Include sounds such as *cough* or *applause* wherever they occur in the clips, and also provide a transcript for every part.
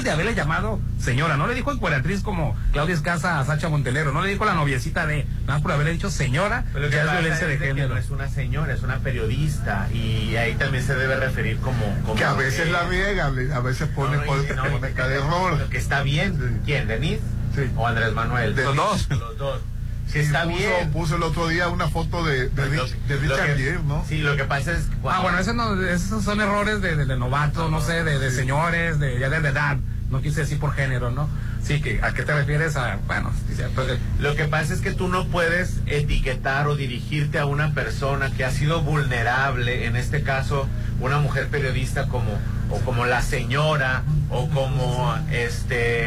hecho de haberle llamado señora, no le dijo encueratriz como Claudia Escasa a Sacha Montenegro, no le dijo la noviecita de, nada más por haberle dicho señora, Pero que ya es violencia de género. no es una señora, es una periodista y ahí también se debe referir como... como Que a veces eh, la riega, a veces pone, no, y- no, cada error. que está bien. Sí. ¿Quién? ¿Denis? Sí. ¿O Andrés Manuel? Denis. Los dos. Los dos. Sí, Que está puso, bien. puso el otro día una foto de, de, Lo- Rich- de lo Richard Gere, ¿no? Sí, lo que pasa es que Ah, bueno, esos, no, esos son errores de, de, de novatos, no sé, de, de señores, de ya de, edad. No quise decir por género, ¿no? Sí, que ¿a qué te refieres? A, bueno, dice, pues, Lo que pasa es que tú no puedes etiquetar o dirigirte a una persona que ha sido vulnerable, en este caso una mujer periodista como o como la señora o como este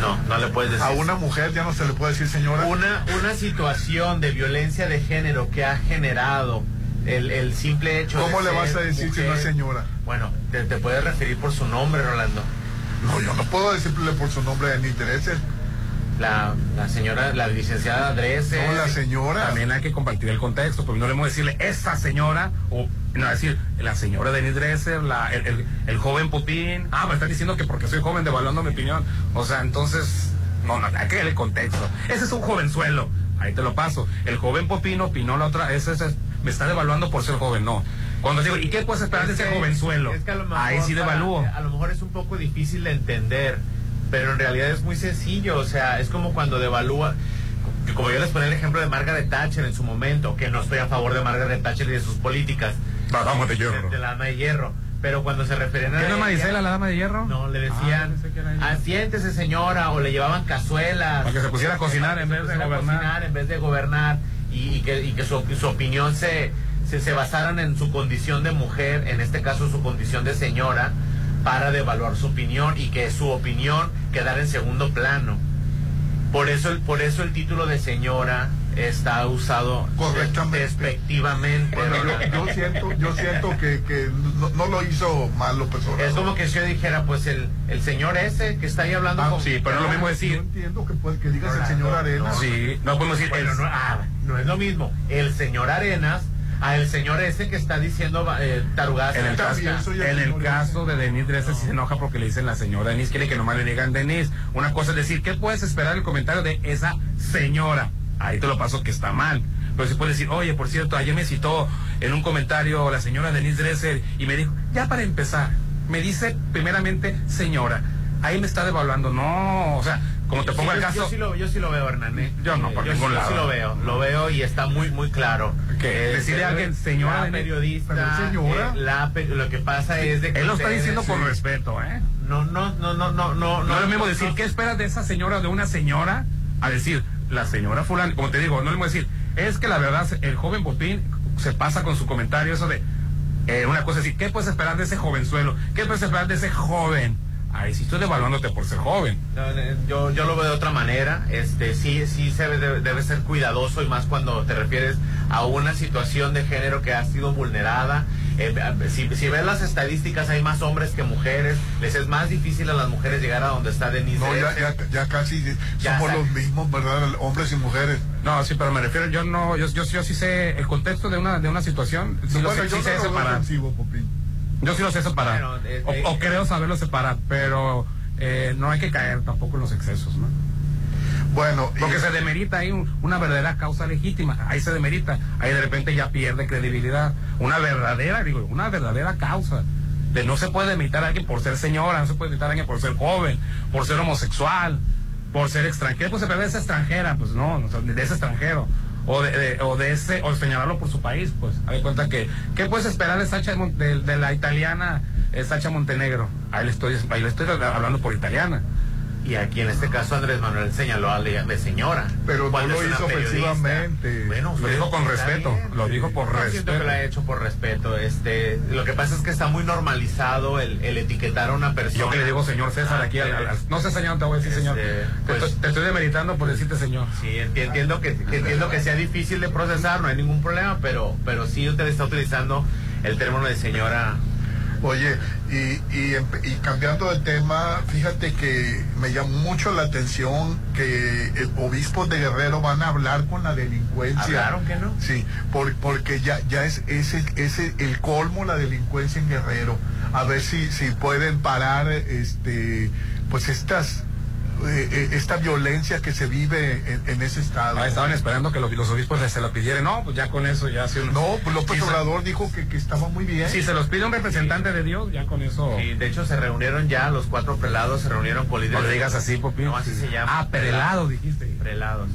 no, no le puedes decir. A una mujer ya no se le puede decir señora. una, una situación de violencia de género que ha generado el, el simple hecho ¿Cómo de le vas a decir si no es mujer. señora? Bueno, te, te puedes referir por su nombre, Rolando. No, yo no puedo decirle por su nombre de ni Dresser. La, la señora, la licenciada Dresser. No, la señora. también hay que compartir el contexto, porque no debemos decirle esa señora, o no decir la señora Denise Dresser, la, el, el- el joven Putin. Ah, me están diciendo que porque soy joven devaluando mi opinión. O sea, entonces, no, no, hay que el contexto. Ese es un jovenzuelo, ahí te lo paso. El joven Popín opinó la otra, ese, ese- me está devaluando por ser joven, no. Cuando digo, ¿y qué puedes esperar de Es ese que- jovenzuelo? es que a lo mejor ahí sí para- devalúo. A lo mejor es un poco difícil de entender, pero en realidad es muy sencillo. O sea, es como cuando devalúa. Como yo les ponía el ejemplo de Margaret Thatcher en su momento, que no estoy a favor de Margaret Thatcher y de sus políticas. La dama de hierro. De, la dama de hierro. Pero cuando se referían a. ¿Qué no Marisela, la dama de hierro? No, le Ah, decían. "Ah, siéntese señora, o le llevaban cazuelas. Para que se pusiera a cocinar en vez de gobernar. en vez de gobernar, y, y que, y que su, su opinión se, se, basaran en su condición de mujer, en este caso su condición de señora, para devaluar su opinión y que su opinión quedara en segundo plano. Por eso, el- por eso el título de señora está usado Correctamente. despectivamente. Bueno, yo, siento, yo siento que, que no, no lo hizo mal López Obrador. Es como que si yo dijera, pues el, el señor ese que está ahí hablando Ah, con... sí, pero no es lo mismo Yo decir. entiendo que, puede, que digas el señor Arena. no. Sí, no podemos decir Bueno, no, ah, no es lo mismo. El señor Arenas a el señor ese que está diciendo eh, tarugadas. En el, caso, en el caso de Denise Dresser sí se enoja porque le dicen la señora Denise, quiere que nomás le digan Denise. Una cosa es decir, ¿qué puedes esperar el comentario de esa señora? Ahí te lo paso que está mal. Pero si puedes decir, oye, por cierto, ayer me citó en un comentario la señora Denise Dresser y me dijo, ya para empezar, me dice primeramente señora. Ahí me está devaluando. No, o sea, como te pongo Sí, el yo, caso... yo sí lo, yo sí lo veo, Hernán. ¿eh? Yo no, por yo, ningún sí- yo lado. sí lo veo, lo veo y está muy, muy claro. Que Eh, decirle a eh, alguien, señora la periodista, señora. eh, la lo que pasa es de que Él lo está diciendo con sí. respeto, ¿eh? No, no, no, no, no, no. No es lo mismo decir, ¿qué esperas de esa señora, de una señora? A decir, la señora fulana, como te digo, no es lo mismo decir, es que la verdad, el joven Popín se pasa con su comentario eso de, eh, una cosa así, ¿qué puedes esperar de ese jovenzuelo? ¿Qué puedes esperar de ese joven? Ay, si estoy devaluándote por ser joven. No, eh, Yo, yo lo veo de otra manera. Este, sí, sí se debe, debe ser cuidadoso y más cuando te refieres a una situación de género que ha sido vulnerada. Eh, si, si ves las estadísticas, hay más hombres que mujeres. Les es más difícil a las mujeres llegar a donde está Denise. No, ya, ya, ya casi Ya somos los mismos, ¿verdad? Hombres y mujeres. No, sí, pero me refiero, yo no, yo, yo, yo sí sé el contexto de una, de una situación, sí lo bueno, sé, yo sí sé no lo veo separar. ofensivo, Popín. Yo sí lo sé separar. Bueno, eh, o, eh, o creo saberlo separar, pero eh, no hay que caer tampoco en los excesos, ¿no? Bueno, y- Porque se demerita ahí un- una verdadera causa legítima. Ahí se demerita. Ahí de repente ya pierde credibilidad. Una verdadera, digo, una verdadera causa. De no se puede demeritar a alguien por ser señora, no se puede demeritar a alguien por ser joven, por ser homosexual, por ser extranjero. Pues se ve esa extranjera, pues no, o sea, de ese extranjero. O de, de- o de ese, o señalarlo por su país, pues. Hay cuenta que, ¿qué puedes esperar de Sacha, de, de la italiana eh, Sacha Montenegro? Ahí le estoy, ahí le estoy hablando por italiana. Y aquí en este caso Andrés Manuel señaló a de, de señora. Pero no lo hizo ofensivamente. Bueno, Lo dijo con respeto, bien. lo dijo por Siento respeto. que lo ha hecho por respeto. Este, lo que pasa es que está muy normalizado el, el etiquetar a una persona. Yo que le digo señor César aquí al, al- al- no sé señor, te voy a decir señor. Este, Te pues- estoy- te, estoy demeritando por decirte señor. Sí, enti- entiendo que, que entiendo que sea difícil de procesar, no hay ningún problema, pero, pero sí usted está utilizando el término de señora. Oye, y, y, cambiando de tema, fíjate que me llamó mucho la atención que el obispos de Guerrero van a hablar con la delincuencia. ¿Hablaron que no? Sí, por- porque ya, ya es ese, ese el colmo la delincuencia en Guerrero. A ver si, si pueden parar este pues estas eh, eh, esta violencia que se vive en, en ese estado. Ah, estaban esperando que los, los obispos se lo pidieran. No, pues ya con eso ya se No, pues López se- Obrador dijo que, que estaba muy bien. Si se los pide un representante de Dios, ya con eso. Y de hecho se reunieron ya, los cuatro prelados se reunieron con líderes. No digas así, Popi. No, así se llama. Ah, prelado, dijiste. prelados.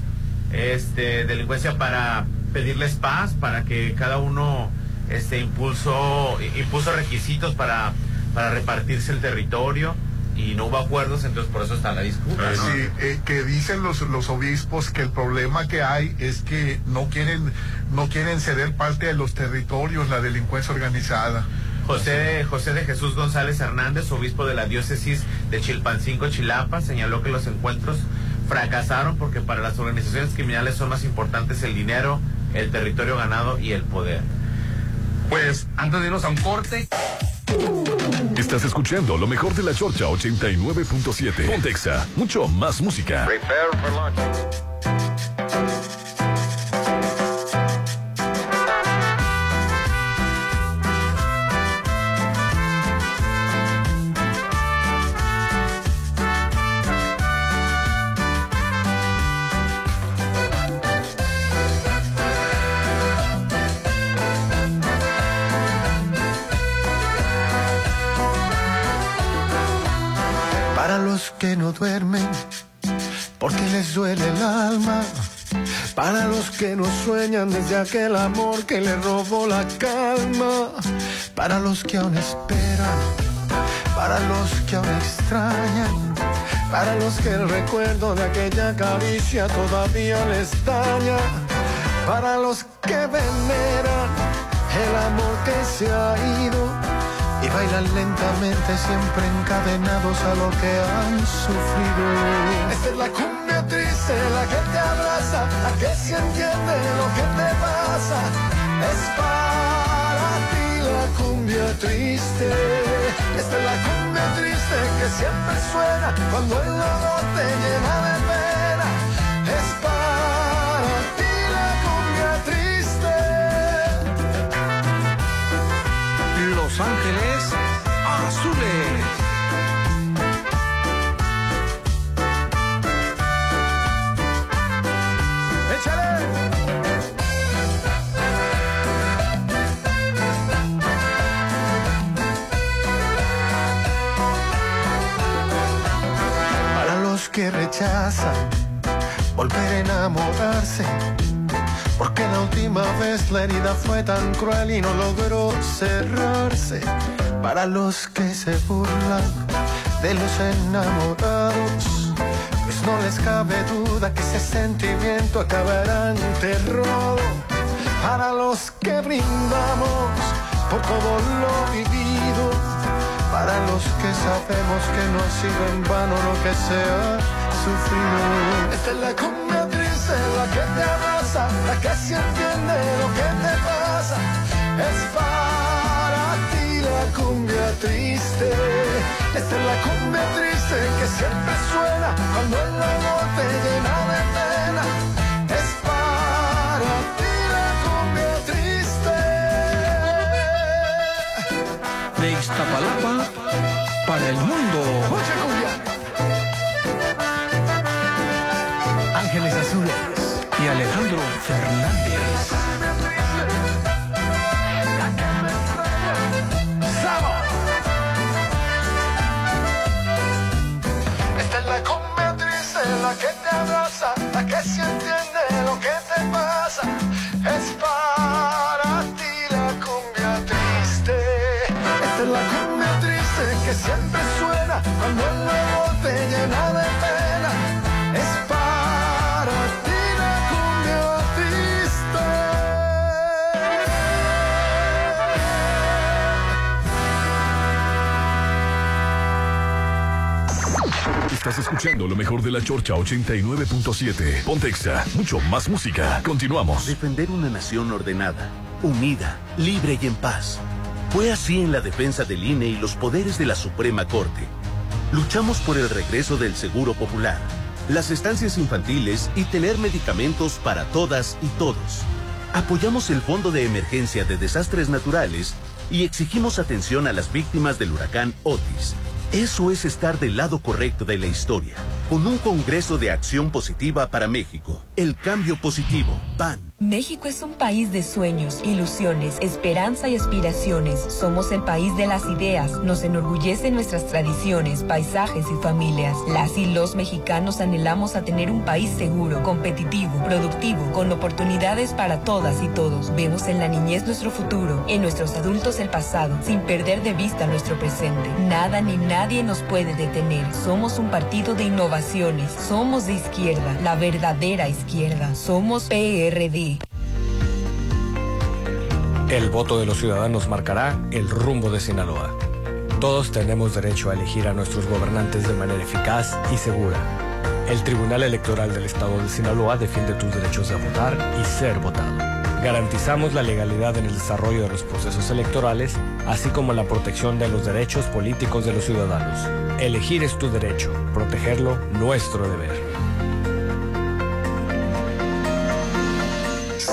Este, delincuencia para pedirles paz, para que cada uno este impulsó, impuso requisitos para, para repartirse el territorio y no hubo acuerdos, entonces por eso está la disputa, ¿no? Sí, eh, que dicen los, los obispos que el problema que hay es que no quieren no quieren ceder parte de los territorios la delincuencia organizada. José, José de Jesús González Hernández, obispo de la diócesis de Chilpancingo, Chilapa, señaló que los encuentros fracasaron porque para las organizaciones criminales son más importantes el dinero, el territorio ganado y el poder. Pues antes de irnos a un corte, Estás escuchando lo mejor de la Chorcha 89.7. Pontexa, mucho más música. Para duermen, porque les duele el alma. Para los que no sueñan desde aquel amor que le robó la calma. Para los que aún esperan, para los que aún extrañan. Para los que el recuerdo de aquella caricia todavía les daña. Para los que veneran el amor que se ha ido y bailan lentamente siempre encadenados a lo que han sufrido. Esta es la cumbia triste, la que te abraza, la que se entiende lo que te pasa. Es para ti la cumbia triste. Esta es la cumbia triste que siempre suena cuando el dolor te llena de pena. Ángeles vez la herida fue tan cruel y no logró cerrarse. Para los que se burlan de los enamorados, pues no les cabe duda que ese sentimiento acabará en terror. Para los que brindamos por todo lo vivido, para los que sabemos que no ha sido en vano lo que se ha sufrido. Esta es la triste, la que te la que se entiende lo que te pasa. Es para ti la cumbia triste. Esta es la cumbia triste que siempre suena cuando el amor te llena de pena. Es para ti la cumbia triste. De Iztapalapa para el mundo. Mucha cumbia. Fernández. Esta es la triste, la que te abraza, la que se entiende lo que te pasa. Es para ti la cumbia triste. Esta es la cumbia triste que siempre suena cuando el nuevo te llena de pena. Estás escuchando lo mejor de la Chorcha 89.7. Pontexa, mucho más música. Continuamos. Defender una nación ordenada, unida, libre y en paz. Fue así en la defensa del INE y los poderes de la Suprema Corte. Luchamos por el regreso del Seguro Popular, las estancias infantiles y tener medicamentos para todas y todos. Apoyamos el Fondo de Emergencia de Desastres Naturales y exigimos atención a las víctimas del huracán Otis. Eso es estar del lado correcto de la historia, con un Congreso de Acción Positiva para México. El cambio positivo. PAN. México es un país de sueños, ilusiones, esperanza y aspiraciones. Somos el país de las ideas. Nos enorgullecen nuestras tradiciones, paisajes y familias. Las y los mexicanos anhelamos a tener un país seguro, competitivo, productivo, con oportunidades para todas y todos. Vemos en la niñez nuestro futuro, en nuestros adultos el pasado, sin perder de vista nuestro presente. Nada ni nadie nos puede detener. Somos un partido de innovaciones. Somos de izquierda, la verdadera izquierda. Somos PRD. El voto de los ciudadanos marcará el rumbo de Sinaloa. Todos tenemos derecho a elegir a nuestros gobernantes de manera eficaz y segura. El Tribunal Electoral del Estado de Sinaloa defiende tus derechos de votar y ser votado. Garantizamos la legalidad en el desarrollo de los procesos electorales, así como la protección de los derechos políticos de los ciudadanos. Elegir es tu derecho, protegerlo nuestro deber.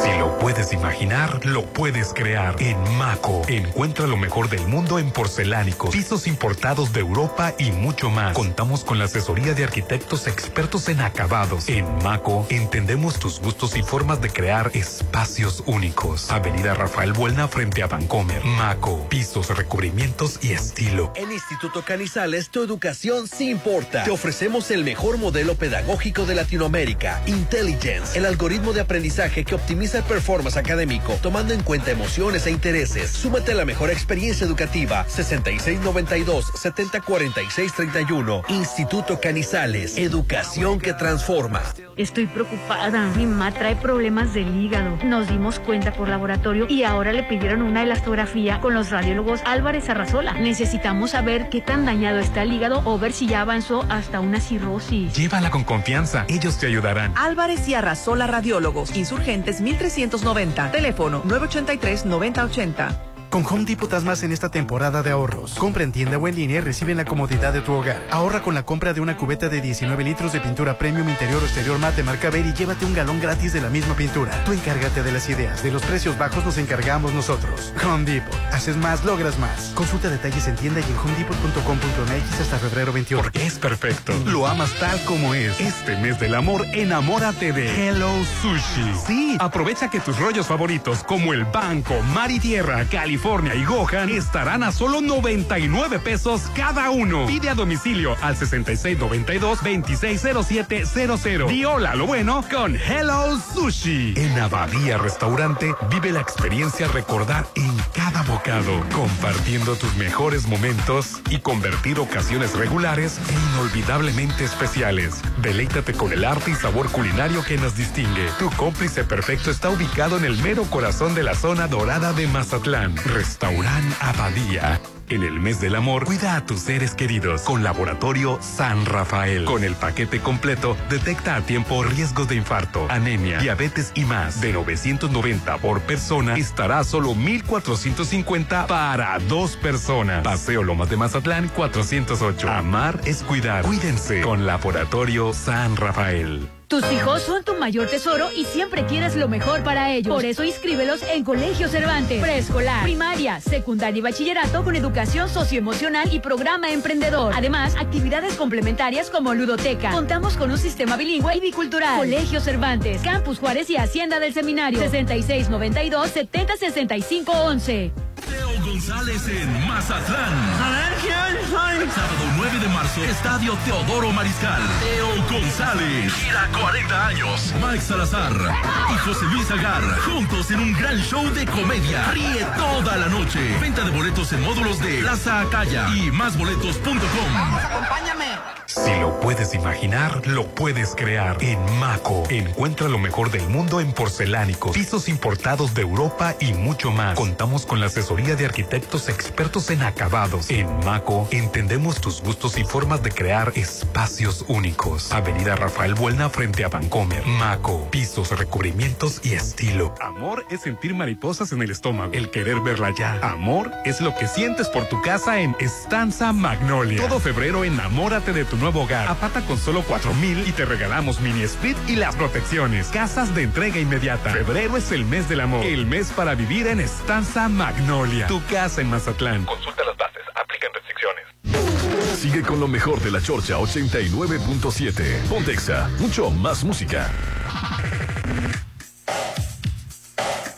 Si lo puedes imaginar, lo puedes crear. En Maco, encuentra lo mejor del mundo en porcelánicos, pisos importados de Europa y mucho más. Contamos con la asesoría de arquitectos expertos en acabados. En Maco, entendemos tus gustos y formas de crear espacios únicos. Avenida Rafael Buelna frente a Vancomer. Maco, pisos, recubrimientos y estilo. En Instituto Canizales, tu educación sí importa. Te ofrecemos el mejor modelo pedagógico de Latinoamérica, Intelligence, el algoritmo de aprendizaje que optimiza el performance académico, tomando en cuenta emociones e intereses. Súmate a la mejor experiencia educativa, 6692-704631. Instituto Canizales, educación que transforma. Estoy preocupada. Mi mamá trae problemas del hígado. Nos dimos cuenta por laboratorio y ahora le pidieron una elastografía con los radiólogos Álvarez Arrazola. Necesitamos saber qué tan dañado está el hígado o ver si ya avanzó hasta una cirrosis. Llévala con confianza, ellos te ayudarán. Álvarez y Arrazola Radiólogos, insurgentes 1390, teléfono 983-9080. Con Home Depot das más en esta temporada de ahorros. Compra en tienda o en línea y recibe la comodidad de tu hogar. Ahorra con la compra de una cubeta de 19 litros de pintura premium interior o exterior mate marca Ver y llévate un galón gratis de la misma pintura. Tú encárgate de las ideas. De los precios bajos nos encargamos nosotros. Home Depot. Haces más, logras más. Consulta detalles en tienda y en homedepot.com.mx hasta febrero 28. Porque es perfecto. Lo amas tal como es. Este mes del amor, enamórate de Hello Sushi. Sí, aprovecha que tus rollos favoritos como el Banco, Mar y Tierra, California, California y Gohan estarán a solo 99 pesos cada uno. Pide a domicilio al 6692-260700. Y hola lo bueno con Hello Sushi. En Abadía Restaurante vive la experiencia recordar en cada bocado, compartiendo tus mejores momentos y convertir ocasiones regulares en inolvidablemente especiales. Deleítate con el arte y sabor culinario que nos distingue. Tu cómplice perfecto está ubicado en el mero corazón de la zona dorada de Mazatlán. Restaurant Abadía. En el mes del amor, cuida a tus seres queridos con Laboratorio San Rafael. Con el paquete completo, detecta a tiempo riesgos de infarto, anemia, diabetes y más. De 990 por persona, estará solo 1450 para dos personas. Paseo Lomas de Mazatlán 408. Amar es cuidar. Cuídense con Laboratorio San Rafael. Tus hijos son tu mayor tesoro y siempre quieres lo mejor para ellos. Por eso inscríbelos en Colegio Cervantes, preescolar, primaria, secundaria y bachillerato con educación socioemocional y programa emprendedor. Además, actividades complementarias como ludoteca. Contamos con un sistema bilingüe y bicultural. Colegio Cervantes, Campus Juárez y Hacienda del Seminario. 6692 706511. Teo González en Mazatlán. A ver, ¿quién soy? Sábado 9 de marzo, Estadio Teodoro Mariscal. Teo González. Gira 40 años. Mike Salazar y José Luis Agar. Juntos en un gran show de comedia. Ríe toda la noche. Venta de boletos en módulos de Plaza Acaya y másboletos.com. Vamos, acompáñame. Si lo puedes imaginar, lo puedes crear. En Maco, encuentra lo mejor del mundo en porcelánicos, pisos importados de Europa y mucho más. Contamos con la asesoría de arquitectos expertos en acabados. En Maco entendemos tus gustos y formas de crear espacios únicos. Avenida Rafael Buelna frente a Vancomer. Maco, pisos, recubrimientos y estilo. Amor es sentir mariposas en el estómago, el querer verla ya. Amor es lo que sientes por tu casa en Estanza Magnolia. Todo febrero enamórate de tu nuevo hogar. Apata con solo cuatro mil y te regalamos mini split y las protecciones. Casas de entrega inmediata. Febrero es el mes del amor. El mes para vivir en Estanza Magnolia. Tu casa en Mazatlán. Consulta las bases, aplican restricciones. Sigue con lo mejor de la Chorcha 89.7. Pontexa, mucho más música.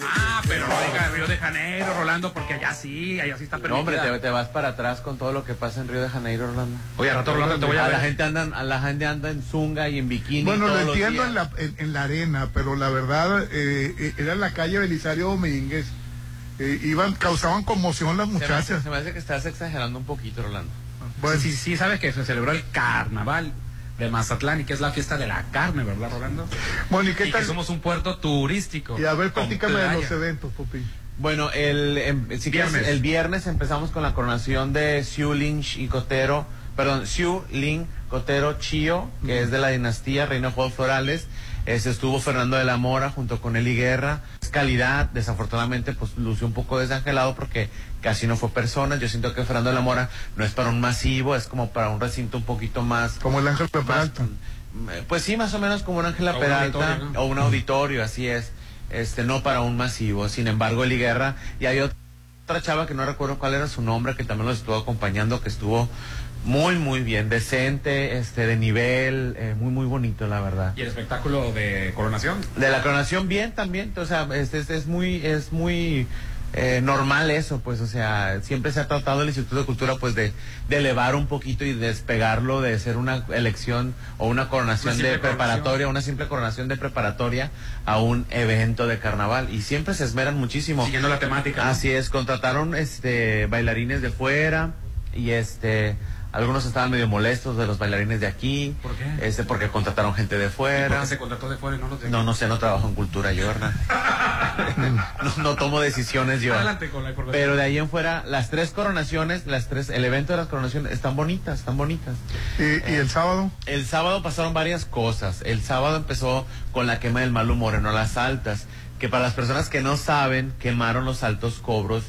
Ah, pero no diga Río de Janeiro, Rolando, porque allá sí, allá sí está No, permitida. hombre, te, te vas para atrás con todo lo que pasa en Río de Janeiro, Orlando. Oye, a rato, Orlando, te voy a la ver. gente anda, a la gente anda en zunga y en bikini. Bueno, lo todos los entiendo días. en la, en, en la arena, pero la verdad eh, eh, era en la calle Belisario Domínguez. Eh, iban, causaban conmoción las Se me, hace, muchachas. se me hace que estás exagerando un poquito, Orlando. Bueno, Sí, sí, sabes que se celebró el carnaval de Mazatlán y que es la fiesta de la carne, ¿verdad, Rolando? Bueno, ¿y qué y tal? que somos un puerto turístico. Y a ver, platícame de los eventos, Popi. Bueno, el, em, si quieres, Viernes. el viernes empezamos con la coronación de Xiu Lin y Cotero, perdón, Xiu Lin Cotero Chio, que es de la dinastía Reina de Juegos Florales. Este, estuvo Fernando de la Mora junto con Eli Guerra. Es calidad, desafortunadamente, pues lució un poco desangelado porque casi no fue personas. Yo siento que Fernando de la Mora no es para un masivo, es como para un recinto un poquito más. Como el Ángel Peralta. Eh, Pues sí, más o menos como un un Peralta o un auditorio, así es. Este, no para un masivo. Sin embargo, Eli Guerra y hay otra chava que no recuerdo cuál era su nombre que también nos estuvo acompañando, que estuvo muy muy bien, decente, este, de nivel, eh, muy muy bonito la verdad. Y el espectáculo de coronación. De la coronación bien también, o sea, este, es, es muy es muy eh, normal eso, pues, o sea, siempre se ha tratado el Instituto de Cultura, pues, de, de elevar un poquito y despegarlo de ser una elección o una coronación Una de preparatoria, coronación. una simple coronación de preparatoria a un evento de carnaval. Y siempre se esmeran muchísimo. Siguiendo la temática. ¿no? Así es, contrataron este bailarines de fuera y este algunos estaban medio molestos de los bailarines de aquí. ¿Por qué? Este porque contrataron gente de ¿Por fuera. qué se contrató de fuera y no los de No, no sé, no trabajo en cultura yo, *laughs* no, no tomo decisiones yo. Adelante con la información. Pero de ahí en fuera, las tres coronaciones, las tres, el evento de las coronaciones están bonitas, están bonitas. ¿Y, y el sábado? El sábado pasaron varias cosas. El sábado empezó con la quema del Malo Moreno, las altas, que para las personas que no saben, quemaron los altos cobros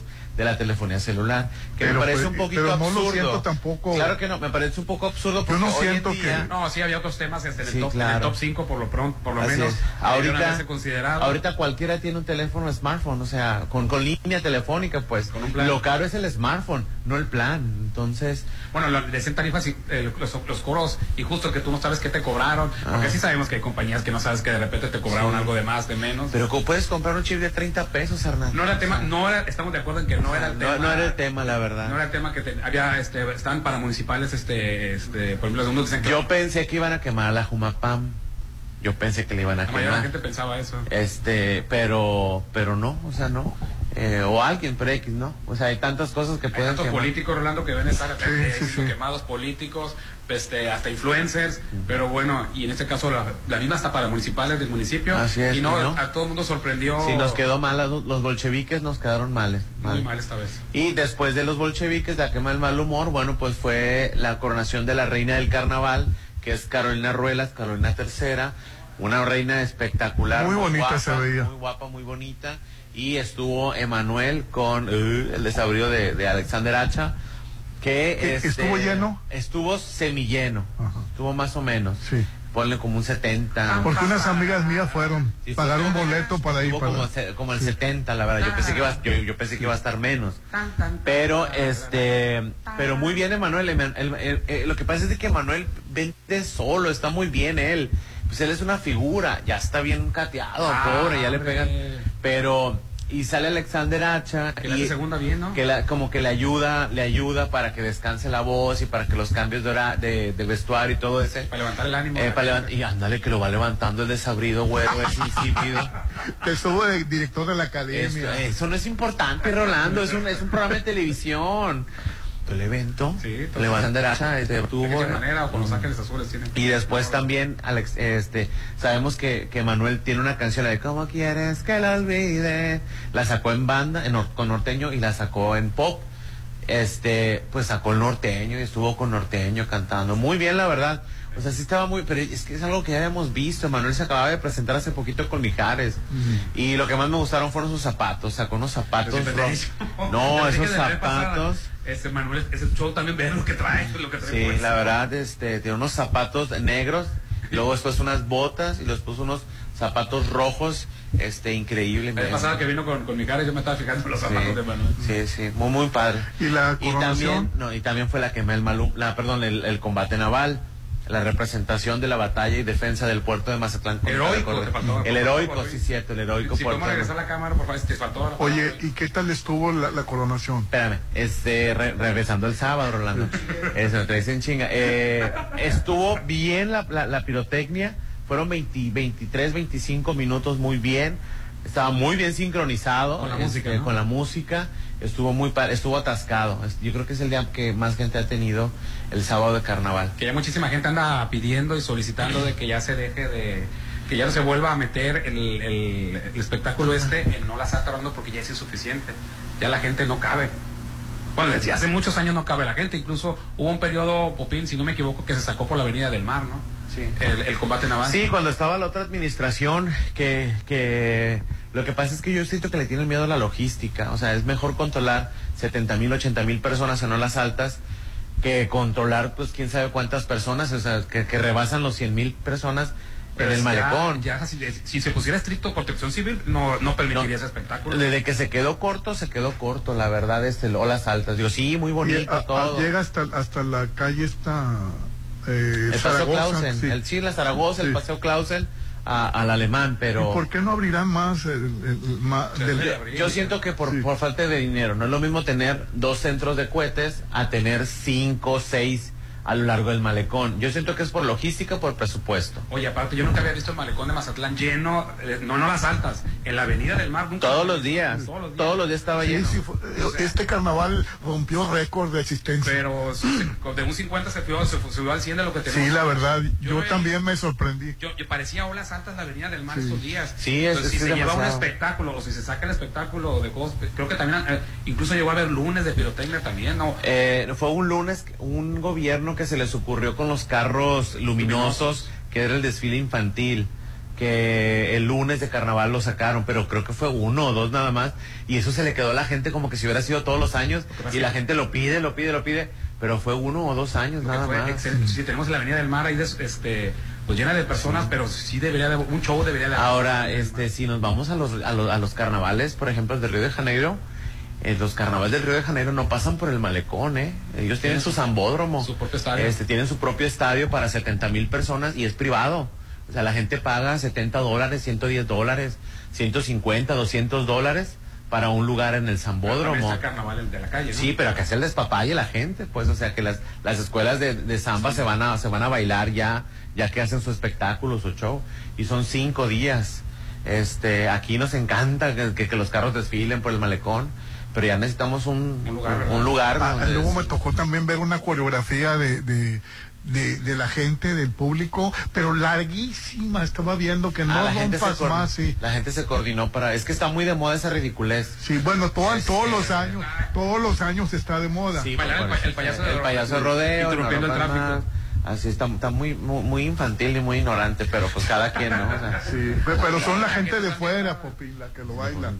de la telefonía celular, que Pero me parece un poquito pero no lo absurdo. siento tampoco. Claro que no, me parece un poco absurdo porque no hoy en siento día- que- No, sí había otros temas en, el Sí, top, en el claro. top 5 por lo pronto, por lo Así menos. Ahorita Ahorita, se considerado. ahorita cualquiera tiene un teléfono smartphone, o sea, con, con línea telefónica, pues. Con un plan. Lo caro es el smartphone, no el plan. Entonces, Bueno, lo de 100 tarifas y eh, los, los coros y justo que tú no sabes qué te cobraron, porque Ah. sí sabemos que hay compañías que no sabes que de repente te cobraron Sí. algo de más, de menos. pero ¿cómo puedes comprar un chip de 30 pesos, Hernán? no era tema, no era, estamos de acuerdo en que no era el tema. No, no era el tema, la verdad. No era el tema que te- había, este, estaban para municipales, este, este, por ejemplo, algunos dicen que Yo pensé que iban a quemar a la Jumapam. Yo pensé que le iban a la mayoría de la quemar. gente pensaba eso. Este, pero, pero no, o sea, no. Eh, o alguien, pero X, ¿no? O sea, hay tantas cosas que Hay pueden tantos quemar. políticos, Rolando, que ven estar sí, siendo sí. quemados políticos, este, hasta influencers, pero bueno, y en este caso la, la misma está para municipales del municipio. Así es, y no, a todo el mundo sorprendió. Sí, nos quedó mal, a los los bolcheviques nos quedaron males. muy mal. esta vez. Y después de los bolcheviques, la quema del mal humor, bueno, pues fue la coronación de la reina del carnaval, que es Carolina Ruelas, Carolina III, una reina espectacular. Muy bonita guapa, se veía. Muy guapa, muy bonita. Y estuvo Emanuel con eh, el desabrío de, de Alexander Hacha, que ¿E- este, estuvo lleno? Estuvo semilleno, Ajá. estuvo más o menos. Sí. Ponle como un 70. Porque unas amigas mías fueron, Sí, pagaron un boleto para ir para... como, se- como el 70, la verdad. Yo pensé que iba, yo, yo pensé que iba a estar menos. Pero este, pero muy bien Emanuel. Eman- el- el- el- lo que pasa es de que Emanuel vende solo, está muy bien él. Pues él es una figura, ya está bien cateado, Ah, pobre, ya le pegan. Pero y sale Alexander Hacha Que la y segunda bien, ¿no? que la- como que le ayuda, le ayuda para que descanse la voz y para que los cambios de, hora- de, de vestuario y todo ese. Para levantar el ánimo. Eh, para levant- y ándale que lo va levantando el desabrido, güero, es insípido. *laughs* Que estuvo de director de la Esto- academia. eso no es importante, Rolando, es un, es un programa de televisión. El evento. Sí. Le banderaza, este, De tuvo. cualquier manera, o con los ángeles azules tienen. Y después también, Alex, este, sabemos que, que Manuel tiene una canción, la de ¿Cómo quieres que la olvide? La sacó en banda, en con norteño, y la sacó en pop. Este, pues sacó el norteño y estuvo con norteño cantando. Muy bien, la verdad. O sea, sí estaba muy, pero es que es algo que ya habíamos visto. Manuel se acababa de presentar hace poquito con Mijares. Y lo que más me gustaron fueron sus zapatos. Sacó unos zapatos. No, esos de zapatos. Este Manuel, ese show también ve lo que trae, lo que trae. Sí, puesto. la verdad, este, tiene unos zapatos negros, y luego después unas botas y después unos zapatos rojos, este, increíble. La pasada que vino con, con mi cara, yo me estaba fijando en los zapatos de Manuel. Sí, sí, muy, muy padre. ¿Y la Y coronación? también, no, y también fue la que me el malú, la, perdón, el, el combate naval, la representación de la batalla y defensa del puerto de Mazatlán. Heroico, te faltó- El heroico, sí, cierto, el heroico Si puerto. podemos regresar la cámara, por favor, te faltó. Oye, ¿y qué tal estuvo la, la coronación? Espérame, este, re- regresando el sábado, Rolando. Eso, me traes en chinga. Eh, estuvo bien la, la- la pirotecnia. Fueron 20 23, 25 minutos muy bien. Estaba muy bien sincronizado. Con la este, música, ¿no? con la música. Estuvo muy estuvo atascado. Yo creo que es el día que más gente ha tenido el sábado de carnaval. Que ya muchísima gente anda pidiendo y solicitando de que ya se deje de. que ya no se vuelva a meter el, el- el espectáculo este en No la está porque ya es insuficiente. Ya la gente no cabe. Bueno, desde hace muchos años no cabe la gente. Incluso hubo un periodo, Popín, si no me equivoco, que se sacó por la Avenida del Mar, ¿no? Sí. El, el combate naval. Sí, cuando estaba la otra administración, que, que lo que pasa es que yo siento que le tienen miedo a la logística. O sea, es mejor controlar 70 mil, 80 mil personas en olas altas que controlar, pues, quién sabe cuántas personas, o sea, que, que rebasan los 100 mil personas en el ya- malecón. Ya, si, si se pusiera estricto protección civil, no, no permitiría ese espectáculo. Desde que se quedó corto, se quedó corto, la verdad, este, el olas altas. Digo, sí, muy bonito a- todo. llega hasta, hasta la calle esta... Eh, el paseo Zaragoza, Clausen, sí. el, sí, la Zaragoza, el Sí. paseo Clausen, a- al alemán, pero... ¿Y por qué no abrirán más el, el- el- ma- del- Yo siento que por, por falta de dinero, no es lo mismo tener dos centros de cohetes a tener cinco, seis a lo largo del malecón. Yo siento que es por logística, por presupuesto. Oye, aparte, yo nunca había visto el malecón de Mazatlán lleno, eh, no, no las altas, en la Avenida del Mar. Nunca Todos los días, Todos los días. todos los días estaba Sí, lleno. sí, fue- este carnaval rompió récord de asistencia. Pero de un 50 se subió, se subió al 100 de lo que tenemos. Sí, la verdad, yo, Yo- también me sorprendí. Yo, yo parecía olas altas la Avenida del Mar Sí. estos días. Sí, es- Entonces, es si se es lleva un demasiado. espectáculo, o si se saca el espectáculo de juegos, creo que también, eh, incluso llegó a haber lunes de pirotecnia también, ¿no? Eh, fue un lunes, un gobierno que se les ocurrió con los carros luminosos, que era el desfile infantil, que el lunes de carnaval lo sacaron, pero creo que fue uno o dos nada más, y eso se le quedó a la gente como que si hubiera sido todos los años, y la gente lo pide, lo pide, lo pide, pero fue uno o dos años nada Fue más. excelente. Si tenemos la Avenida del Mar ahí, des- este, pues llena de personas, pero sí debería de, un show debería de Ahora, este, si nos vamos a los, a los, a los carnavales, por ejemplo, el de Río de Janeiro, eh, los carnavales del Río de Janeiro no pasan por el malecón, ¿eh? Ellos tienen su zambódromo. Su propio estadio. Este, tienen su propio estadio para 70 mil personas y es privado. O sea, la gente paga 70 dólares, 110 dólares, 150, 200 dólares para un lugar en el zambódromo. carnaval de la calle, ¿no? Sí, pero que hace el despapalle la gente, pues, o sea, que las, las escuelas de, de samba se van a se van a bailar ya, ya que hacen su espectáculo, su show, y son cinco días. Este, aquí nos encanta que, que- que los carros desfilen por el malecón, pero ya necesitamos un, un lugar, un, lugar Ah, donde- luego me tocó también ver una coreografía de, de, de, de la gente, del público, pero larguísima. Estaba viendo que no Ah, la gente se más, sí. La gente se coordinó para, es que está muy de moda esa ridiculez. Sí, bueno, todo- todos los años, todos los años está de moda. Sí, el payaso de rodeo, interrumpiendo el tráfico. más. Así está, está muy, muy, muy infantil y muy ignorante, pero pues cada quien, ¿no? O sea, Sí, pe- pero son la gente de fuera, Popín, la que lo baila.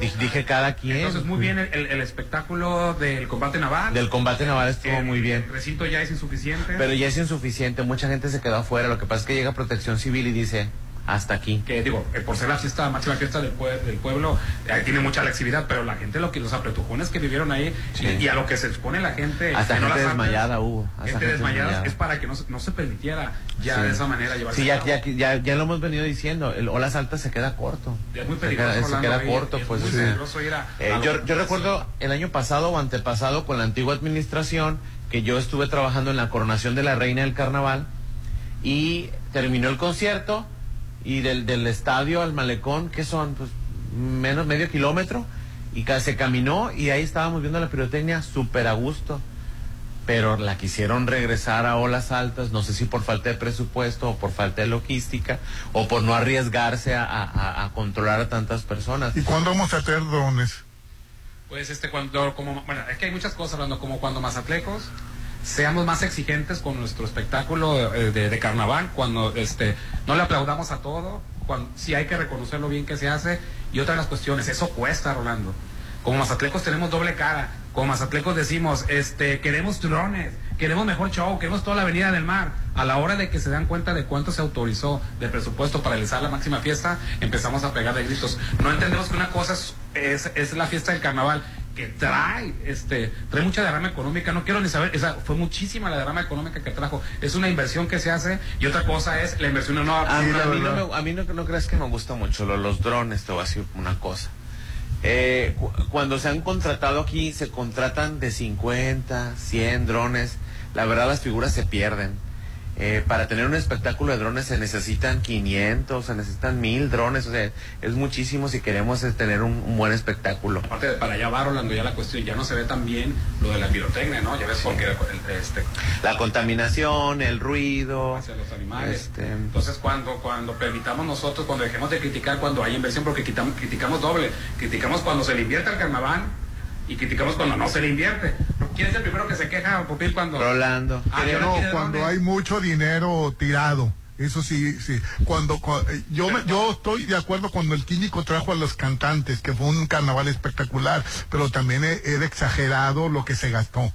Dije, dije cada quien. Entonces, muy bien el, el- el espectáculo del combate naval. Del combate naval estuvo El- muy bien. El recinto ya es insuficiente. Pero ya es insuficiente, mucha gente se quedó afuera. Lo que pasa es que llega protección civil y dice, hasta aquí. que digo, eh, por ser la fiesta, máxima fiesta del, pue- del pueblo, eh, tiene mucha flexibilidad, pero la gente, lo que los apretujones que vivieron ahí Sí. y, y a lo que se expone la gente. Hasta no gente desmayada hubo. Hasta gente gente desmayada desmayada. es para que no, se- no se permitiera ya Sí. de esa manera llevarse Sí, ya, ya, ya, ya lo hemos venido diciendo. El olas altas se queda corto. Ya es muy Se peligroso, queda, se queda ahí, corto, es pues. muy sí. peligroso ir a- Eh, a yo, yo recuerdo el año pasado o antepasado con la antigua administración que yo estuve trabajando en la coronación de la reina del carnaval y terminó el concierto y del, del estadio al malecón, que son pues menos medio kilómetro, Y se caminó y ahí estábamos viendo la pirotecnia súper a gusto. Pero la quisieron regresar a olas altas, no sé si por falta de presupuesto o por falta de logística o por no arriesgarse a, a- a controlar a tantas personas. ¿Y cuándo vamos a tener drones? Pues este cuando como bueno, es que hay muchas cosas hablando como cuando mazatlecos seamos más exigentes con nuestro espectáculo eh, de, carnaval, cuando este no le aplaudamos a todo, cuando sí hay que reconocer lo bien que se hace y otra de las cuestiones, eso cuesta, Rolando. Como mazatlecos tenemos doble cara, como mazatlecos decimos, este queremos drones, queremos mejor show, queremos toda la avenida del mar. A la hora de que se dan cuenta de cuánto se autorizó de presupuesto para realizar la máxima fiesta, empezamos a pegar de gritos. No entendemos que una cosa es, es la fiesta del carnaval que trae, este, trae mucha derrama económica, no quiero ni saber, esa fue muchísima la derrama económica que trajo, es una inversión que se hace y otra cosa es la inversión en una A, mí- a mí no me- a mí no, no creas que me gusta mucho lo- los drones, te voy a decir una cosa. Eh, cu- cuando se han contratado aquí, se contratan de 50, 100 drones. La verdad, las figuras se pierden. Eh, para tener un espectáculo de drones se necesitan 500, se necesitan 1000 drones. O sea, es muchísimo si queremos eh, tener un, un buen espectáculo. Aparte de para allá va Rolando ya la cuestión, ya no se ve tan bien lo de la pirotecnia, ¿no? Ya ves porque el- este, La contaminación, el ruido. hacia los animales. Este, Entonces, cuando, cuando permitamos nosotros, cuando dejemos de criticar cuando hay inversión, porque quitamos, criticamos doble, criticamos cuando se le invierte al carnaval y criticamos cuando no se le invierte. ¿Quién es el primero que se queja, Popil, cuando... Rolando. Ah, ¿y ahora No, cuando hay mucho dinero tirado. Eso sí, sí. Cuando, cua- eh, yo me- yo estoy de acuerdo cuando el químico trajo a los cantantes, que fue un carnaval espectacular, pero también era exagerado lo que se gastó.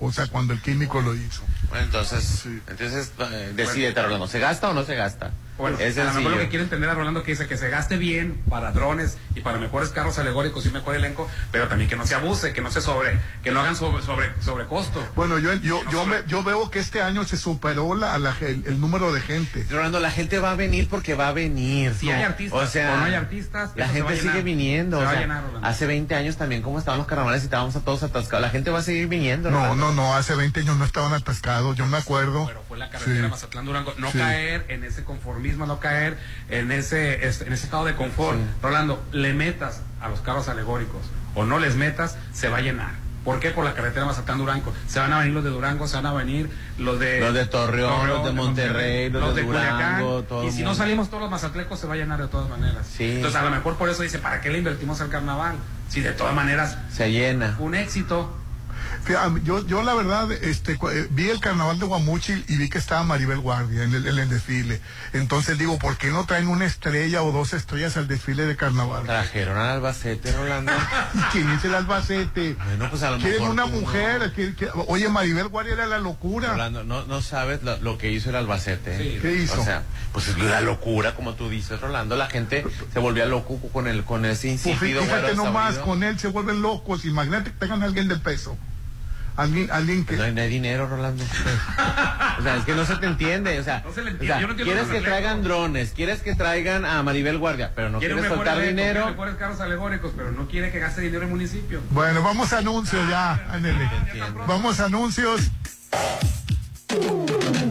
O sea, cuando el químico lo hizo. Bueno, entonces, entonces eh, decídete, Rolando, ¿se gasta o no se gasta? Bueno, es a lo mejor lo que quiere entender a Rolando que dice que se gaste bien para drones y para mejores carros alegóricos y mejor elenco, pero también que no se abuse, que no se sobre, que no hagan sobre, sobre, sobre costo. Bueno, yo, yo, yo, me- yo veo que este año se superó la, el número de gente. Rolando, la gente va a venir porque va a venir. Si ¿no? hay artistas o, sea, o no hay artistas, la gente sigue llenar. viniendo. Se o va a sea, llenar, Rolando. hace 20 años también, como estaban los carnavales y estábamos a todos atascados. La gente va a seguir viniendo. No, Rolando. no, no, hace 20 años no estaban atascados, yo me acuerdo. Pero fue la carretera Sí. Mazatlán Durango. No Sí. caer en ese conformismo, no caer en ese, es- en ese estado de confort. Sí. Rolando, le metas a los carros alegóricos o no les metas, se va a llenar. ¿Por qué? Por la carretera Mazatlán Durango. Se van a venir los de Durango, se van a venir los de Los de Torreón, los de Monterrey, los de Durango, todo Y si no salimos todos los mazatlecos, se va a llenar de todas maneras. Sí. Entonces, a lo mejor por eso dice, ¿para qué le invertimos al carnaval? Si de todas maneras, Se llena. un éxito. Fíjate, Yo, yo la verdad, este, eh, vi el carnaval de Guamuchil y vi que estaba Maribel Guardia en el, en el desfile. Entonces digo, ¿por qué no traen una estrella o dos estrellas al desfile de carnaval? Trajeron al Albacete, Rolando. ¿Y *laughs* quién es el Albacete? Bueno, pues a lo Quieren mejor una no. mujer. oye, Maribel Guardia era la locura. Rolando, no, no sabes lo, lo que hizo el Albacete. ¿eh? Sí. ¿Qué hizo? O sea, pues es la locura, como tú dices, Rolando. La gente se volvía loco con el con ese Pues insípido. fíjate güero nomás, con él se vuelven locos. Imagínate que tengan a alguien de peso. Alguien, alguien que... No hay, no hay dinero, Rolando. o sea, es que no se te entiende. O sea, No se le o entiende. sea, Yo no entiendo quieres que traigan drones, quieres que traigan a Maribel Guardia, pero no Quiere un quieres soltar dinero. mejores carros alegóricos, pero no quiere que gaste dinero el municipio. Bueno, vamos a anuncios ya, ándele. Vamos a anuncios.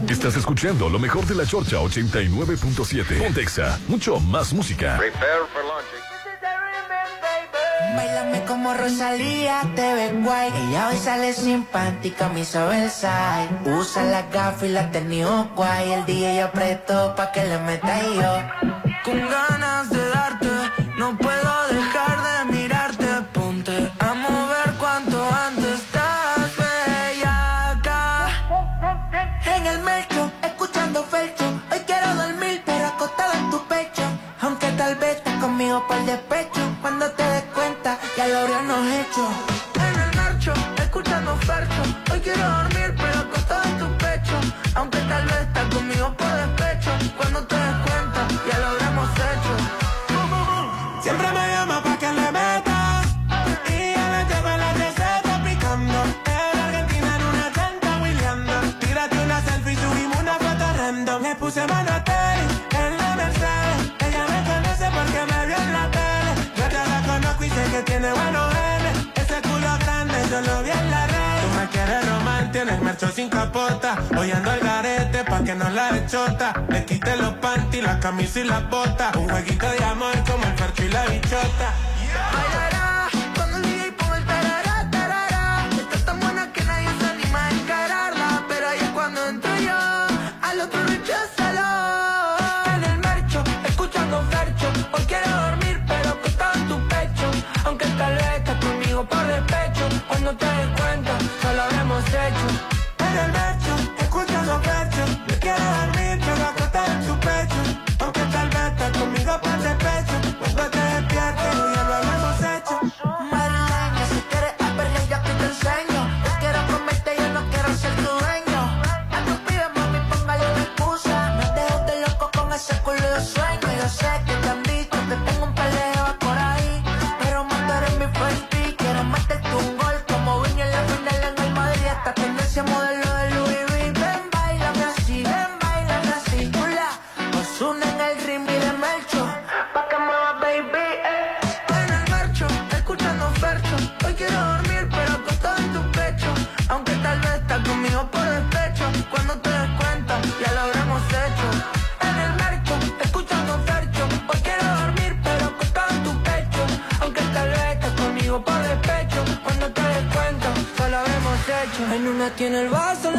Estás escuchando lo mejor de la Chorcha 89.7. Pontexa, mucho más música. Bailame como Rosalía, te ves guay. Ella hoy sale sin panty, camisa Versace. Usa la gafa y la tenido guay. El DJ apretó pa' que le meta yo. Con ganas de darte, no puedo quieres román, tienes marcho sin capota. Hoy ando al garete pa' que no la rechota. Le quite los panty, la camisa y las botas. Un jueguito de amor como el percho y la bichota. Bailará cuando el DJ ponga el tarará, tarará. Está tan buena que nadie se anima a encararla. Pero ahí es cuando entro yo, al otro recházalo. En el marcho, escuchando fercho. Hoy quiero dormir, pero acostado en tu pecho. Aunque tal vez estás conmigo por despecho. Cuando te tiene el vaso,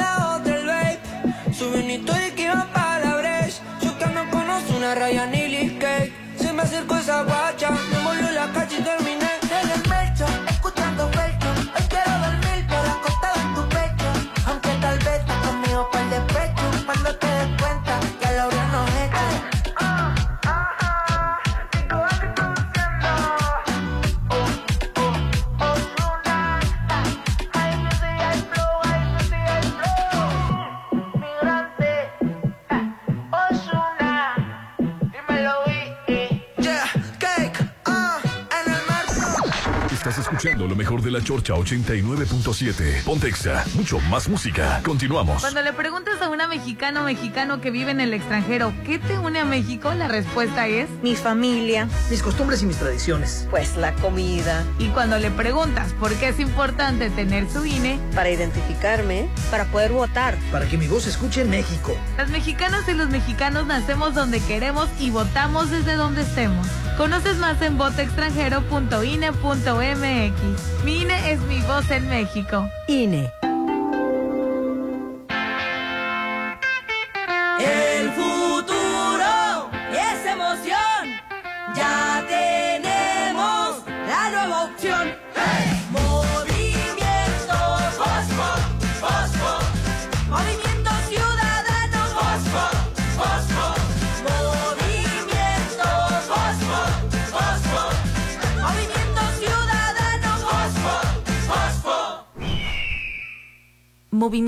Chorcha 89.7. Pontexa, mucho más música. Continuamos. Cuando le preguntas a una mexicano o mexicano que vive en el extranjero, ¿qué te une a México? La respuesta es Mi familia, mis costumbres y mis tradiciones. Pues la comida. Y cuando le preguntas por qué es importante tener su INE, Para identificarme, para poder votar. Para que mi voz se escuche en México. las mexicanas y los mexicanos nacemos donde queremos y votamos desde donde estemos. Conoces más en votoextranjero.ine.mx. Mi INE es mi voz en México. INE.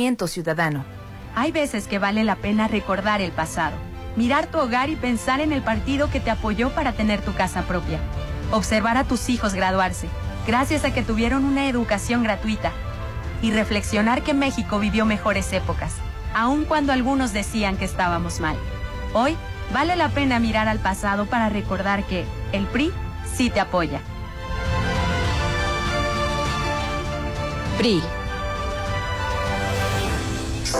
Movimiento Ciudadano. Hay veces que vale la pena recordar el pasado, mirar tu hogar y pensar en el partido que te apoyó para tener tu casa propia. Observar a tus hijos graduarse, gracias a que tuvieron una educación gratuita. Y reflexionar que México vivió mejores épocas, aun cuando algunos decían que estábamos mal. Hoy vale la pena mirar al pasado para recordar que el PRI sí te apoya. PRI.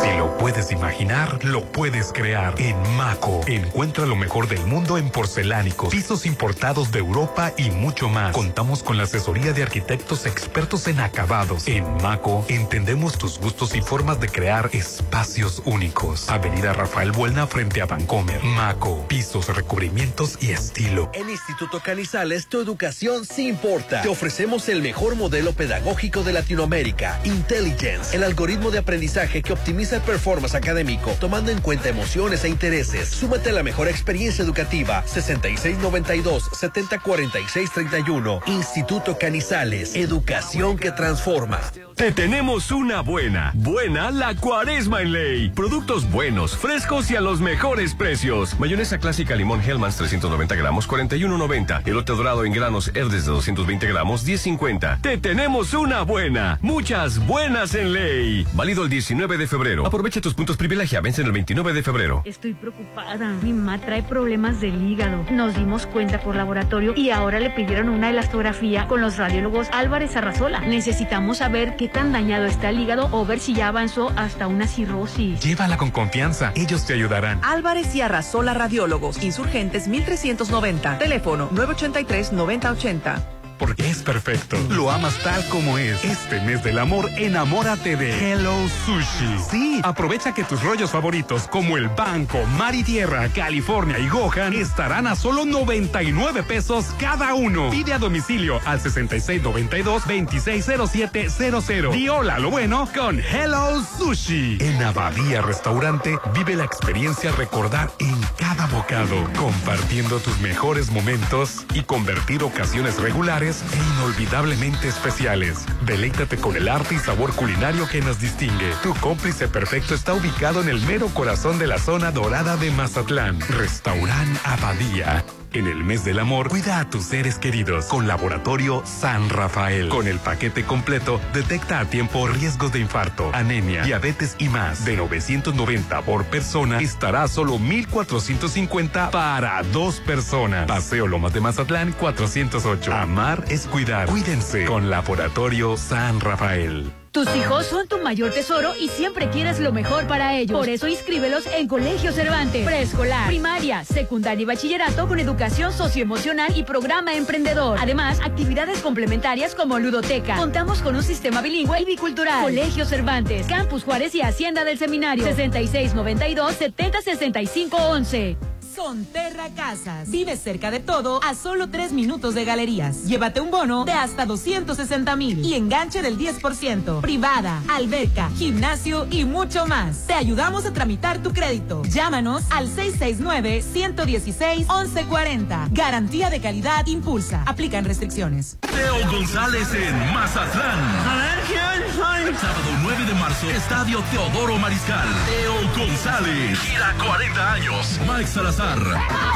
Si lo puedes imaginar, lo puedes crear. En Maco, encuentra lo mejor del mundo en porcelánicos, pisos importados de Europa y mucho más. Contamos con la asesoría de arquitectos expertos en acabados. En Maco, entendemos tus gustos y formas de crear espacios únicos. Avenida Rafael Buelna frente a Vancomer. Maco, pisos, recubrimientos y estilo. En Instituto Canizales, tu educación sí importa. Te ofrecemos el mejor modelo pedagógico de Latinoamérica, Intelligence, el algoritmo de aprendizaje que optimiza el performance académico, tomando en cuenta emociones e intereses. Súmate a la mejor experiencia educativa, 6692-704631. Instituto Canizales, educación que transforma. Te tenemos una buena, buena la cuaresma en ley. Productos buenos, frescos y a los mejores precios. Mayonesa clásica limón Hellmann's 390 gramos, 41.90. Elote dorado en granos Herdes de 220 gramos, 10.50. Te tenemos una buena, muchas buenas en ley. Válido el 19 de febrero. Aprovecha tus puntos privilegia, vencen el 29 de febrero. Estoy preocupada. Mi mamá trae problemas del hígado. Nos dimos cuenta por laboratorio y ahora le pidieron una elastografía con los radiólogos Álvarez Arrazola. Necesitamos saber qué tan dañado está el hígado o ver si ya avanzó hasta una cirrosis. Llévala con confianza, ellos te ayudarán. Álvarez y Arrasola Radiólogos, Insurgentes 1390, teléfono 983-9080. Porque es perfecto. Lo amas tal como es. Este mes del amor, enamórate de Hello Sushi. Sí, aprovecha que tus rollos favoritos como el Banco, Mar y Tierra, California y Gohan estarán a solo 99 pesos cada uno. Pide a domicilio al 6692-260700. Y hola lo bueno con Hello Sushi. En Abadía Restaurante vive la experiencia recordar en cada bocado, compartiendo tus mejores momentos y convertir ocasiones regulares e inolvidablemente especiales. Deleítate con el arte y sabor culinario que nos distingue. Tu cómplice perfecto está ubicado en el mero corazón de la zona dorada de Mazatlán. Restaurant Abadía. En el mes del amor, cuida a tus seres queridos con Laboratorio San Rafael. Con el paquete completo, detecta a tiempo riesgos de infarto, anemia, diabetes y más. De 990 por persona, estará solo 1450 para dos personas. Paseo Lomas de Mazatlán 408. Amar es cuidar. Cuídense con Laboratorio San Rafael. Tus hijos son tu mayor tesoro y siempre quieres lo mejor para ellos. Por eso inscríbelos en Colegio Cervantes, preescolar, primaria, secundaria y bachillerato con educación socioemocional y programa emprendedor. Además, actividades complementarias como ludoteca. Contamos con un sistema bilingüe y bicultural. Colegio Cervantes, Campus Juárez y Hacienda del Seminario. 6692 706511. Sonterra Casas. Vive cerca de todo a solo tres minutos de galerías. Llévate un bono de hasta 260 mil y enganche del 10%. Privada, alberca, gimnasio y mucho más. Te ayudamos a tramitar tu crédito. Llámanos al 669-116-1140. Garantía de calidad impulsa. Aplican restricciones. Teo González en Mazatlán. A ver, ¿quién soy? Sábado 9 de marzo, Estadio Teodoro Mariscal. Teo González. Gira 40 años. Mike Salazar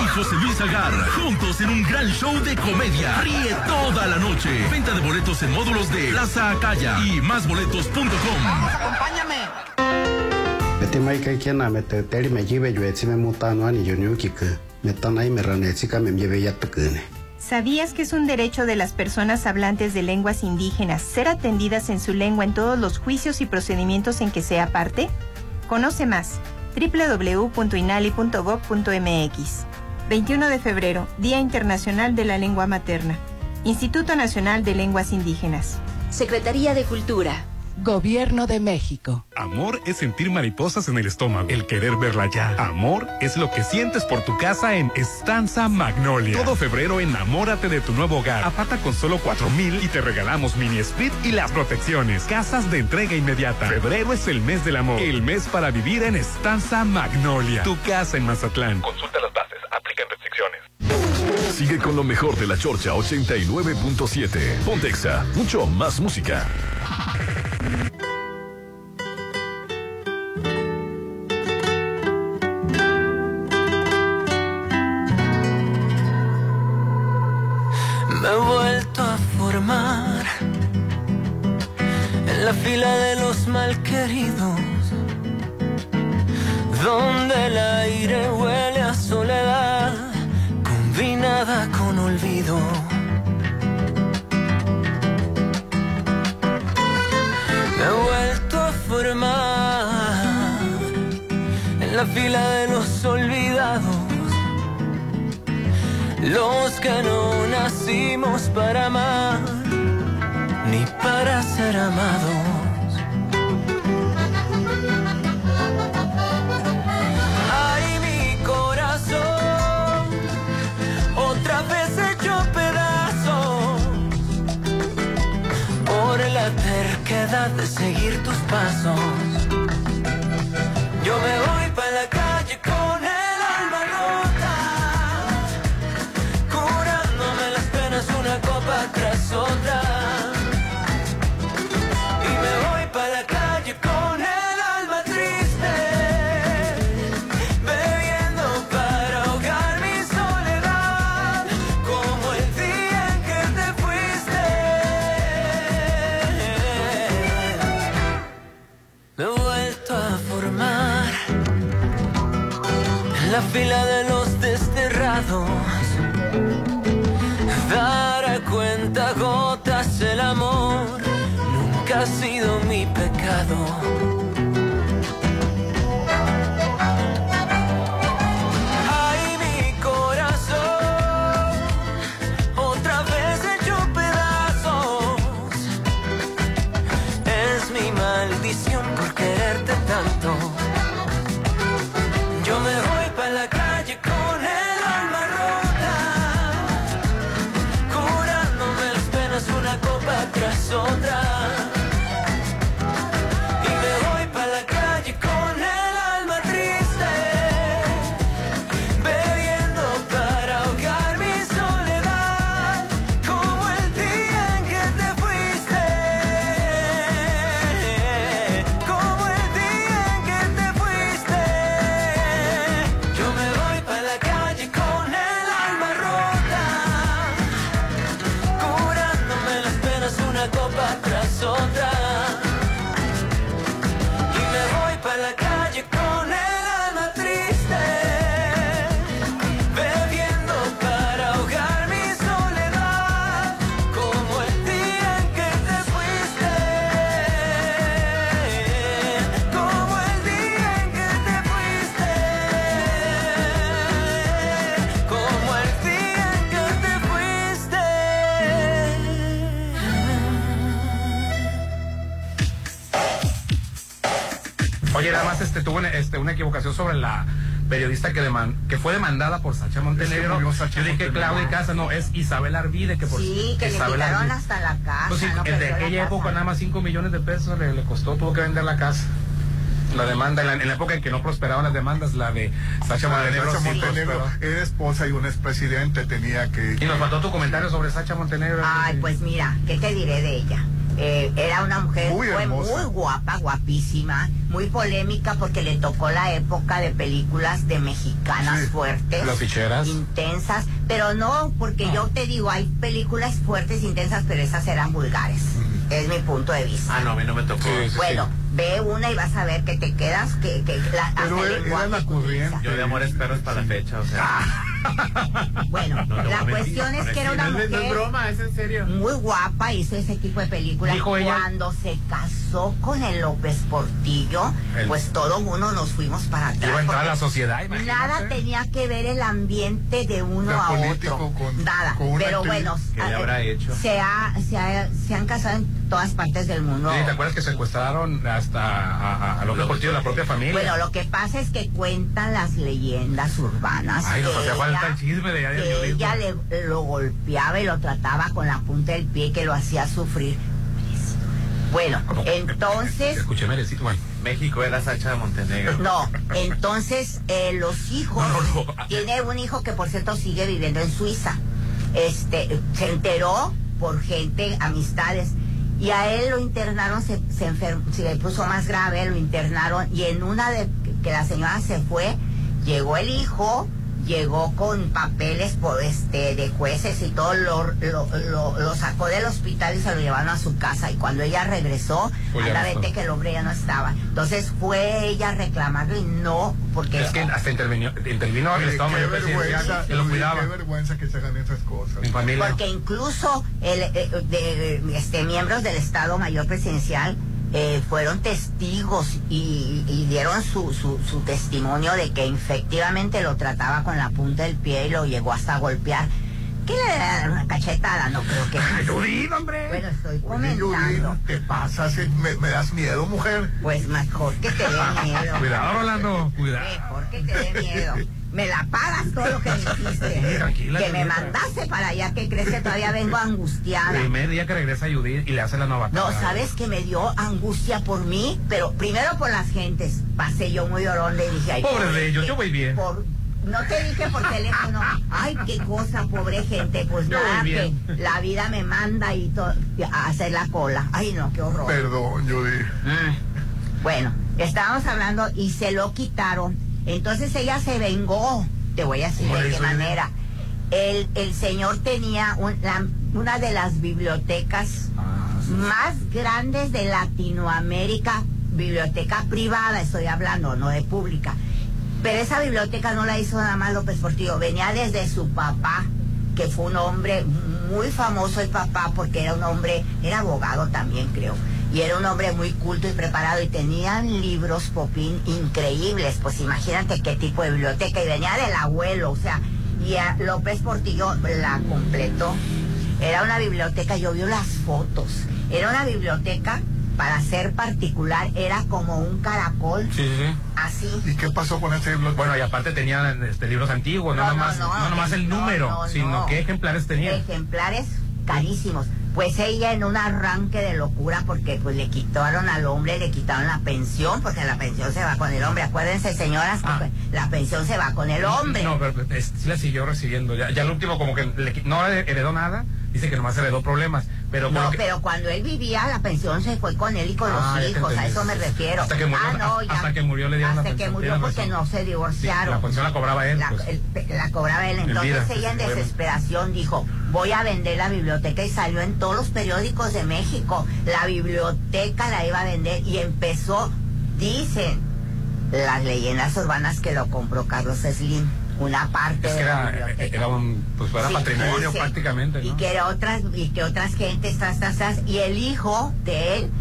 y José Luis Agar. Juntos en un gran show de comedia. Ríe toda la noche. Venta de boletos en módulos de Plaza Acaya y másboletos.com. Acompáñame. Me yue tsime mutano ani mem lleve ya tukune. ¿Sabías que es un derecho de las personas hablantes de lenguas indígenas ser atendidas en su lengua en todos los juicios y procedimientos en que sea parte? Conoce más www.inali.gov.mx. 21 de febrero, Día Internacional de la Lengua Materna. Instituto Nacional de Lenguas Indígenas. Secretaría de Cultura. Gobierno de México. Amor es sentir mariposas en el estómago, el querer verla ya. Amor es lo que sientes por tu casa en Estanza Magnolia. Todo febrero enamórate de tu nuevo hogar. Apata con solo cuatro mil y te regalamos mini split y las protecciones. Casas de entrega inmediata. Febrero es el mes del amor. El mes para vivir en Estanza Magnolia. Tu casa en Mazatlán. Consulta las bases. Aplican restricciones. Sigue con lo mejor de la Chorcha 89.7. Pontexa. Mucho más música. En la fila de los malqueridos, donde el aire huele a soledad combinada con olvido. Me he vuelto a formar en la fila de los olvidados. Los que no nacimos para amar, ni para ser amados. Ay, mi corazón, otra vez hecho pedazos por la terquedad de seguir tus pasos. Desterrados dar a cuenta gotas el amor nunca ha sido mi pecado. Periodista que deman- que fue demandada por Sacha Montenegro. murió Sacha Yo dije Montenegro. Claudia Casa, no, es Isabel Arvide que por Sí, que le Isabel Arvide. hasta la casa. Pues sí, no de perdió la aquella casa. época nada más 5 millones de pesos le, le costó, tuvo que vender la casa. La demanda, en la, en la época en que no prosperaban las demandas, la de Sacha La de Montenegro. Sacha sí Montenegro prosperó. era esposa y un expresidente, tenía que... Y nos faltó tu comentario sobre Sacha Montenegro. Ay, pues mira, ¿qué te diré de ella? Eh, era una mujer Muy fue hermosa. muy guapa, guapísima, muy polémica porque le tocó la época de películas de mexicanas Sí, fuertes, Las ficheras. intensas, pero no, porque yo te digo, hay películas fuertes, intensas, pero esas eran vulgares. Es mi punto de vista. Ah, no, a mí no me tocó. Sí, sí, bueno, ve una y vas a ver que te quedas, que, que la, Pero hasta el era, era lenguaje la corriente. Yo de amores perros para la fecha, o sea. *laughs* Bueno, No, no, la cuestión es que era una no es mujer broma, es en serio. muy guapa, hizo ese tipo de películas. Ella- Cuando se casó con el López Portillo, El- pues todo uno nos fuimos para atrás. Iba a entrar a la porque sociedad, imagínate. Nada tenía que ver el ambiente de uno a otro. con- Nada. con Pero bueno, ¿Qué le a- habrá hecho? Se, ha- se, ha- se han casado en todas partes del mundo. Sí, ¿Te acuerdas que secuestraron hasta a, a, a López Portillo, la propia familia? Bueno, lo que pasa es que cuentan las leyendas urbanas. Ay, nos hacía falta el chisme de que ella le, lo golpeaba y lo trataba con la punta del pie que lo hacía sufrir. Bueno, ¿Cómo que- entonces, Escuché merecito, bueno. México era Sacha de Montenegro. no, entonces eh, los hijos, No, no, no. tiene un hijo que por cierto sigue viviendo en Suiza. Este, se enteró por gente, amistades, y a él lo internaron, se, se, enfer- se le puso más grave, lo internaron, y en una de que la señora se fue, llegó el hijo, llegó con papeles por este de jueces y todo, lo, lo, lo- lo sacó del hospital y se lo llevaron a su casa, y cuando ella regresó, Pues no vete que el hombre ya no estaba. Entonces fue ella a reclamarlo y no, porque... Es que hasta intervino, intervino el Estado Mayor Presidencial, que lo cuidaba. qué vergüenza que se hagan esas cosas. Mi familia. Porque incluso el, eh, de, este, miembros del Estado Mayor Presidencial eh, fueron testigos y, y dieron su, su, su testimonio de que efectivamente lo trataba con la punta del pie y lo llegó hasta a golpear. ¿Qué le da una cachetada? No creo que... Judith, hombre. Bueno, estoy Oye, comentando. Judith, ¿qué pasa? Me das miedo, mujer. Pues mejor que te dé miedo. *laughs* Cuidado, Rolando, cuidado. Mejor que te dé miedo. Me la pagas todo lo que me hiciste. Sí, *laughs* tranquila, que me mandaste para allá, que crees que todavía vengo angustiada. Primer día que regresa Judith y le hace la nueva No, sabes que me dio angustia por mí, pero primero por las gentes. Pasé yo muy llorón, le dije, ay, Pobre de ellos, yo voy bien. por- no te dije por teléfono, ay, qué cosa, pobre gente, pues Yo voy nada, que la vida me manda y to- a hacer la cola. Ay, no, qué horror. Perdón, Judith. Mm. Bueno, estábamos hablando y se lo quitaron. Entonces ella se vengó. Te voy a decir ¿Cómo de qué manera. El, el señor tenía un- la- una de las bibliotecas más grandes de Latinoamérica, biblioteca privada, estoy hablando, no de pública. Pero esa biblioteca no la hizo nada más López Portillo, venía desde su papá, que fue un hombre muy famoso el papá, porque era un hombre, era abogado también creo, y era un hombre muy culto y preparado, y tenían libros, Popín, increíbles, pues imagínate qué tipo de biblioteca, y venía del abuelo, o sea, y a López Portillo la completó. Era una biblioteca, yo vi las fotos, era una biblioteca, para ser particular, era como un caracol, Sí, sí, sí. así. ¿Y qué pasó con ese blog? Bueno, y aparte tenían este, libros antiguos, no, No, no, nomás, no, no, nomás el no, número, no, sino no. qué ejemplares tenían. ejemplares carísimos. Pues ella en un arranque de locura porque pues le quitaron al hombre, le quitaron la pensión, porque la pensión se va con el hombre. Acuérdense, señoras, que, Ah. pues, la pensión se va con el hombre. No, pero es- sí la siguió recibiendo. Ya, ya el último como que le no heredó nada, dice que nomás heredó problemas. Pero No, que- pero cuando él vivía, la pensión se fue con él y con Ah, los hijos, a eso me refiero. Hasta que murió- ah, no, ya. hasta que murió le dieron la Hasta que pensión, murió tienes porque no se Sí, divorciaron. la pensión la cobraba él. La, pues. el- la cobraba él. En Entonces vida, ella en desesperación dijo, voy a vender la biblioteca y salió en todos los periódicos de México. La biblioteca la iba a vender y empezó, dicen las leyendas urbanas que lo compró Carlos Slim. Una parte Es que de la era, era un, pues era Sí, patrimonio sí. prácticamente, Y que otras, y que otras gentes, y el hijo de él,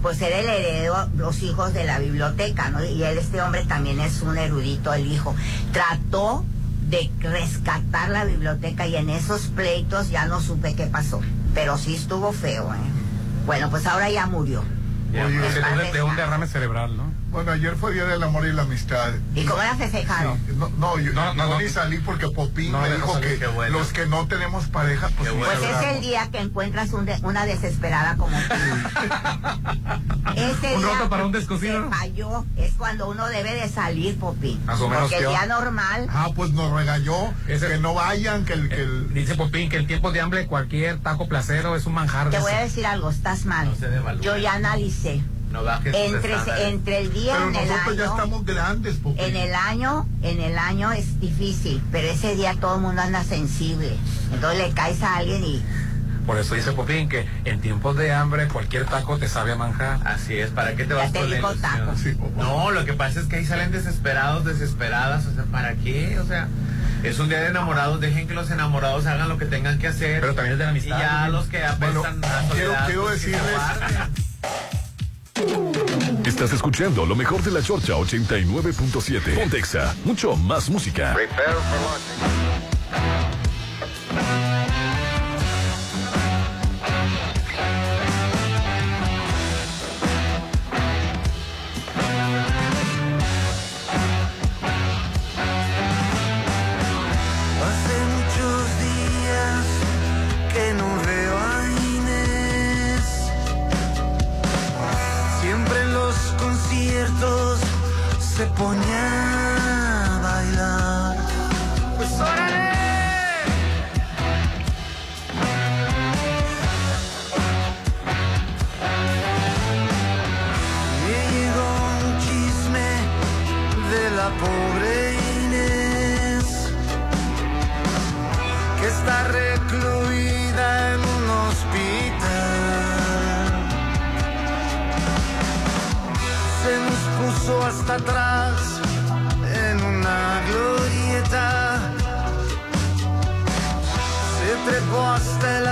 pues era el heredero, los hijos de la biblioteca, ¿no? Y él, este hombre también es un erudito, el hijo. Trató de rescatar la biblioteca y en esos pleitos ya no supe qué pasó. Pero sí estuvo feo, ¿eh? Bueno, pues ahora ya murió. Ya, pues, un- de un derrame cerebral, ¿no? Bueno, ayer fue Día del Amor y la Amistad. ¿Y cómo la festejaron? Sí, no, no, yo No, no, yo no. ni salí porque Popín No me dijo que bueno. los que no tenemos pareja, pues, sí Pues es el día que encuentras un de- una desesperada como tú. Ese Un día roto para un descosido. falló. Es cuando uno debe de salir, Popín. Más o menos Porque el día normal, Ah, pues nos regañó Ese- que no vayan, que el, que el... Dice Popín que en tiempos de hambre cualquier taco placero es un manjar. te voy a decir algo, estás mal. No se. Yo ya analicé. No bajes tus Entre, el día Pero en el ya año. estamos grandes, Popín. En el año, en el año es difícil, pero ese día todo el mundo anda sensible. Entonces le caes a alguien y Por eso dice Popín que en tiempos de hambre cualquier taco te sabe a manjar. Así es, ¿para qué te Ya vas con la. Sí. No, lo que pasa es que ahí salen desesperados, desesperadas, o sea, ¿para qué? O sea, es un día de enamorados, dejen que los enamorados hagan lo que tengan que hacer. Pero también es de la y amistad. ya ¿no? los que apestan Bueno, a soledad, quiero pues, decirles-. Estás escuchando lo mejor de la Chorcha 89.7. Pontexa, mucho más música. Hace se hasta atrás en una glorieta. Se trepó hasta el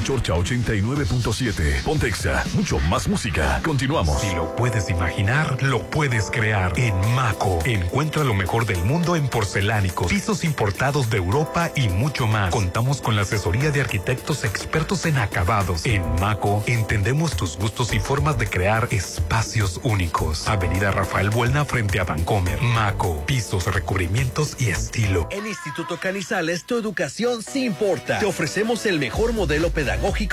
la Chorcha 89.7. Pontexa, mucho más música. Continuamos. Si lo puedes imaginar, lo puedes crear. En Maco, encuentra lo mejor del mundo en porcelánicos, pisos importados de Europa y mucho más. Contamos con la asesoría de arquitectos expertos en acabados. En Maco, entendemos tus gustos y formas de crear espacios únicos. Avenida Rafael Buelna frente a Vancomer. Maco, pisos, recubrimientos y estilo. En Instituto Canizales, tu educación sí importa. Te ofrecemos el mejor modelo pedagógico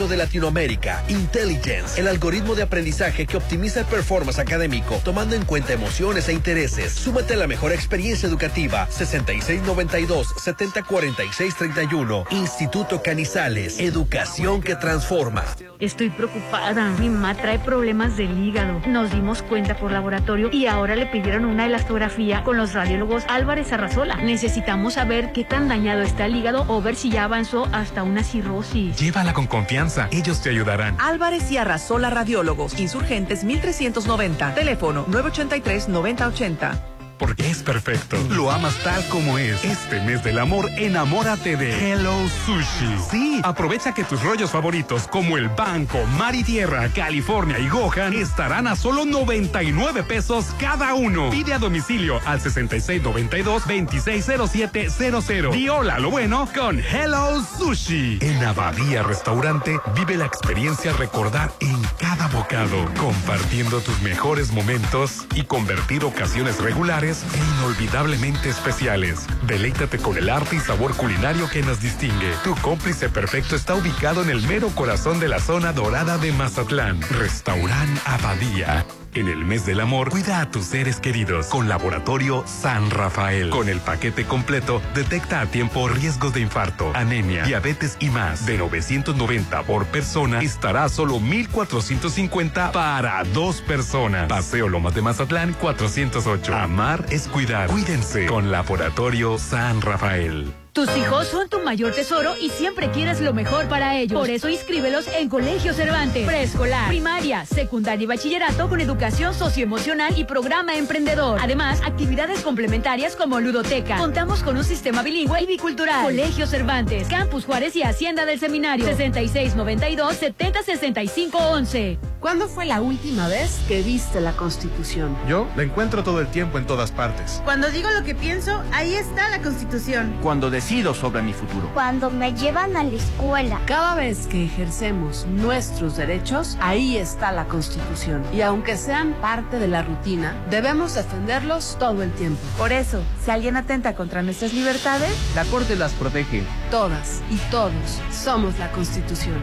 de Latinoamérica, Intelligence, el algoritmo de aprendizaje que optimiza el performance académico, tomando en cuenta emociones e intereses. Súmate a la mejor experiencia educativa, 6692-704631. Instituto Canizales, educación que transforma. Estoy preocupada. Mi mamá trae problemas del hígado. Nos dimos cuenta por laboratorio y ahora le pidieron una elastografía con los radiólogos Álvarez Arrazola. Necesitamos saber qué tan dañado está el hígado o ver si ya avanzó hasta una cirrosis. Llévala con confianza. Ellos te ayudarán. Álvarez y Arrasola Radiólogos, Insurgentes 1390, teléfono 983-9080. Porque es perfecto. Lo amas tal como es. Este mes del amor, enamórate de Hello Sushi. Sí, aprovecha que tus rollos favoritos como el Banco, Mar y Tierra, California y Gohan estarán a solo 99 pesos cada uno. Pide a domicilio al 6692-260700. Di hola lo bueno con Hello Sushi. En Abadía Restaurante, vive la experiencia recordar en cada bocado, compartiendo tus mejores momentos y convertir ocasiones regulares e inolvidablemente especiales. Deleítate con el arte y sabor culinario que nos distingue. Tu cómplice perfecto está ubicado en el mero corazón de la zona dorada de Mazatlán. Restaurant Abadía. En el mes del amor, cuida a tus seres queridos con Laboratorio San Rafael. Con el paquete completo, detecta a tiempo riesgos de infarto, anemia, diabetes y más. De 990 por persona, estará solo 1450 para dos personas. Paseo Lomas de Mazatlán 408. Amar es cuidar. Cuídense con Laboratorio San Rafael. Tus hijos son tu mayor tesoro y siempre quieres lo mejor para ellos. Por eso inscríbelos en Colegio Cervantes, preescolar, primaria, secundaria y bachillerato con educación socioemocional y programa emprendedor. Además, actividades complementarias como ludoteca. Contamos con un sistema bilingüe y bicultural. Colegio Cervantes, Campus Juárez y Hacienda del Seminario. 6692-706511. ¿Cuándo fue la última vez que viste la Constitución? Yo la encuentro todo el tiempo en todas partes. Cuando digo lo que pienso, ahí está la Constitución. Cuando decido sobre mi futuro. Cuando me llevan a la escuela. Cada vez que ejercemos nuestros derechos, ahí está la Constitución. Y aunque sean parte de la rutina, debemos defenderlos todo el tiempo. Por eso, si alguien atenta contra nuestras libertades, la Corte las protege. Todas y todos somos la Constitución.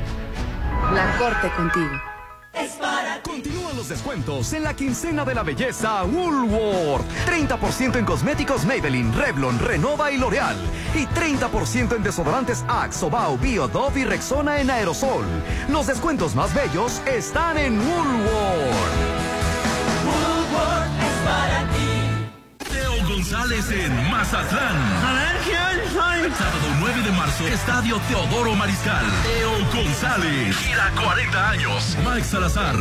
La Corte contigo. Continúan los descuentos en la quincena de la belleza Woolworth. 30% en cosméticos Maybelline, Revlon, Renova y L'Oreal. Y 30% en desodorantes Axe, Obao, Bio, Dove y Rexona en aerosol. Los descuentos más bellos están en Woolworth. Woolworth es para ti. González en Mazatlán. A ver, ¿quién soy? Sábado 9 de marzo, Estadio Teodoro Mariscal. Teo González. Gira 40 años. Mike Salazar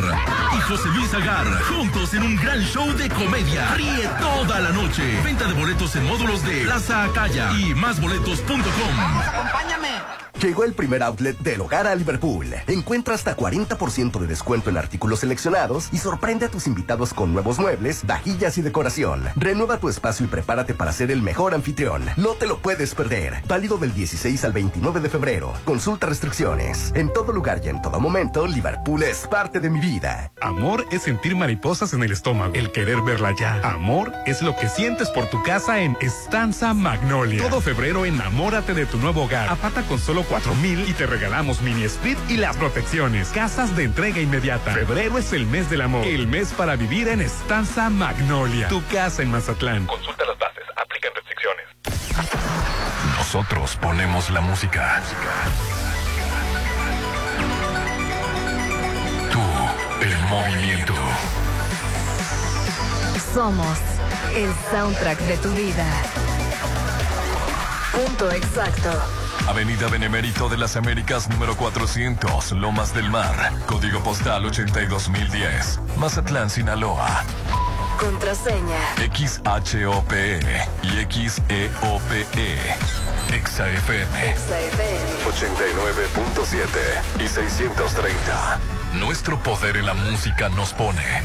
y José Luis Agar. Juntos en un gran show de comedia. Ríe toda la noche. Venta de boletos en módulos de Plaza Acaya y másboletos.com. Acompáñame. Llegó el primer outlet del hogar a Liverpool. Encuentra hasta 40% de descuento en artículos seleccionados y sorprende a tus invitados con nuevos muebles, vajillas y decoración. Renueva tu espacio y prepárate para ser el mejor anfitrión. No te lo puedes perder. Válido del 16 al 29 de febrero. Consulta restricciones. En todo lugar y en todo momento, Liverpool es parte de mi vida. Amor es sentir mariposas en el estómago, el querer verla ya. Amor es lo que sientes por tu casa en Estanza Magnolia. Todo febrero enamórate de tu nuevo hogar. Apata con solo 4 mil y te regalamos mini split y las protecciones. Casas de entrega inmediata. Febrero es el mes del amor. El mes para vivir en Estanza Magnolia. Tu casa en Mazatlán. Consulta aplican restricciones. Nosotros ponemos la música. Tú, el movimiento. Somos el soundtrack de tu vida. Punto exacto. Avenida Benemérito de las Américas número 400, Lomas del Mar, código postal 82010, Mazatlán, Sinaloa. Contraseña. XHOPE y XEOPE. Exa FM. 89.7 y 630. Nuestro poder en la música nos pone.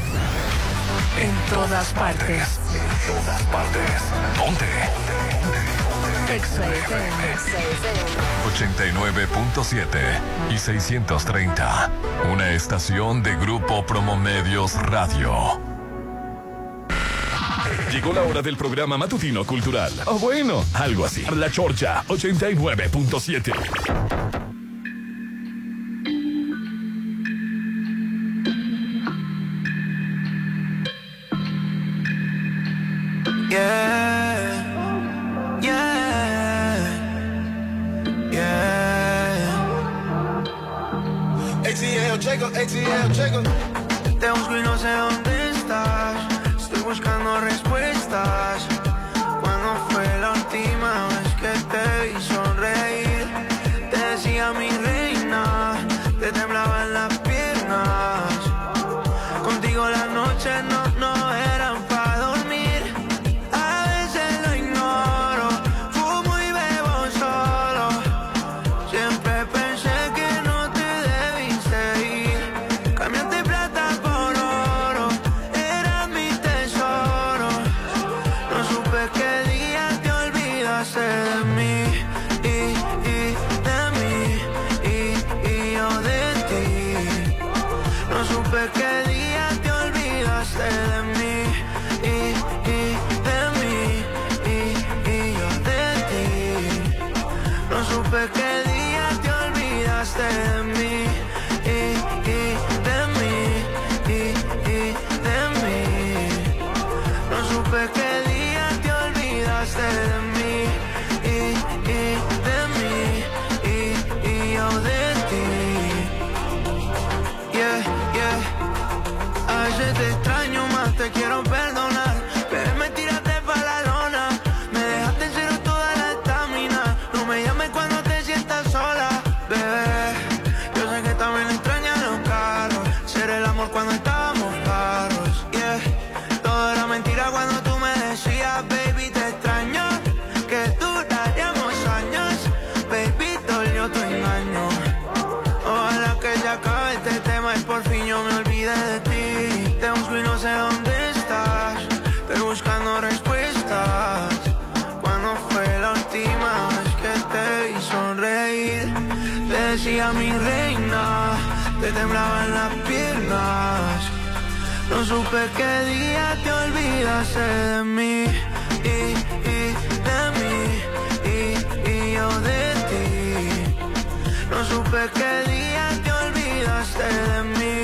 En todas partes. En todas partes. Ponte. Exa FM. 89.7 y 630. Una estación de Grupo Promomedios Radio. Llegó la hora del programa matutino cultural. O bueno, algo así. La Chorcha 89.7. Yeah, Te busco y no sé dónde estás. Estoy buscando respuestas. Supe qué día te olvidaste de mí. Y, y de mí, y, y yo de ti. No supe qué día te olvidaste de mí.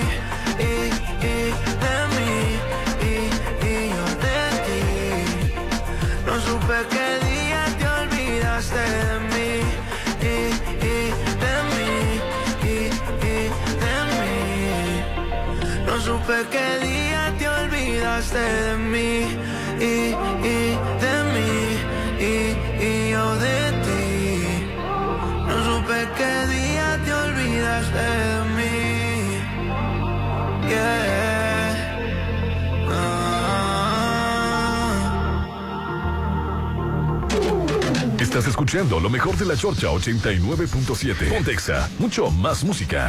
Y, y de mí, y, y yo de ti. No supe qué día te olvidaste de mí. Y, de mí, y, y de mí. No supe qué día olvidaste de mí. Y, y de mí, y, y yo de ti. No supe qué día te olvidaste de mí. Yeah. Estás escuchando lo mejor de la Chorcha 89.7. Pontexa, mucho más música.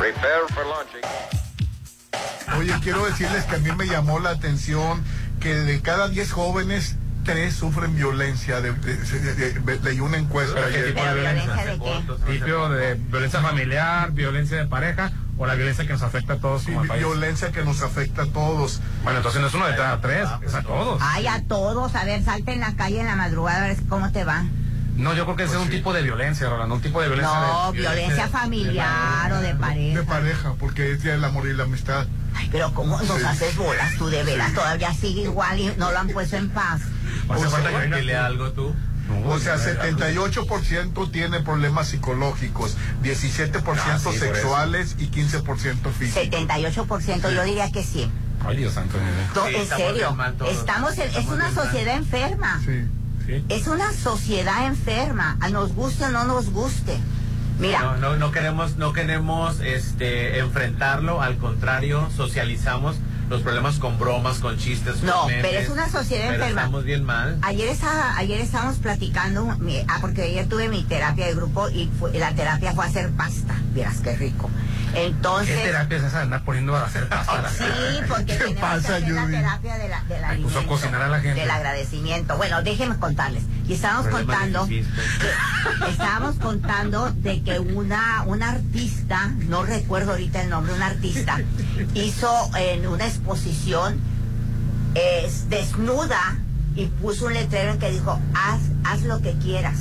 Oye, quiero decirles que a mí me llamó la atención que de cada 10 jóvenes, 3 sufren violencia. De, de- de- de- leí una encuesta ¿Pero qué tipo de violencia? ¿Tipo de violencia familiar, violencia de pareja o la violencia que nos afecta a todos como país? Violencia que nos afecta a todos. Bueno, entonces no es uno de cada tres, es a todos. Ay, a todos. A ver, salte en la calle en la madrugada a ver cómo te va. No, yo creo que ese es un tipo de violencia, Rolando, un tipo de violencia. No, de- violencia familiar o de pareja. De pareja, porque es día del amor y la amistad. Pero ¿cómo nos Sí. haces bolas tú de veras? Todavía sigue igual y no lo han puesto en paz. Hace falta que dile algo tú. O sea, 78% tiene problemas psicológicos, 17% Ah, sí, sexuales y 15% físicos. 78% yo diría que sí. Ay, Dios santo. No, Sí, en estamos serio, estamos en- es una sociedad enferma. Es una sociedad enferma, a nos guste o no nos guste. Mira, No, no, no queremos, no queremos este enfrentarlo, al contrario, socializamos los problemas con bromas, con chistes, No, con memes, pero es una sociedad enferma. estamos bien mal. Ayer estaba, ayer estábamos platicando, ah, porque ayer tuve mi terapia de grupo y fue- la terapia fue hacer pasta. Vieras qué rico. Entonces. ¿Qué terapia es esa de andar poniendo a hacer pasta? a la *laughs* Sí, porque ¿Qué tenemos pasa, que hacer la terapia de la, del Ay, puso a cocinar a la gente. del agradecimiento. Bueno, déjenme contarles. Y estábamos contando, que- *laughs* estábamos contando de que una, una artista, no recuerdo ahorita el nombre, una artista, hizo en una exposición es desnuda y puso un letrero en que dijo, haz, haz lo que quieras.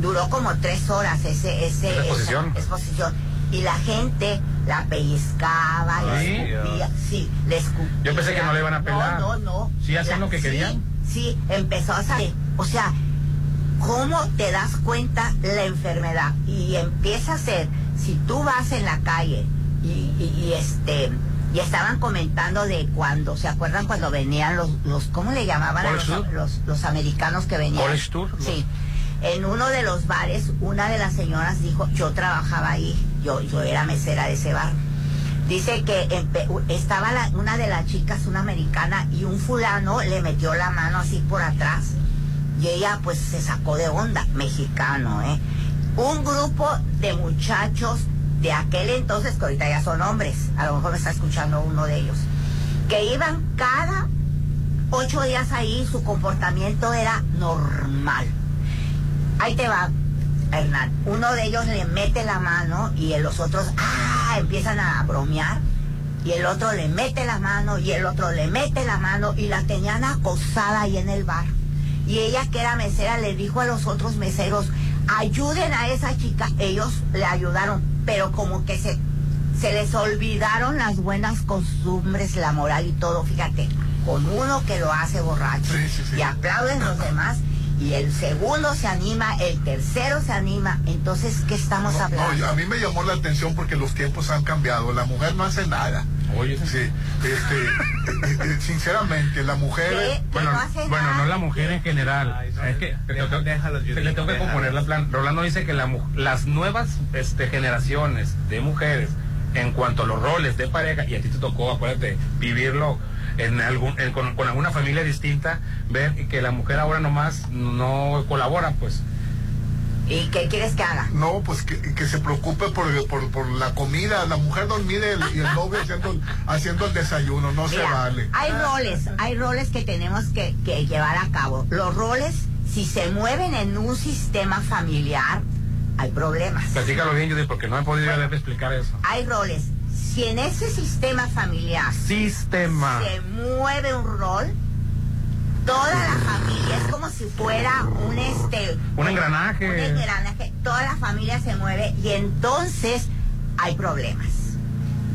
Duró como tres horas ese, ese, ¿Esa exposición? esa exposición. Y la gente la pellizcaba, ¿Sí? escupía, sí, le escupía. Yo pensé que no le iban a pelar. No, no, no. ¿Sí hacían lo que sí, querían? Sí, empezó a salir. O sea, ¿cómo te das cuenta la enfermedad? Y empieza a ser, si tú vas en la calle y, y- y, este y estaban comentando de cuando, ¿se acuerdan cuando venían los, los ¿cómo le llamaban a los, los, los americanos que venían? Tour, Sí. En uno de los bares, una de las señoras dijo, yo trabajaba ahí, yo, yo era mesera de ese bar. Dice que estaba una de las chicas, una americana, y un fulano le metió la mano así por atrás. Y ella pues se sacó de onda, mexicano, ¿eh? Un grupo de muchachos de aquel entonces, que ahorita ya son hombres, a lo mejor me está escuchando uno de ellos, que iban cada ocho días ahí, su comportamiento era normal. Ahí te va, Hernán. Uno de ellos le mete la mano y los otros, ah, empiezan a bromear. Y el otro le mete la mano y el otro le mete la mano y la tenían acosada ahí en el bar. Y ella que era mesera le dijo a los otros meseros, ayuden a esa chica. Ellos le ayudaron, pero como que se, se les olvidaron las buenas costumbres, la moral y todo. Fíjate, con uno que lo hace borracho y aplauden los demás. Y el segundo se anima, el tercero se anima. Entonces, ¿qué estamos No, hablando? a mí me llamó la atención porque los tiempos han cambiado. La mujer no hace nada. Oye, sí. Este, eh, eh, sinceramente, la mujer. Bueno, bueno, no la mujer en general. es que te, tengo- te- le tengo que componer la plan. Rolando dice que la mu- las nuevas este, generaciones de mujeres, en cuanto a los roles de pareja, y a ti te tocó, acuérdate, vivirlo en algún, en- con, con alguna familia distinta, ver que la mujer ahora nomás no colabora, pues. ¿Y qué quieres que haga? No, pues que, que se preocupe por, por, por la comida. La mujer dormida y el, y el *laughs* novio haciendo, haciendo el desayuno. No se vale. Hay roles, hay roles que tenemos que, que llevar a cabo. Los roles, si se mueven en un sistema familiar, hay problemas. Platícalo bien, Judy, porque no he podido explicar eso. Hay roles. Si en ese sistema familiar Sistema. se mueve un rol, toda la familia es como si fuera un este Un engranaje. un engranaje, toda la familia se mueve y entonces hay problemas.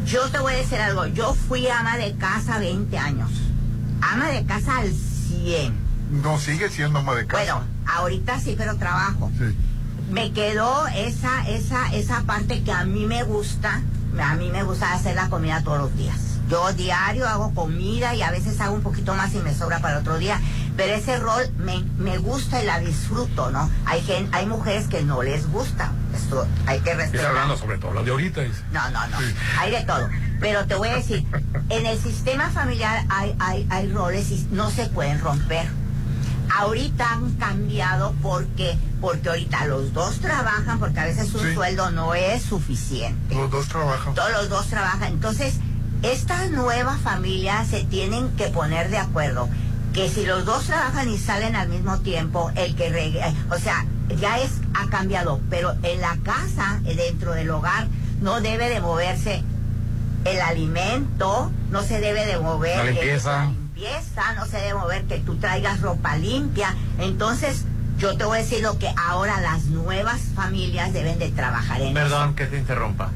Yo te voy a decir algo, yo fui ama de casa 20 años, ama de casa al 100. No, sigue siendo ama de casa. Bueno, ahorita sí, pero trabajo. Me quedó esa, esa, esa parte que a mí me gusta, a mí me gusta hacer la comida todos los días. Yo diario hago comida y a veces hago un poquito más y me sobra para otro día. Pero ese rol me, me gusta y la disfruto, ¿no? Hay gen- hay mujeres que no les gusta. Esto hay que Está respetar. hablando sobre todo, lo de ahorita. dice. No, no, no. Hay de todo. Pero te voy a decir, en el sistema familiar hay, hay, hay roles y no se pueden romper. Ahorita han cambiado porque, porque ahorita los dos trabajan, porque a veces un Sí. sueldo no es suficiente. Los dos trabajan. Todos los dos trabajan. Entonces, estas nuevas familias se tienen que poner de acuerdo que si los dos trabajan y salen al mismo tiempo, el que regue- o sea, ya es ha cambiado, pero en la casa, eh, dentro del hogar, no debe de moverse el alimento, no se debe de mover La el- limpieza. la limpieza, no se debe mover que tú traigas ropa limpia. Entonces, yo te voy a decir lo que ahora las nuevas familias deben de trabajar en eso. Perdón que te interrumpa.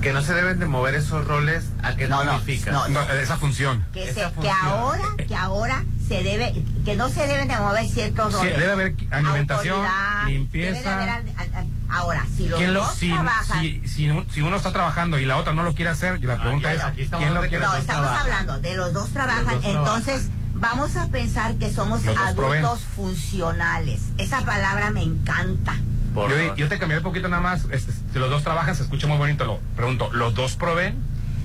Que no se deben de mover esos roles a que no, significa. no, no. esa función. que, se- ahora que ahora se debe que no se deben de mover ciertos Sí, roles debe haber alimentación, Autoridad, limpieza. debe de haber ahora si los ¿Quién lo, dos si, trabajan si, si, un- si uno está trabajando y la otra no lo quiere hacer, la pregunta Aquí- es, aquí estamos ¿quién lo quiere no hacer? estamos trabajan. hablando de los dos trabajan Los dos entonces vamos a pensar que somos Los adultos funcionales esa palabra me encanta Por Yo, favor. yo te cambié un poquito nada más. este, si los dos trabajan, se escucha muy bonito. Lo pregunto, ¿los dos proveen?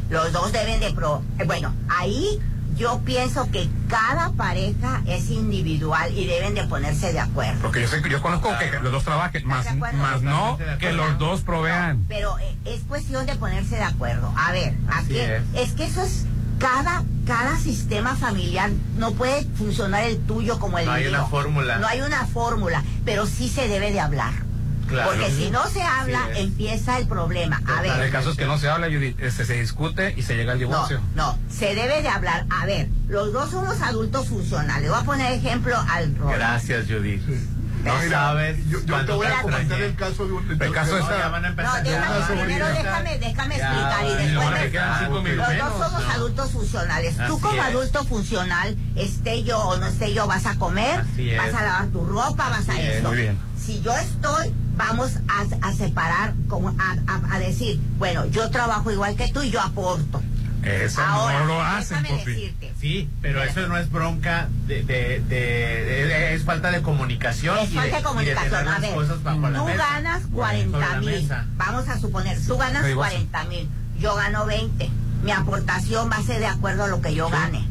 Los dos deben de pro... eh, Bueno, ahí yo pienso que cada pareja es individual y deben de ponerse de acuerdo. Porque yo sé que yo conozco que los dos trabajen, más, más no que los dos provean. Pero eh, es cuestión de ponerse de acuerdo. A ver, aquí es. es. que eso es cada cada sistema familiar no puede funcionar el tuyo como el No hay mío. una fórmula. No hay una fórmula, pero sí se debe de hablar. Claro. Porque si no se habla, empieza el problema. A ver. El caso es que no se habla, Judith, este, se discute y se llega al divorcio. No, se debe de hablar. A ver, los dos somos adultos funcionales. Voy a poner ejemplo al Roy. Gracias, Judith. No Mira, sabes. yo, yo te voy a comentar el caso de un El caso Ya van a empezar. No, déjame, primero déjame, déjame Ya, explicar y y después me- quedan cinco Los dos somos no. adultos funcionales. Tú Así como es. adulto funcional, esté yo o no esté yo, vas a comer, Así es. vas a lavar tu ropa, vas a Así es. esto. Muy bien. Si yo estoy, vamos a, a separar, como a, a- a decir, bueno, yo trabajo igual que tú y yo aporto. Eso Ahora, no lo hacen, decirte. Sí, pero eso no es bronca de, de, de- de- es falta de comunicación. Es y falta de comunicación. A ver, cosas bajo la tú mesa. ganas Sobre 40 la mil. Vamos a suponer, tú ganas Sí, vos. 40 mil. Yo gano 20. Mi aportación va a ser de acuerdo a lo que yo gane.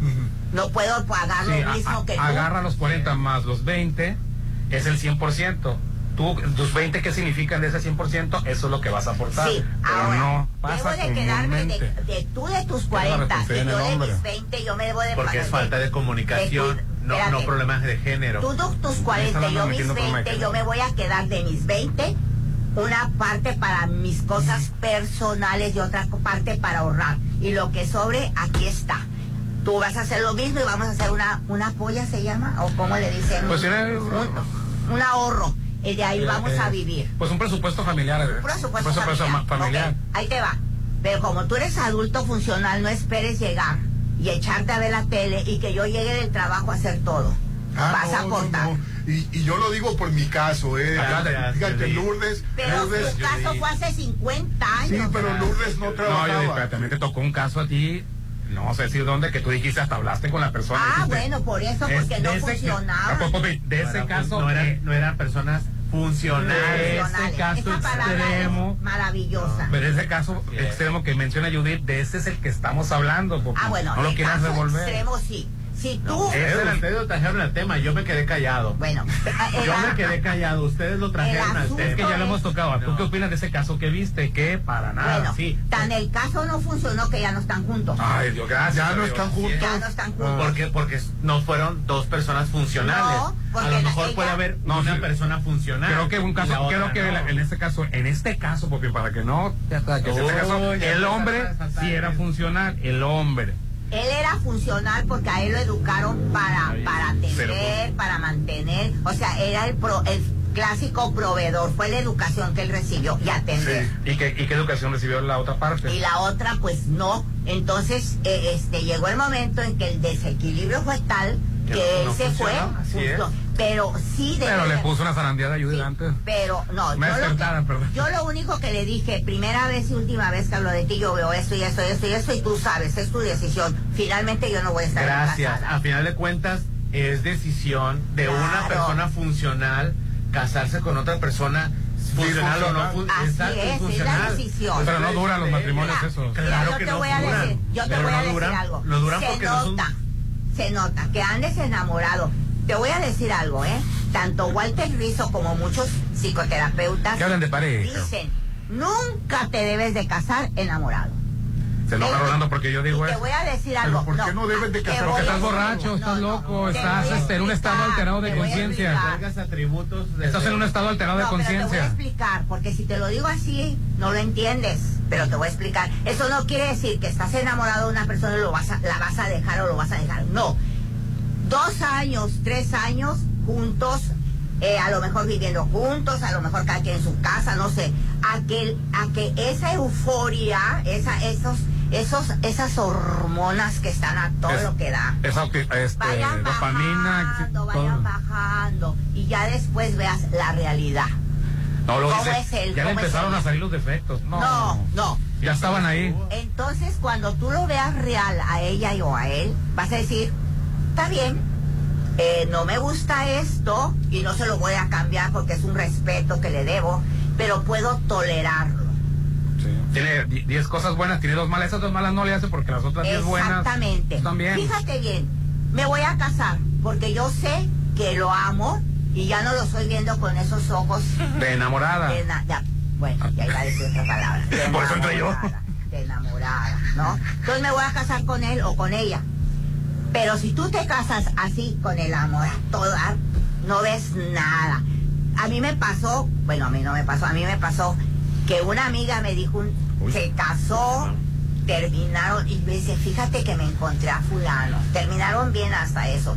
No puedo pagar Sí, lo mismo a- que tú. agarra los 40 más los 20, es el 100%. Tú, tus 20 que significan de ese 100%, eso es lo que vas a aportar. Sí, pero ahora, no debo de quedarme de, tú de tus la 40 y yo de mis 20, yo me debo de Porque es falta de comunicación, de tu- no, no problemas de género. Tú de tus 40 y yo mis metiendo con 20, Michael. yo me voy a quedar de mis 20 una parte para mis cosas personales y otra parte para ahorrar. Y lo que sobre, aquí está. Tú vas a hacer lo mismo y vamos a hacer una, una polla, ¿se llama? ¿O cómo le dicen? Pues un, tiene- un- un ahorro. Y de ahí Eh, vamos eh, a vivir. Pues un presupuesto familiar. eh. Un presupuesto Presupuesto familiar. ahí te va. Pero como tú eres adulto funcional, no esperes llegar y echarte a ver la tele y que yo llegue del trabajo a hacer todo. Ah, Vas no, a no, no. Y, y yo lo digo por mi caso, ¿eh? Gracias, Fíjate, Judith. Lourdes, Pero Lourdes, tu caso fue hace 50 años. sí, pero Lourdes no No, yo trabajaba. digo, también te tocó un caso a ti, no sé decir dónde, que tú dijiste hasta hablaste con la persona. Ah, dijiste, bueno, por eso, es- porque no funcionaba. De No ese era- caso, no, eran, no eran personas funcionales. ese caso extremo, es maravillosa. pero ese caso extremo que menciona Judith, de ese es el que estamos hablando, Popi. Ah, bueno, no lo quieras revolver. extremo sí. Si tú... era el- Ustedes lo trajeron al tema, yo me quedé callado. Bueno, Yo me quedé callado, ustedes lo trajeron al asunto Es que tema. ya lo hemos tocado. ¿Tú No. qué opinas de ese caso que viste? Que para nada. Bueno, sí. tan el caso no funcionó que ya no están juntos. Ay, Dios, gracias. Ya no están juntos. Ya no están juntos. Porque, porque no fueron dos personas funcionales. No, porque a lo mejor ella- puede haber No, una sí. persona funcional. Creo que un caso, otra creo que no. la- en este caso, en este caso, porque para que no, ya está, que en este caso, el hombre sí era funcional, el hombre. Él era funcional porque a él lo educaron para, para para mantener. O sea, era el, pro- el clásico proveedor. Fue la educación que él recibió y atender. ¿Y qué, ¿Y qué educación recibió la otra parte? Y la otra, pues no. Entonces, eh, este llegó el momento en que el desequilibrio fue tal Que que no- él se fue. funcionó, justo. Pero sí debe Pero le de- puso una zarandeada a Judith antes. Pero no, Me yo lo, despertara, que- perdón. yo lo único que le dije, primera vez y última vez que hablo de ti, yo veo esto y esto y esto y esto y tú sabes, es tu decisión. Finalmente yo no voy a estar Gracias. casada. A final de cuentas, es decisión de una persona funcional casarse con otra persona funcional o no funcional. fun- Así exacto, es, es la funcional. decisión. Pero no duran los matrimonios Mira, eso. mira, Claro yo que te no voy a duran, decir, yo te pero voy a no decir duran, algo. duran se porque no son- nota, se nota que andes enamorado. Te voy a decir algo, ¿eh? Tanto Walter Rizzo como muchos psicoterapeutas Que hablan de pareja. dicen, nunca te debes de casar enamorado. Se enoja Ven, Rolando porque yo digo y te eso. voy a decir algo. ¿por qué no debes de casar? Porque estás borracho, algo. estás No, no, loco, estás este, en un estado alterado de te voy a conciencia. atributos de Estás en un estado alterado de No, pero te voy a conciencia. explicar, porque si te lo digo así, no lo entiendes, pero te voy a explicar. Eso no quiere decir que estás enamorado de una persona y lo vas a, la vas a dejar o lo vas a dejar. No. Dos años, tres años juntos, eh, a lo mejor viviendo juntos, a lo mejor cada quien en su casa, no sé. A que, a que esa euforia, esa, esos, esos, esas hormonas que están a todo Es- lo que da. Esa este, Vayan dopamina. bajando, vayan bajando y ya después veas la realidad. No, lo ¿Cómo dice, es él? ya le ¿Cómo es empezaron a salir los defectos. No, No, no. Ya estaban ahí. Entonces, cuando tú lo veas real a ella y o a él, vas a decir, está bien, eh, no me gusta esto y no se lo voy a cambiar porque es un respeto que le debo, pero puedo tolerarlo. tiene 10 cosas buenas, tiene dos malas, esas dos malas no le hace porque las otras 10 buenas Exactamente. también. Fíjate bien, me voy a casar porque yo sé que lo amo y ya no lo estoy viendo con esos ojos De enamorada. de na- ya, bueno, ya iba a decir otra palabra. de *laughs* Por eso entré yo. De enamorada, ¿no? Entonces me voy a casar con él o con ella. Pero si tú te casas así con el amor a toda, no ves nada. A mí me pasó, bueno, a mí no me pasó, a mí me pasó que una amiga me dijo, un- se casó, terminaron, y me dice, fíjate que me encontré a fulano. Terminaron bien hasta eso.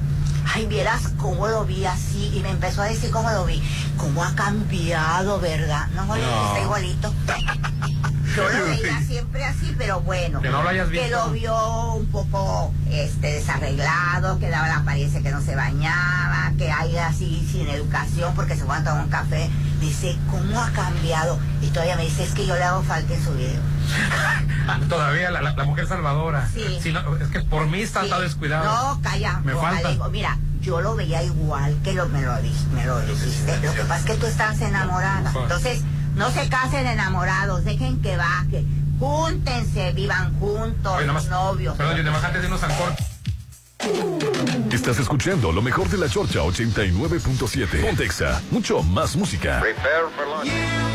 Ay, vieras cómo lo vi así, y me empezó a decir cómo lo vi. Cómo ha cambiado, ¿verdad? No, no. No. está igualito. Yo lo *laughs* veía siempre así, pero bueno. Que no lo hayas Que visto. lo vio un poco este desarreglado, que daba la apariencia que no se bañaba, que hay así sin educación porque se fue a tomar un café. Dice, ¿cómo ha cambiado? Y todavía me dice, es que yo le hago falta en su video. *laughs* Todavía la, la- la mujer salvadora. Sí. Si no, es que por mí está, está descuidado. No, calla. Me falta. digo, mira, yo lo veía igual que lo, me, lo, me lo dijiste. Lo que pasa es que tú estás enamorada. Entonces, no se casen enamorados, dejen que baje. Júntense, vivan juntos, Oye, nada más- novios. Perdón, yo más antes de irnos al corte. Estás escuchando lo mejor de la Chorcha 89.7. Pontexa, mucho más música. Prepare for launch. In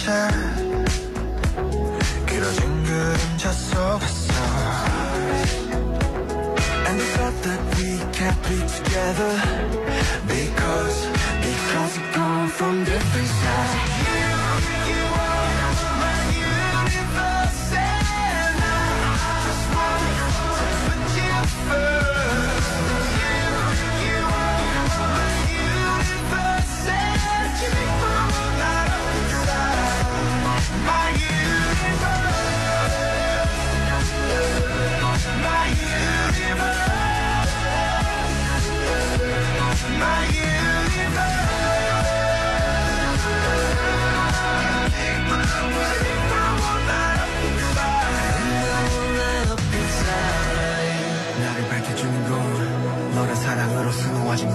변했었지 길어진 그림자 속에서 And the thought that we can't be together Because, because we come from different sides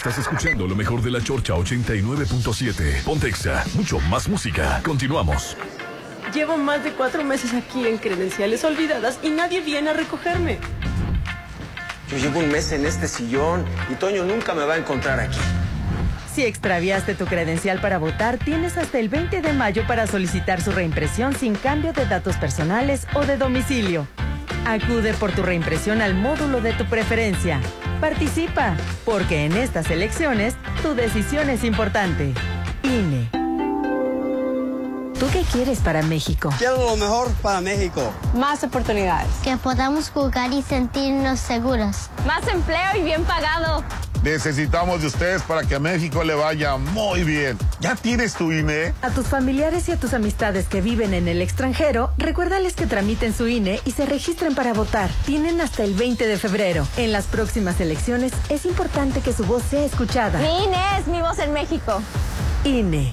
Estás escuchando lo mejor de la Chorcha 89.7. Pontexa, mucho más música. Continuamos. Llevo más de cuatro meses aquí en credenciales olvidadas y nadie viene a recogerme. Yo llevo un mes en este sillón y Toño nunca me va a encontrar aquí. Si extraviaste tu credencial para votar, tienes hasta el 20 de mayo para solicitar su reimpresión sin cambio de datos personales o de domicilio. Acude por tu reimpresión al módulo de tu preferencia. Participa, porque en estas elecciones tu decisión es importante. INE. ¿Tú qué quieres para México? Quiero lo mejor para México. Más oportunidades. Que podamos jugar y sentirnos seguros. Más empleo y bien pagado. Necesitamos de ustedes para que a México le vaya muy bien. ¿Ya tienes tu INE? A tus familiares y a tus amistades que viven en el extranjero, recuérdales que tramiten su INE y se registren para votar. Tienen hasta el 20 de febrero. En las próximas elecciones es importante que su voz sea escuchada. Mi INE es mi voz en México. INE.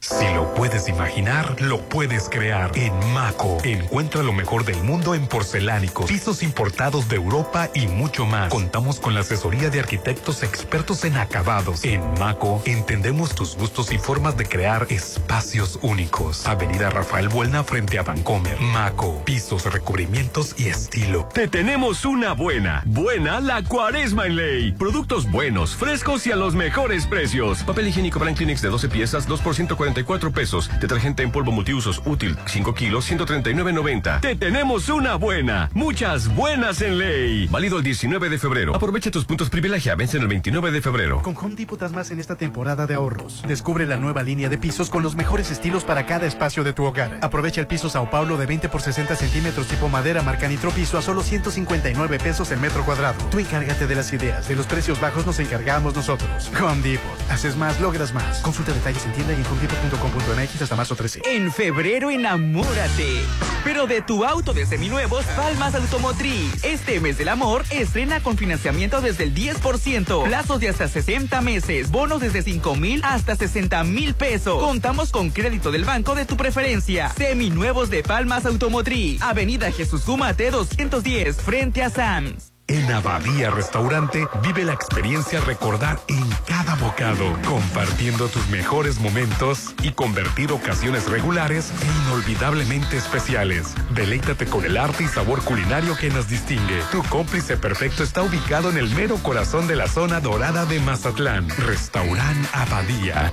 Si lo puedes imaginar, lo puedes crear. En Maco, encuentra lo mejor del mundo en porcelánicos, pisos importados de Europa y mucho más. Contamos con la asesoría de arquitectos expertos en acabados. En Maco, entendemos tus gustos y formas de crear espacios únicos. Avenida Rafael Buelna frente a Vancomer. Maco, pisos, recubrimientos y estilo. Te tenemos una buena. Buena la cuaresma en ley. Productos buenos, frescos y a los mejores precios. Papel higiénico Brand Kleenex de 12 piezas, 2 por 144 pesos. Detergente en polvo multiusos útil, 5 kilos, 139.90. Te tenemos una buena. Muchas buenas en ley. Válido el 19 de febrero. Aprovecha tus puntos privilegia. Vencen el 29 de febrero. Con Home Depot más en esta temporada de ahorros. Descubre la nueva línea de pisos con los mejores estilos para cada espacio de tu hogar. Aprovecha el piso Sao Paulo de 20 por 60 centímetros tipo madera marca Nitro Piso a solo 159 pesos el metro cuadrado. Tú encárgate de las ideas. De los precios bajos nos encargamos nosotros. Home Depot. Haces más, logras más. Consulta detalles en tienda y en homedepot.com.mx hasta marzo 13. En febrero enamórate. Pero de tu auto de seminuevos, Palmas Automotriz. Este mes del amor, estrena con financiamiento desde el 10%. Plazos de hasta 60 meses. Bonos desde 5 mil hasta 60 mil pesos. Contamos con crédito del banco de tu preferencia. Seminuevos de Palmas Automotriz. Avenida Jesús Gumate 210, frente a Sams. En Abadía Restaurante vive la experiencia recordar en cada bocado, compartiendo tus mejores momentos y convertir ocasiones regulares e inolvidablemente especiales. Deleítate con el arte y sabor culinario que nos distingue. Tu cómplice perfecto está ubicado en el mero corazón de la zona dorada de Mazatlán. Restaurant Abadía.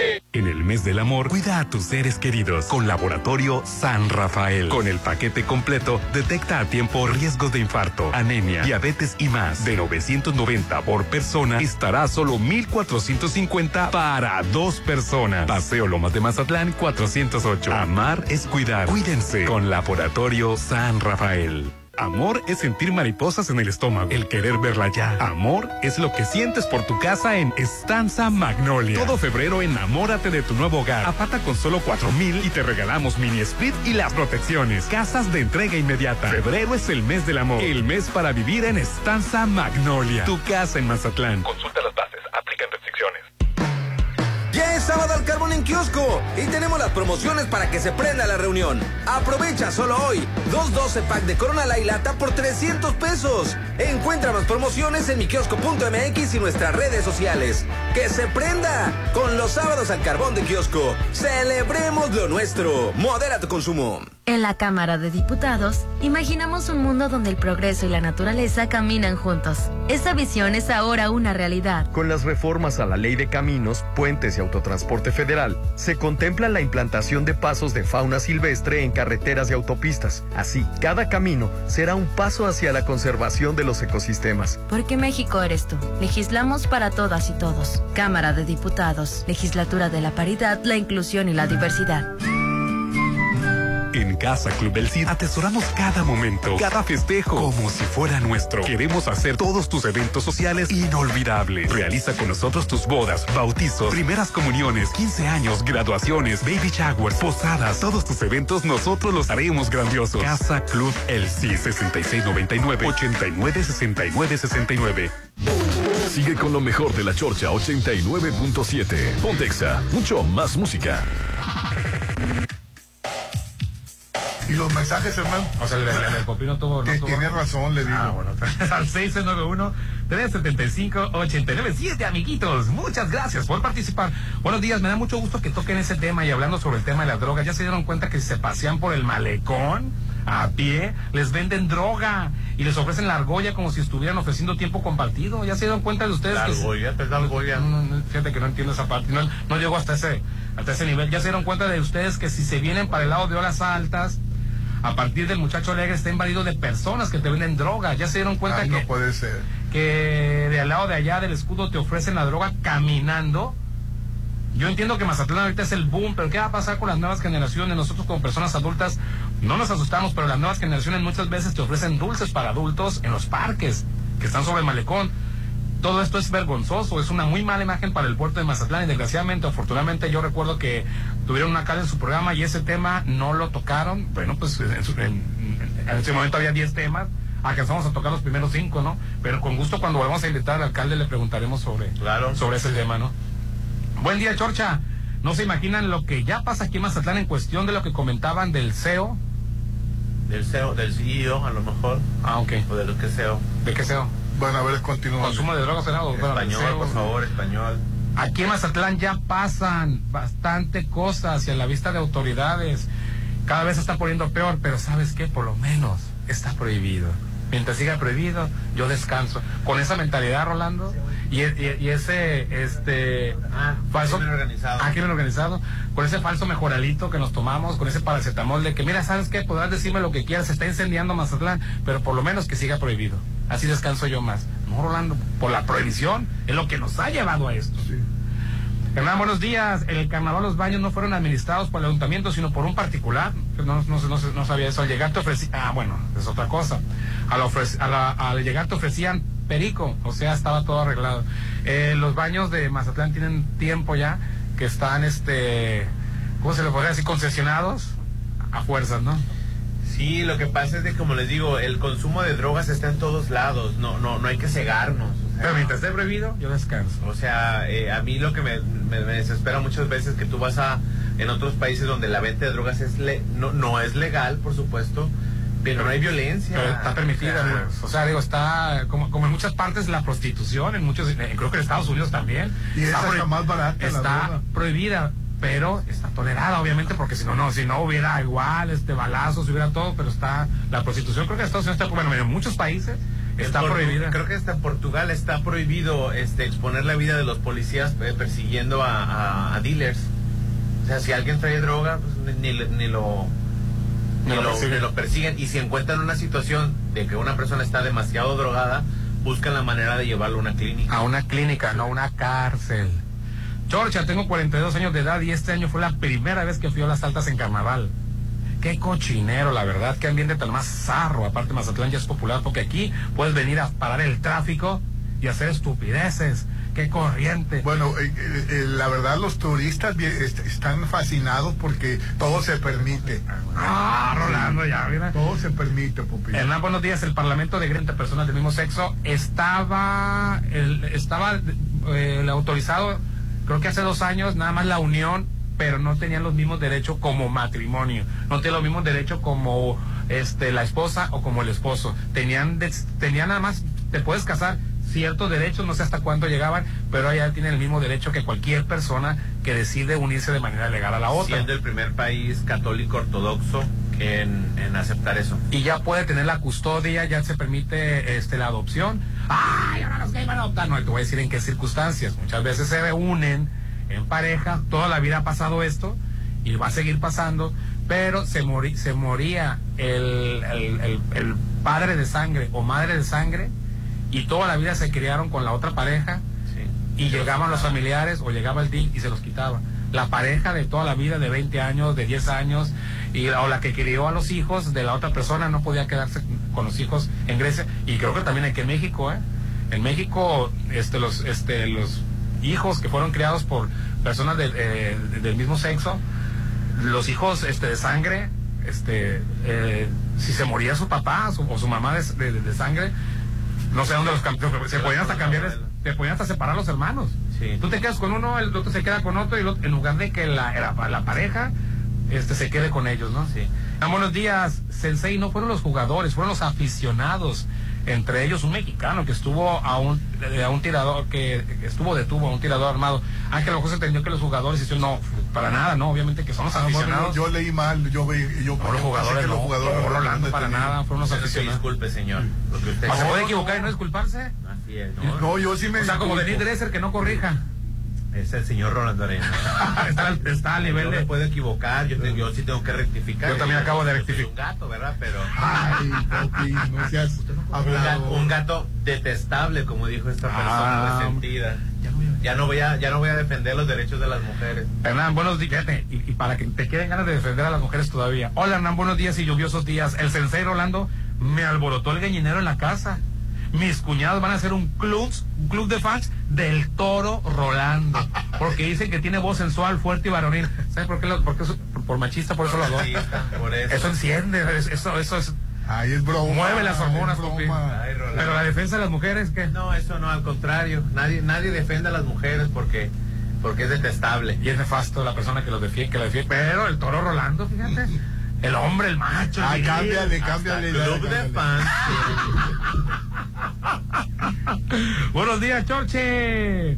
En el mes del amor, cuida a tus seres queridos con Laboratorio San Rafael. Con el paquete completo, detecta a tiempo riesgos de infarto, anemia, diabetes y más. De 990 por persona, estará solo 1450 para dos personas. Paseo Lomas de Mazatlán 408. Amar es cuidar. Cuídense con Laboratorio San Rafael. Amor es sentir mariposas en el estómago, el querer verla ya. Amor es lo que sientes por tu casa en Estanza Magnolia. Todo febrero enamórate de tu nuevo hogar. Apata con solo cuatro mil y te regalamos mini split y las protecciones. Casas de entrega inmediata. Febrero es el mes del amor. El mes para vivir en Estanza Magnolia. Tu casa en Mazatlán. Consulta las bases. Sábado al carbón en kiosco y tenemos las promociones para que se prenda la reunión. Aprovecha solo hoy dos 12 pack de Corona la lata por 300 pesos. Encuentra más promociones en mikiosco.mx y nuestras redes sociales. ¡Que se prenda! Con los sábados al carbón de kiosco, celebremos lo nuestro. Modera tu consumo. En la Cámara de Diputados, imaginamos un mundo donde el progreso y la naturaleza caminan juntos. Esa visión es ahora una realidad. Con las reformas a la Ley de Caminos, Puentes y Autotransporte Federal, se contempla la implantación de pasos de fauna silvestre en carreteras y autopistas. Así, cada camino será un paso hacia la conservación de los ecosistemas. Porque México eres tú. Legislamos para todas y todos. Cámara de Diputados, Legislatura de la Paridad, la Inclusión y la Diversidad. En Casa Club del Cid atesoramos cada momento, cada festejo, como si fuera nuestro. Queremos hacer todos tus eventos sociales inolvidables. Realiza con nosotros tus bodas, bautizos, primeras comuniones, 15 años, graduaciones, baby showers, posadas. Todos tus eventos nosotros los haremos grandiosos. Casa Club El Cid 6699 896969. Sigue con lo mejor de la Chorcha 89.7. Pontexa, mucho más música. Y los mensajes, hermano. O sea, el, el, el Popino tuvo. No tuvo... Tiene razón, le digo. Ah, bueno, *laughs* al 691-375-897, amiguitos. Muchas gracias por participar. Buenos días, me da mucho gusto que toquen ese tema y hablando sobre el tema de las drogas. ¿Ya se dieron cuenta que si se pasean por el malecón? a pie, les venden droga y les ofrecen la argolla como si estuvieran ofreciendo tiempo compartido. ¿Ya se dieron cuenta de ustedes? La argolla, que, la argolla. No, no, fíjate que no entiendo esa parte, no, no llego hasta ese, hasta ese nivel. ¿Ya se dieron cuenta de ustedes que si se vienen para el lado de horas altas, a partir del muchacho alegre está invadido de personas que te venden droga. Ya se dieron cuenta Ay, que, no puede ser. que de al lado de allá del escudo te ofrecen la droga caminando. Yo entiendo que Mazatlán ahorita es el boom, pero ¿qué va a pasar con las nuevas generaciones? Nosotros como personas adultas no nos asustamos, pero las nuevas generaciones muchas veces te ofrecen dulces para adultos en los parques que están sobre el malecón. Todo esto es vergonzoso, es una muy mala imagen para el puerto de Mazatlán y desgraciadamente, afortunadamente yo recuerdo que tuvieron una cara en su programa y ese tema no lo tocaron. Bueno, pues en, su, en, en ese momento había 10 temas, alcanzamos a tocar los primeros 5, ¿no? Pero con gusto cuando volvamos a invitar al alcalde le preguntaremos sobre, claro. sobre ese tema, ¿no? Buen día, Chorcha. No se imaginan lo que ya pasa aquí en Mazatlán en cuestión de lo que comentaban del CEO. Del CEO, del CEO, a lo mejor. Ah, ok. O de lo que CEO. ¿De qué CEO? Bueno, a ver, continúa. Consumo de drogas. Bueno, español, por favor, español. Aquí en Mazatlán ya pasan bastante cosas y a la vista de autoridades. Cada vez se está poniendo peor, pero ¿sabes qué? Por lo menos está prohibido. Mientras siga prohibido, yo descanso. Con esa mentalidad, Rolando, y, y, y ese este ah, falso crimen organizado. Ah, crimen organizado, con ese falso mejoralito que nos tomamos, con ese paracetamol de que, mira, ¿sabes qué? Podrás decirme lo que quieras, se está incendiando Mazatlán, pero por lo menos que siga prohibido. Así descanso yo más. No, Rolando, por la prohibición es lo que nos ha llevado a esto. Sí. Hernán, buenos días. En el carnaval los baños no fueron administrados por el ayuntamiento, sino por un particular. No, no, no, no sabía eso. Al llegar te ofrecían... Ah, bueno, es otra cosa. Al llegar te ofrecían perico, o sea, estaba todo arreglado. Eh, los baños de Mazatlán tienen tiempo ya que están, este... ¿Cómo se le podría decir? Concesionados a fuerzas, ¿no? Sí, lo que pasa es que, como les digo, el consumo de drogas está en todos lados. No, no, no hay que cegarnos. O sea, Pero mientras esté prohibido, yo descanso. O sea, eh, a mí lo que me, me, me, desespera muchas veces que tú vas a en otros países donde la venta de drogas es le, no, no es legal, por supuesto, pero no hay violencia. Pero está permitida, o sea, pues. O sea, digo, está como, como en muchas partes la prostitución, en muchos, creo que en Estados Unidos también. Y está, esa está más barata. está la prohibida, pero está tolerada, obviamente, porque si no, no, si no hubiera igual, este balazos, hubiera todo, pero está la prostitución, creo que en Estados Unidos está, bueno, en muchos países está prohibida. Creo que hasta Portugal está prohibido este, exponer la vida de los policías eh, persiguiendo a, a- a dealers. O sea, si alguien trae droga, pues, ni, ni- ni lo, ni, Ni lo lo, persiguen. ni lo persiguen. Y si encuentran una situación de que una persona está demasiado drogada, buscan la manera de llevarlo a una clínica. A una clínica, no a una cárcel. Georgia, tengo 42 años de edad y este año fue la primera vez que fui a las altas en carnaval. Qué cochinero, la verdad, qué ambiente tan más zarro. Aparte, Mazatlán ya es popular porque aquí puedes venir a parar el tráfico y hacer estupideces. Qué corriente. Bueno, eh, eh, eh, la verdad los turistas est- están fascinados porque todo se permite. Ah, Rolando, ya, mira. Todo se permite, Pupi. Hernán, buenos días. El Parlamento de Grente Personas del mismo sexo estaba, el- estaba eh, el autorizado, creo que hace dos años, nada más la unión, pero no tenían los mismos derechos como matrimonio. No tenían los mismos derechos como este la esposa o como el esposo. Tenían, des- tenían nada más, te puedes casar ciertos derechos, no sé hasta cuánto llegaban, pero allá tienen el mismo derecho que cualquier persona que decide unirse de manera legal a la otra. Siendo el primer país católico ortodoxo en, en aceptar eso. Y ya puede tener la custodia, ya se permite este, la adopción. ¡Ay, ahora los gays van a adoptar! No, te voy a decir en qué circunstancias. Muchas veces se reúnen en pareja, toda la vida ha pasado esto y va a seguir pasando, pero se, morí, se moría el, el, el, el padre de sangre o madre de sangre y toda la vida se criaron con la otra pareja y llegaban los familiares o llegaba el DIC y se los quitaba. La pareja de toda la vida, de 20 años, de 10 años, y, o la que crió a los hijos de la otra persona no podía quedarse con los hijos en Grecia. Y creo que también aquí en México, ¿eh? En México, este, los, este, los hijos que fueron criados por personas de, eh, del mismo sexo, los hijos este, de sangre, este, eh, si se moría su papá su, o su mamá de, de, de sangre, no sé dónde los cambió, se podían hasta cambiar, se podían hasta separar los hermanos. Sí. Tú te quedas con uno, el otro se queda con otro, y el otro, en lugar de que la, la, la, pareja este, se quede con ellos, ¿no? Sí. Ah, buenos días, Sensei, no fueron los jugadores, fueron los aficionados. Entre ellos un mexicano que estuvo a un, a un tirador, que, estuvo detuvo a un tirador armado. Que a lo mejor se entendió que los jugadores hicieron, no, para nada, no, obviamente que son los Ah, aficionados. yo, leí mal, yo vi, yo No, los jugadores que no, los jugadores no, para nada, fueron los aficionados. disculpe, señor. Lo que usted ¿Se puede equivocar y no disculparse? Así es, ¿no? No, yo sí me O sea, como. Denis Dresser que no corrija. Es el señor Rolando Arena. *laughs* está, está a nivel yo me de... puedo equivocar, yo, te- yo sí tengo que rectificar. Yo también acabo de rectificar. un gato, ¿verdad? Pero... Ay, papi, no seas Un gato, hablado. un gato detestable, como dijo esta persona Ah. resentida. Ya no voy a, ya no voy a defender los derechos de las mujeres. Hernán, buenos días. Fíjate, Y, y para que te queden ganas de defender a las mujeres todavía. Hola, Hernán, buenos días y lluviosos días. El sensei Rolando me alborotó el gallinero en la casa. Mis cuñados van a hacer un club, un club de fans del toro Rolando. Porque dicen que tiene voz sensual, fuerte y varonil. ¿Sabes por qué? Lo, porque eso- por, por machista, por eso lo por eso. Eso enciende, es- eso, eso es, Ay, es broma. mueve las hormonas. Ay. Pero la defensa de las mujeres, ¿qué? No, eso no, al contrario. Nadie, nadie defiende a las mujeres porque, porque es detestable. Y es nefasto la persona que los defiende, que la defiende. Pero el toro Rolando, fíjate. El hombre, el macho. viril. cámbiale, cámbiale. Club de fans. *laughs* Buenos días, Chorche.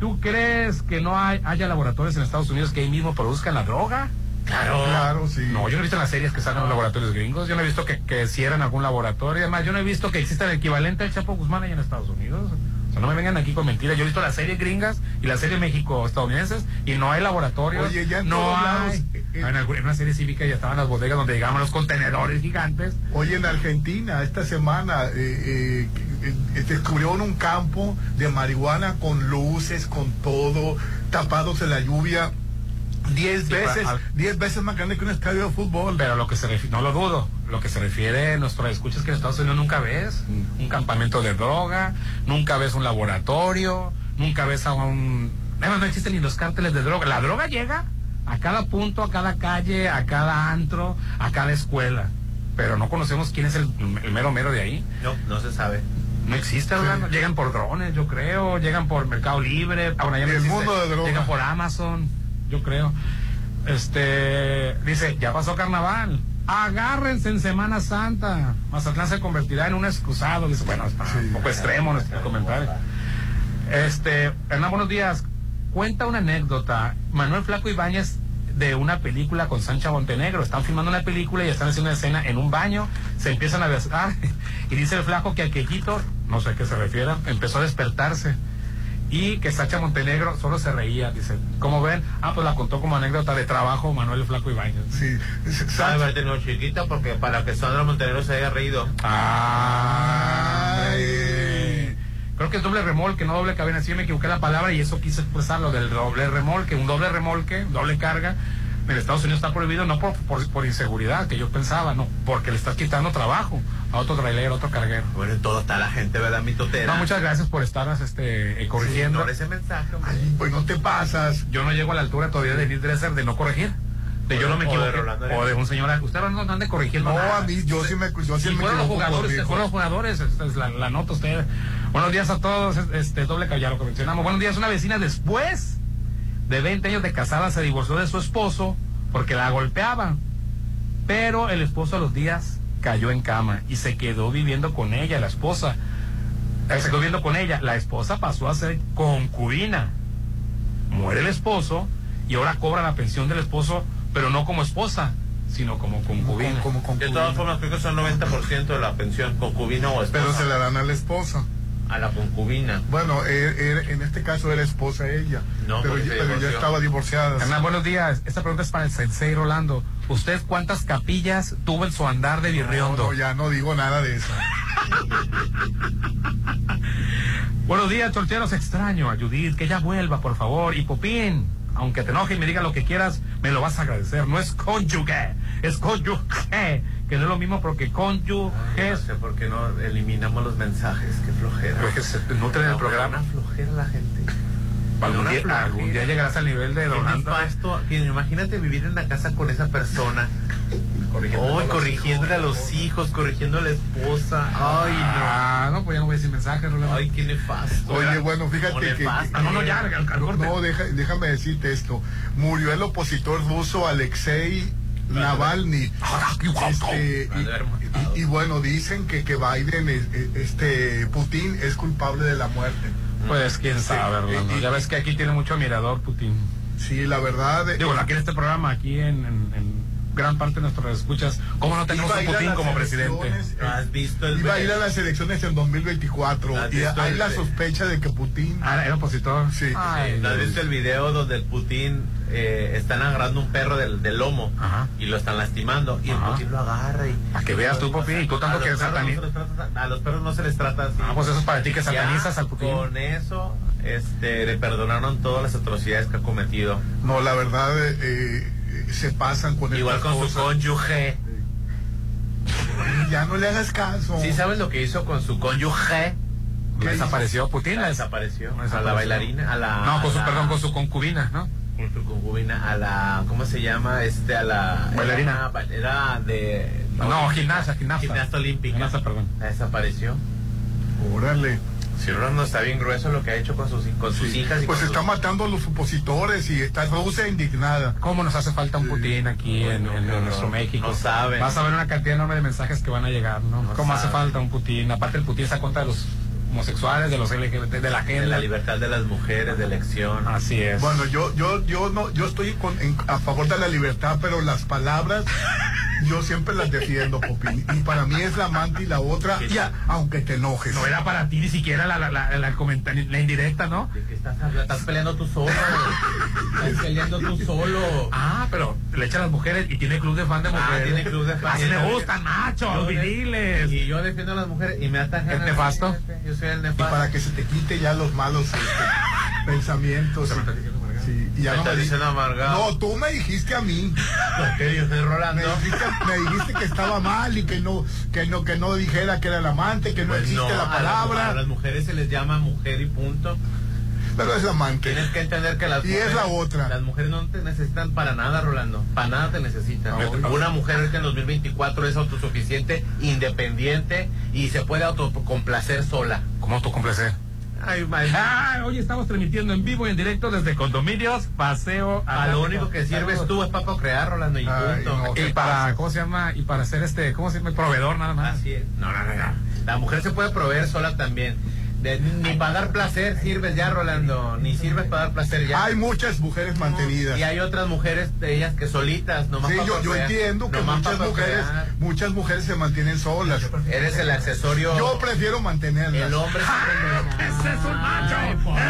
¿Tú crees que no hay, haya laboratorios en Estados Unidos que ahí mismo produzcan la droga? Claro, claro, sí. No, yo no he visto en las series que salen los laboratorios gringos. Yo no he visto que, que cierren algún laboratorio. Además, yo no he visto que exista el equivalente al Chapo Guzmán ahí en Estados Unidos. No me vengan aquí con mentiras. Yo he visto las series gringas y las series México-estadounidenses y no hay laboratorios. Oye, ya en no hay. eh, en, alguna- en una serie cívica ya estaban las bodegas donde llegaban los contenedores gigantes. Oye, en Argentina, esta semana, eh, eh, eh, descubrieron un campo de marihuana con luces, con todo, tapados en la lluvia. Diez Sí, veces, para- diez veces más grande que un estadio de fútbol. Pero lo que se refiere, no lo dudo, lo que se refiere nuestro escucha es que en Estados Unidos nunca ves un campamento de droga, nunca ves un laboratorio, nunca ves a un... Además, no existen ni los cárteles de droga. La droga llega a cada punto, a cada calle, a cada antro, a cada escuela. Pero no conocemos quién es el, el mero mero de ahí. No, no se sabe. No existe. Llegan por drones, yo creo. Llegan por Mercado Libre. Ahora ya no El existe. mundo de droga. Llegan por Amazon, yo creo. Este, dice, ya pasó carnaval. Agárrense en Semana Santa. Mazatlán se convertirá en un excusado. Dice, bueno, está un poco extremo nuestro comentario. Este, Hernán, buenos días. Cuenta una anécdota. Manuel Flaco Ibáñez de una película con Sancha Montenegro. Están filmando una película y están haciendo una escena en un baño. Se empiezan a besar. *laughs* Y dice el flaco que aquellito, no sé a qué se refiere, empezó a despertarse. Y que Sacha Montenegro solo se reía. Dice, ¿cómo ven? Ah, pues la contó como anécdota de trabajo Manuel Flaco Ibáñez. Sí, Sabe haber tenido chiquita porque para que Sandra Montenegro se haya reído. Ay. Creo que es doble remolque, no doble cabina. Sí, me equivoqué la palabra y eso quise expresar lo del doble remolque. Un doble remolque, doble carga. En Estados Unidos está prohibido no por, por, por inseguridad, que yo pensaba, no, porque le estás quitando trabajo a otro trailer, a otro carguero. Bueno, en todo está la gente, ¿verdad? Mi totera. No, muchas gracias por estarnos este, eh, corrigiendo. Ignora ese mensaje. Ay, pues no te pasas. Yo no llego a la altura todavía de Nid Dresser de no corregir. De yo no me O de. O de un señor. Usted no, no ande corrigiendo. No, nada. a mí, yo sí me, yo sí me fueron los equivoco, jugadores, fueron los jugadores, esta es la, la nota usted. Buenos días a todos, este doble lo que mencionamos. Buenos días, una vecina después de 20 años de casada se divorció de su esposo porque la golpeaba. Pero el esposo a los días cayó en cama y se quedó viviendo con ella, la esposa. Eh, Se quedó viviendo con ella. La esposa pasó a ser concubina. Muere el esposo y ahora cobra la pensión del esposo, pero no como esposa, sino como concubina. De todas formas, creo que son 90% de la pensión, concubina o esposa. Pero se la dan a la esposa. A la concubina. Bueno, er- er- en este caso era esposa ella. No, pero, pero ya divorció. estaba divorciada. Hernán, buenos días. Esta pregunta es para el sensei Rolando. ¿Usted cuántas capillas tuvo en su andar de Virriondo? No, ya no digo nada de eso. *laughs* Buenos días, solteros. Extraño a Judith, que ella vuelva, por favor. Y Popín, aunque te enoje y me diga lo que quieras, me lo vas a agradecer. No es cónyuge, es cónyuge, que no es lo mismo porque cónyuge No sé por qué no eliminamos los mensajes, qué flojera. Pero es que se nutre del No, programa. Una flojera la gente. Algún día, algún día llegarás al nivel de. Que Imagínate vivir en la casa con esa persona. Hoy corrigiéndole a los hijos, corrigiendo a la esposa. Ay, no. Ah, no, pues ya no voy a decir mensajes, Rolando. Ay, qué nefasto. Oye, bueno, fíjate que... que- no, no, ya, al- al corte. No, deja- déjame decirte esto. Murió el opositor ruso Alexei Navalny. Este, y, y- y bueno, dicen que, que Biden, es- es- este, Putin es culpable de la muerte. Pues quién sabe, y- Ya ves que aquí tiene mucho admirador Putin. Sí, la verdad... eh, Digo, aquí en este programa, aquí en, en- en gran parte de nuestros escuchas, ¿cómo no tenemos a Putin como presidente? eh, ¿Has visto el Iba a ir a las elecciones en 2024 ¿Has y hay la sospecha de que Putin... Ah, era opositor. Sí. Ay, ¿No has visto el video donde el Putin eh, están agarrando un perro del, del lomo Ajá. y lo están lastimando y el. Putin lo agarra y Para que veas tú, Putin, y tú tanto que perros no a los perros no se les trata así. Ah, pues eso es para ti que Ya satanizas al Putin. Con eso este, le perdonaron todas las atrocidades que ha cometido. No, la verdad, eh, eh, se pasan con Igual estas con su cónyuge. Ya no le hagas caso. ¿Sí sabes lo que hizo con su cónyuge? ¿Qué Desapareció Putin. La desapareció. A la bailarina, a la... No, con su, la- perdón, con su concubina, ¿no? con su concubina, a la... ¿Cómo se llama? Este, a la... Bailarina. Era, era de... No, gimnasta, gimnasta. Gimnasta olímpica. Gimnasta, perdón. La desapareció. Órale. Si no está bien grueso lo que ha hecho con sus, con sus hijas y Pues con está sus- matando a los opositores y está Rusia indignada. ¿Cómo nos hace falta un Putin aquí en, en- en nuestro México? no saben. Vas a ver una cantidad enorme de mensajes que van a llegar, ¿no? No ¿Cómo hace falta un Putin? Aparte el Putin está contra de los homosexuales, de los LGBT, de la de gente. la libertad de las mujeres, de elección. Así es. Bueno, yo, yo, yo no, yo estoy con- en- a favor de la libertad, pero las palabras yo siempre las defiendo, Popín. Y para mí es la amante y la otra, ya, aunque te enojes. no era para ti ni siquiera la, la, la, la la indirecta, ¿no? ¿De qué estás peleando tú solo. estás peleando tú solo. Ah, pero le echa a las mujeres y tiene club de fan de Ah, mujeres. tiene club de fan. Así me gustan, machos, viriles. Y yo defiendo a las mujeres y me atan ¿Es nefasto? Yo soy Y para que se te quite ya los malos este, *laughs* pensamientos. Sí, y ya Me no me amargado. No, tú me dijiste a mí. ¿Qué yo soy Me Rolando? dijiste, me dijiste que estaba mal y que no, que no, que no dijera que era el amante, que no Pues existe no, la a las- palabra. A las mujeres se les llama mujer y punto. Pero es amante. Tienes que entender que las Y es mujeres, la otra. Las mujeres no te necesitan para nada, Rolando. Para nada te necesitan. Ah, bueno. Una mujer ahorita en 2024 es autosuficiente, independiente y se puede autocomplacer sola. ¿Cómo autocomplacer? Ay, ay, *laughs* Ah, hoy estamos transmitiendo en vivo y en directo desde Condominios, Paseo a lo único que sirves tú es para procrear, Rolando, y Ay, no. Y ¿Qué para, pasa? ¿cómo se llama? Y para ser este, ¿cómo se llama? Proveedor nada más. Así es. No, no, no, no. La mujer se puede proveer sola también. De- ni para dar placer sirves ya, Rolando. Ni sirves para dar placer ya. Hay muchas mujeres mantenidas. Y hay otras mujeres de ellas que solitas, nomás Sí, para yo, yo entiendo que muchas mujeres, muchas mujeres se mantienen solas. Eres el accesorio. Yo prefiero mantenerlas. El hombre *laughs* ¡Ese es un!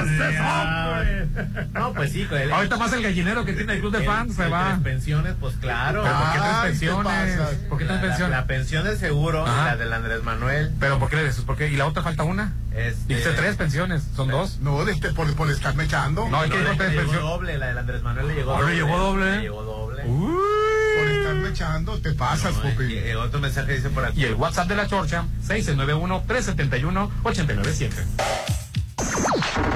¡Ese es hombre! No, pues sí, con el- Ahorita más el gallinero que tiene el club de el- fans se el va. tres pensiones, pues claro. ¿Pero por qué tres Ay, ¿qué pensiones? ¿Por qué La- tres la- pensiones? La, pensión del seguro, Ajá. la del Andrés Manuel. ¿Pero por qué le dices? ¿Por qué? ¿Y la otra falta una? Este, Dijiste tres pensiones, son dos. No, de este, por, por estarme echando. No, hay que No, le, tres le llegó doble, la del Andrés Manuel le llegó Ah, ¿le doble. llegó doble? Le llegó doble. Por estarme echando, te pasas, No, Popi. y- y otro mensaje dice por aquí. Y el WhatsApp de la Chorcha, 691-371-897.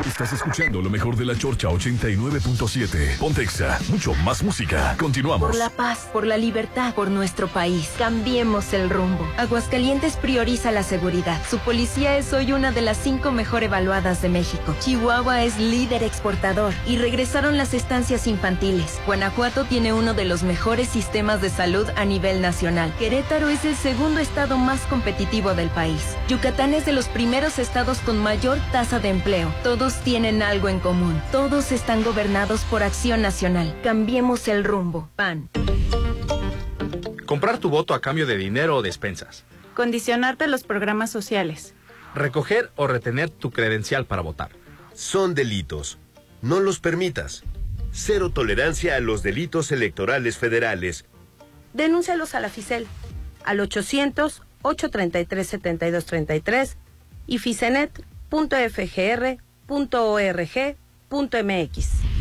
Estás escuchando lo mejor de la Chorcha 89.7. Pontexa, mucho más música. Continuamos. Por la paz, por la libertad, por nuestro país. Cambiemos el rumbo. Aguascalientes prioriza la seguridad. Su policía es hoy una de las cinco mejor evaluadas de México. Chihuahua es líder exportador y regresaron las estancias infantiles. Guanajuato tiene uno de los mejores sistemas de salud a nivel nacional. Querétaro es el segundo estado más competitivo del país. Yucatán es de los primeros estados con mayor tasa de empleo. Todos tienen algo en común. Todos están gobernados por acción nacional. Cambiemos el rumbo. PAN. Comprar tu voto a cambio de dinero o despensas. Condicionarte los programas sociales. Recoger o retener tu credencial para votar. Son delitos. No los permitas. Cero tolerancia a los delitos electorales federales. Denúncialos a la FICEL al 800-833-7233 y ficenet.fgr.org.mx.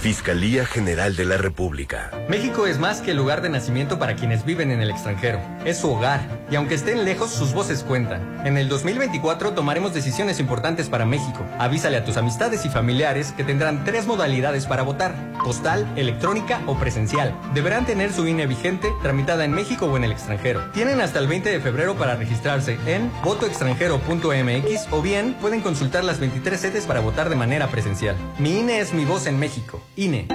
Fiscalía General de la República. México es más que el lugar de nacimiento para quienes viven en el extranjero. Es su hogar, y aunque estén lejos, sus voces cuentan. En el 2024 tomaremos decisiones importantes para México. Avísale a tus amistades y familiares que tendrán tres modalidades para votar: postal, electrónica o presencial. Deberán tener su INE vigente, tramitada en México o en el extranjero. Tienen hasta el 20 de febrero para registrarse en votoextranjero.mx o bien pueden consultar las 23 sedes para votar de manera presencial. Mi INE es mi voz en México. INE.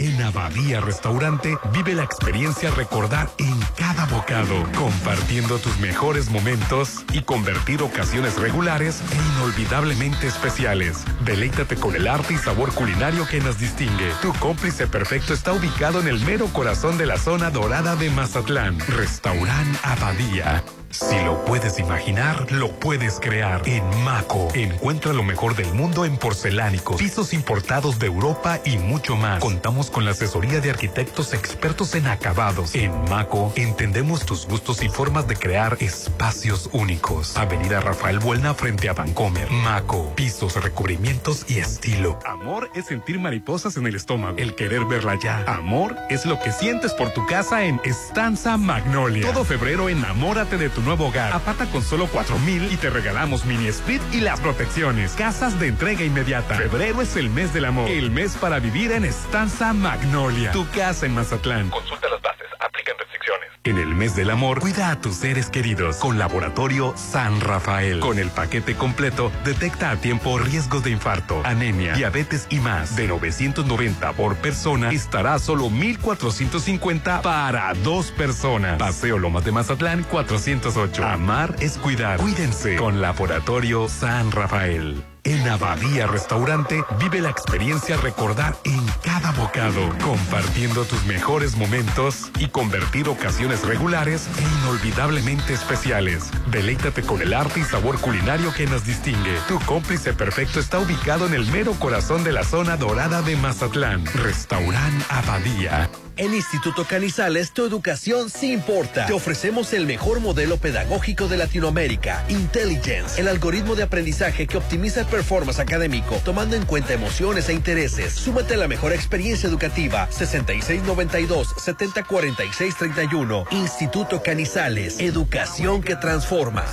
En Abadía Restaurante vive la experiencia recordar en cada bocado, compartiendo tus mejores momentos y convertir ocasiones regulares e inolvidablemente especiales. Deleítate con el arte y sabor culinario que nos distingue. Tu cómplice perfecto está ubicado en el mero corazón de la zona dorada de Mazatlán. Restaurant Abadía. Si lo puedes imaginar, lo puedes crear. En Maco, encuentra lo mejor del mundo en porcelánicos, pisos importados de Europa y mucho más. Contamos con la asesoría de arquitectos expertos en acabados. En Maco, entendemos tus gustos y formas de crear espacios únicos. Avenida Rafael Buelna frente a Vancomer. Maco, pisos, recubrimientos y estilo. Amor es sentir mariposas en el estómago, el querer verla ya. Amor es lo que sientes por tu casa en Estanza Magnolia. Todo febrero enamórate de tu nuevo hogar. Apata con solo 4 mil y te regalamos mini split y las protecciones. Casas de entrega inmediata. Febrero es el mes del amor. El mes para vivir en Estanza Magnolia. Tu casa en Mazatlán. Consulta las. Aplican restricciones. En el mes del amor, cuida a tus seres queridos con Laboratorio San Rafael. Con el paquete completo, detecta a tiempo riesgos de infarto, anemia, diabetes y más. De 990 por persona, estará solo 1450 para dos personas. Paseo Lomas de Mazatlán 408. Amar es cuidar. Cuídense con Laboratorio San Rafael. En Abadía Restaurante vive la experiencia recordar en cada bocado, compartiendo tus mejores momentos y convertir ocasiones regulares e inolvidablemente especiales. Deleítate con el arte y sabor culinario que nos distingue. Tu cómplice perfecto está ubicado en el mero corazón de la zona dorada de Mazatlán. Restaurant Abadía. En Instituto Canizales, tu educación sí importa. Te ofrecemos el mejor modelo pedagógico de Latinoamérica, Intelligence, el algoritmo de aprendizaje que optimiza el performance académico, tomando en cuenta emociones e intereses. Súmate a la mejor experiencia educativa, 6692-704631. Instituto Canizales, educación que transforma.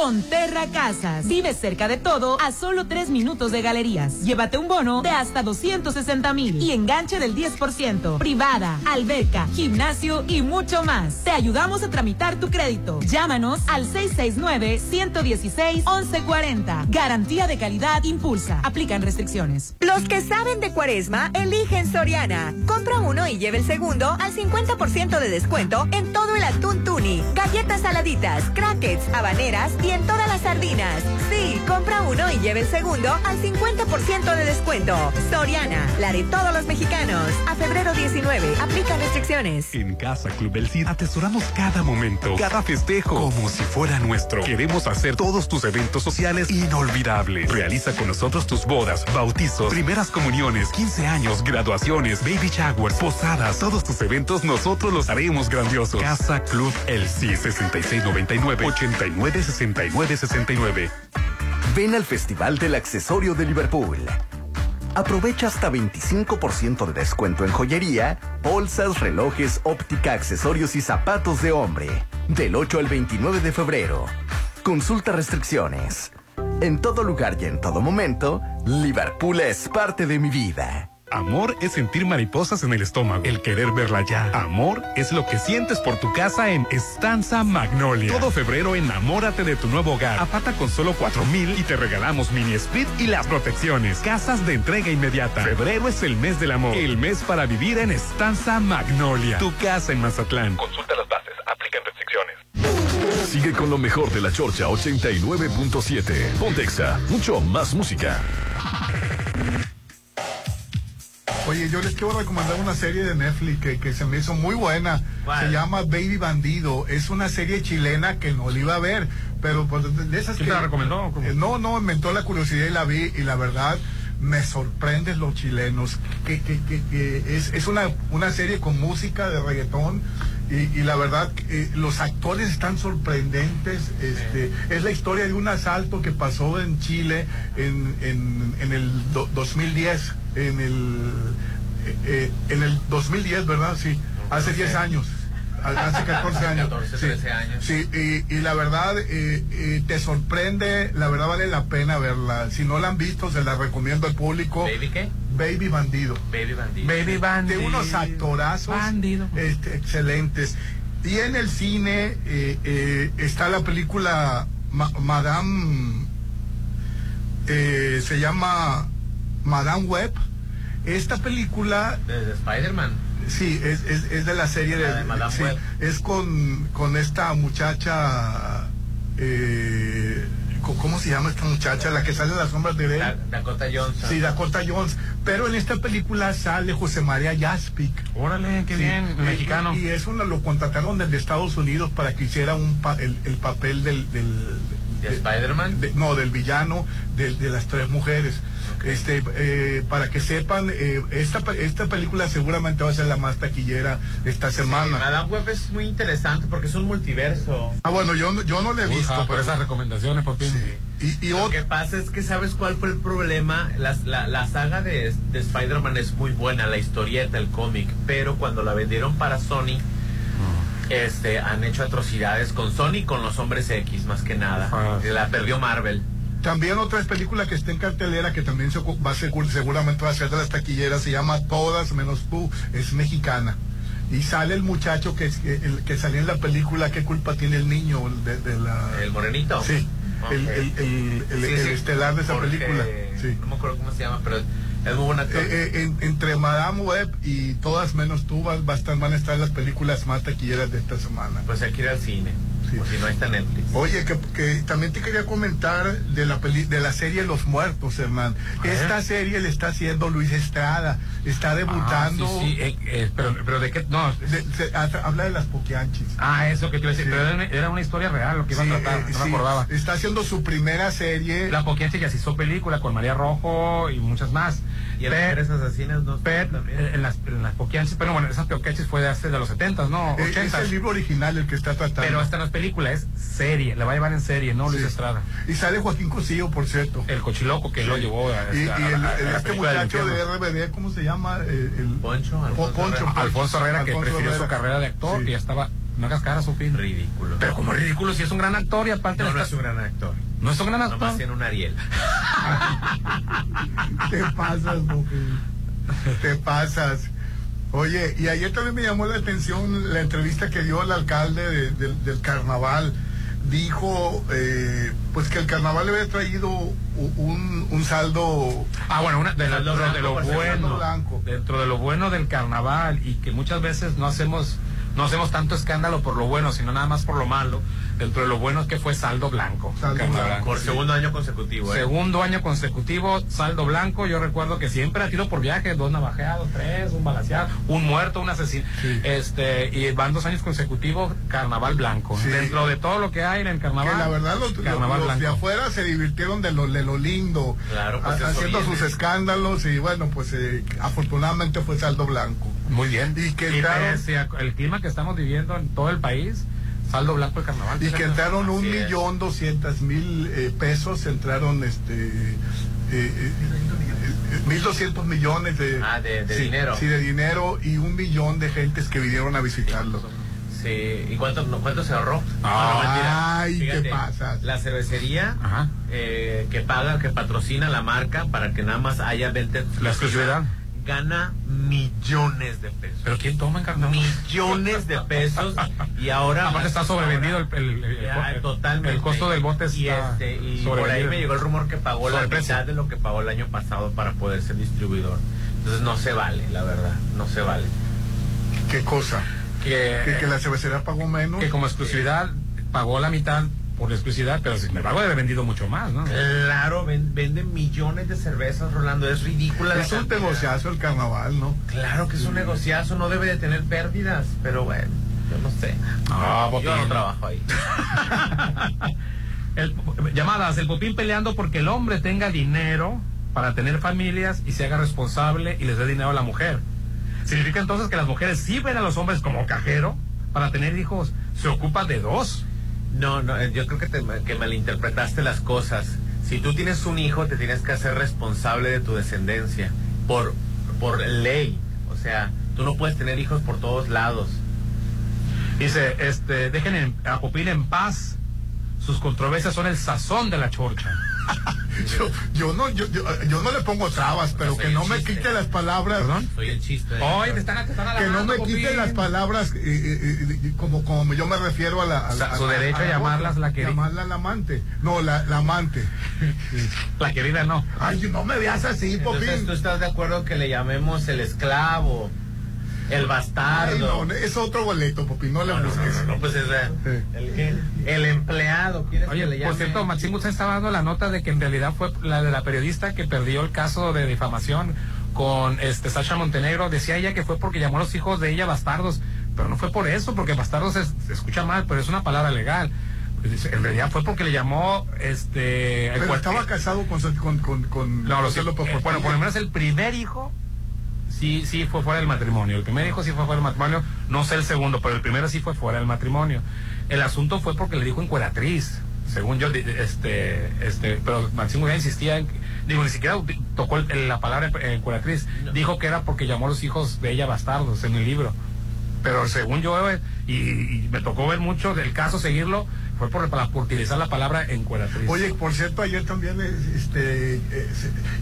Sonterra Casas. Vive cerca de todo a solo tres minutos de galerías. Llévate un bono de hasta 260 mil y enganche del 10%. Privada, alberca, gimnasio y mucho más. Te ayudamos a tramitar tu crédito. Llámanos al 669-116-1140. Garantía de calidad impulsa. Aplican restricciones. Los que saben de cuaresma, eligen Soriana. Compra uno y lleve el segundo al 50% de descuento en todo el atún tuni, galletas saladitas, crackets, habaneras y en todas las sardinas. Sí, compra uno y lleve el segundo al 50% de descuento. Soriana, la de todos los mexicanos. A febrero 19, aplica restricciones. En Casa Club El Cid atesoramos cada momento, cada festejo, como si fuera nuestro. Queremos hacer todos tus eventos sociales inolvidables. Realiza con nosotros tus bodas, bautizos, primeras comuniones, 15 años, graduaciones, baby showers, posadas. Todos tus eventos nosotros los haremos grandiosos. Casa Club El Cid 6699 89 69 69. Ven al Festival del Accesorio de Liverpool. Aprovecha hasta 25% de descuento en joyería, bolsas, relojes, óptica, accesorios y zapatos de hombre. Del 8 al 29 de febrero. Consulta restricciones. En todo lugar y en todo momento, Liverpool es parte de mi vida. Amor es sentir mariposas en el estómago, el querer verla ya. Amor es lo que sientes por tu casa en Estanza Magnolia. Todo febrero enamórate de tu nuevo hogar. Apata con solo cuatro mil y te regalamos mini split y las protecciones. Casas de entrega inmediata. Febrero es el mes del amor. El mes para vivir en Estanza Magnolia. Tu casa en Mazatlán. Consulta las bases, aplican restricciones. Sigue con lo mejor de la Chorcha 89.7. Pontexa, mucho más música. Oye, yo les quiero recomendar una serie de Netflix que, que se me hizo muy buena. Se llama Baby Bandido. Es una serie chilena que no la iba a ver, pero pues, de esas ¿Quién que... te la recomendó? Eh, no, no, me entró la curiosidad y la vi y la verdad me sorprende los chilenos. Que, que, que, que es, es una, una serie con música de reggaetón y, y la verdad eh, los actores están sorprendentes. Este, es la historia de un asalto que pasó en Chile en, en, en el do- 2010, en el, eh, eh, en el 2010, ¿verdad? Sí, hace 10 años. Hace 14 años. *laughs* 14, Sí. 13 años. Sí, y, y la verdad eh, eh, te sorprende, la verdad vale la pena verla. Si no la han visto, se la recomiendo al público. ¿Baby qué? Baby Bandido. Baby Bandido. Baby Bandido. De unos actorazos Bandido. este, excelentes. Y en el cine eh, eh, está la película Ma- Madame, eh, se llama Madame Web. Esta película Desde Spider-Man. Sí, es, es, es de la serie de, La de Madame sí, Web. es con, con esta muchacha eh, ¿cómo se llama esta muchacha? La que sale de las sombras de Grey. Da- Dakota Johnson. Sí, Dakota Jones. Pero en esta película sale José María Jaspic. Órale, qué bien, y- mexicano. Y, eso lo, lo contrataron desde Estados Unidos para que hiciera un pa- el, el papel del... del ¿De Spider-Man? de- no, del villano de, de las tres mujeres. Este, eh, para que sepan, eh, esta, esta película seguramente va a ser la más taquillera esta Sí, semana. Madame Web es muy interesante porque es un multiverso. Ah, bueno, yo, no- yo no le he visto. Uja, por pero- esas recomendaciones, por fin. Y, y Lo ot- que pasa es que sabes cuál fue el problema. La, la, la saga de, de Spider-Man es muy buena, la historieta, el cómic, pero cuando la vendieron para Sony, este, han hecho atrocidades con Sony y con los hombres X, más que nada. Ah. La perdió Marvel. También otra película que está en cartelera que también se va a ser, seguramente va a ser de las taquilleras, se llama Todas menos tú, es mexicana. Y sale el muchacho que, que, el, que salió en la película, ¿qué culpa tiene el niño de, de la... ¿El morenito? Sí, el, el, el, el- Sí, el sí, estelar de esa Jorge- película. Sí. No me acuerdo cómo se llama, pero es muy buen actor. Eh, eh, en- entre Madame Web y Todas menos tú va, va a estar- van a estar las películas más taquilleras de esta semana. Pues hay que ir al cine. O si no está en Netflix. Oye, que, que también te quería comentar de la peli, de la serie Los Muertos, hermano. Esta serie le está haciendo Luis Estrada, está debutando. Ah, sí, sí, eh, eh, pero, pero de qué, no. de- se- a- habla de las poquianchis. Ah, eso que te iba a decir, Sí. pero era una, era una historia real lo que iba Sí, a tratar, eh, no sí, me acordaba. Está haciendo su primera serie. La Poquianchi ya se hizo película con María Rojo y muchas más. Y Pero- Mujeres Asesinas no también. en las, en las Poquianchis, pero bueno, esas Poquianchis fue de hace de los 70, ¿no? Eh, es 80. el libro original el que está tratando. Pero esta no es película, es serie, la va a llevar en serie, ¿no? Luis Sí. Estrada. Y sale Joaquín Cosillo, por cierto. El cochiloco que lo llevó a, Y, y el- a- a este muchacho de. RBD, ¿cómo se llama? Eh, el, Poncho, Po- Alfonso Poncho, Herrera. Poncho. Alfonso Herrera, que Alfonso prefirió su carrera de actor Sí. y ya estaba. No hagas cara, Sofi. Ridículo. Pero como ridículo, si es un gran actor y aparte. No, no estás- es un gran actor. No es un gran actor. Nomás tiene un Ariel. *laughs* Te pasas. Te pasas. Oye, y ayer también me llamó la atención la entrevista que dio el alcalde de- del- del carnaval. Dijo, eh, pues que el carnaval le había traído un, un saldo. Ah, bueno, una, de, la- Saldo dentro de blanco, lo bueno, dentro de lo bueno del carnaval y que muchas veces no hacemos, no hacemos tanto escándalo por lo bueno, sino nada más por lo malo. Dentro de lo bueno es que fue saldo blanco. Saldo blanco. Por segundo año consecutivo, ¿eh? Segundo año consecutivo, saldo blanco. Yo recuerdo que siempre ha tiro por viaje, dos navajeados, tres, un balaseado, un muerto, un asesino. Sí. Este, y van dos años consecutivos, carnaval blanco. Sí. Dentro de todo lo que hay en el carnaval. Que la verdad los, carnaval los de afuera se divirtieron de lo, de lo lindo, Claro, pues haciendo viene. sus escándalos y bueno, pues eh, afortunadamente fue saldo blanco. Muy bien. Y que Y a el clima que estamos viviendo en todo el país, saldo blanco el carnaval. Y que entraron un millón doscientas mil eh, pesos, entraron este eh, eh, eh, mil doscientos millones de, Ah, de- de sí, dinero. Sí, de dinero y un millón de gentes que vinieron a visitarlo. Sí, ¿y cuánto, no, cuánto se ahorró? Ay, no. ¿qué pasa? La cervecería eh, que paga, que patrocina la marca para que nada más haya venta La exclusividad. Gana millones de pesos. ¿Pero quién toma en carnaval? Millones de pesos y ahora... Aparte está sobrevendido el, el, el- Ya, el- totalmente. el costo del bote y, está este, y por ahí me llegó el rumor que pagó la mitad de lo que pagó el año pasado para poder ser distribuidor. Entonces no se vale, la verdad, no se vale. ¿Qué cosa? Que, Que, que la cervecería pagó menos. que como exclusividad pagó la mitad por la exclusividad, pero sin embargo debe haber vendido mucho más, ¿no? Claro, ven- venden millones de cervezas, Rolando, es ridícula. la Es un cantidad. negociazo el carnaval, ¿no? Claro que es un negociazo, no debe de tener pérdidas, pero bueno, yo no sé. Ah, yo no trabajo ahí. *laughs* El- llamadas, el popín peleando porque el hombre tenga dinero para tener familias y se haga responsable y les dé dinero a la mujer. Significa entonces que las mujeres sí ven a los hombres como cajero para tener hijos. Se ocupa de dos. No, no, eh, yo creo que, te, que malinterpretaste las cosas. Si tú tienes un hijo, te tienes que hacer responsable de tu descendencia por, por ley. O sea, tú no puedes tener hijos por todos lados. Dice, este, dejen en- a Popín en paz. Sus controversias son el sazón de la chorcha. *laughs* Yo, yo no, yo, yo, yo no le pongo trabas, pero que no me quite las palabras. Soy el chiste. Hoy te están, te están Que no me quite las palabras eh, eh, eh, como, como yo me refiero a la. a O sea, la- su a- derecho a la llamarlas la querida. Llamarla la amante. No, la, la amante. *laughs* La querida no. Ay, no me veas así, Entonces, Popín. ¿tú estás de acuerdo que le llamemos el esclavo, el Ay, bastardo? no, es otro boleto, Popín, no le No, no, busques. no, no, pues es eh, el, el empleado. ¿Quieres Oye, que le por cierto, Maxim Guzmán estaba dando la nota de que en realidad fue la de la periodista que perdió el caso de difamación con este Sasha Montenegro. Decía ella que fue porque llamó a los hijos de ella bastardos, pero no fue por eso, porque bastardos es- se escucha mal, pero es una palabra legal. Pues En realidad fue porque le llamó este. Pero cual- estaba casado con, con, con, con No, lo José sé, López eh, bueno, por lo menos el primer hijo sí, sí fue fuera del matrimonio. El primer hijo sí fue fuera del matrimonio. No sé el segundo, pero el primero sí fue fuera del matrimonio. El asunto fue porque le dijo encueratriz. Según yo, este, este, pero Máximo ya insistía en, que- digo, ni siquiera tocó el- la palabra eh, encueratriz. Dijo que era porque llamó a los hijos de ella bastardos en el libro. Pero según yo, eh, y, y me tocó ver mucho del caso, seguirlo, fue por, para- por utilizar la palabra encueratriz. Oye, por cierto, ayer también, este, eh,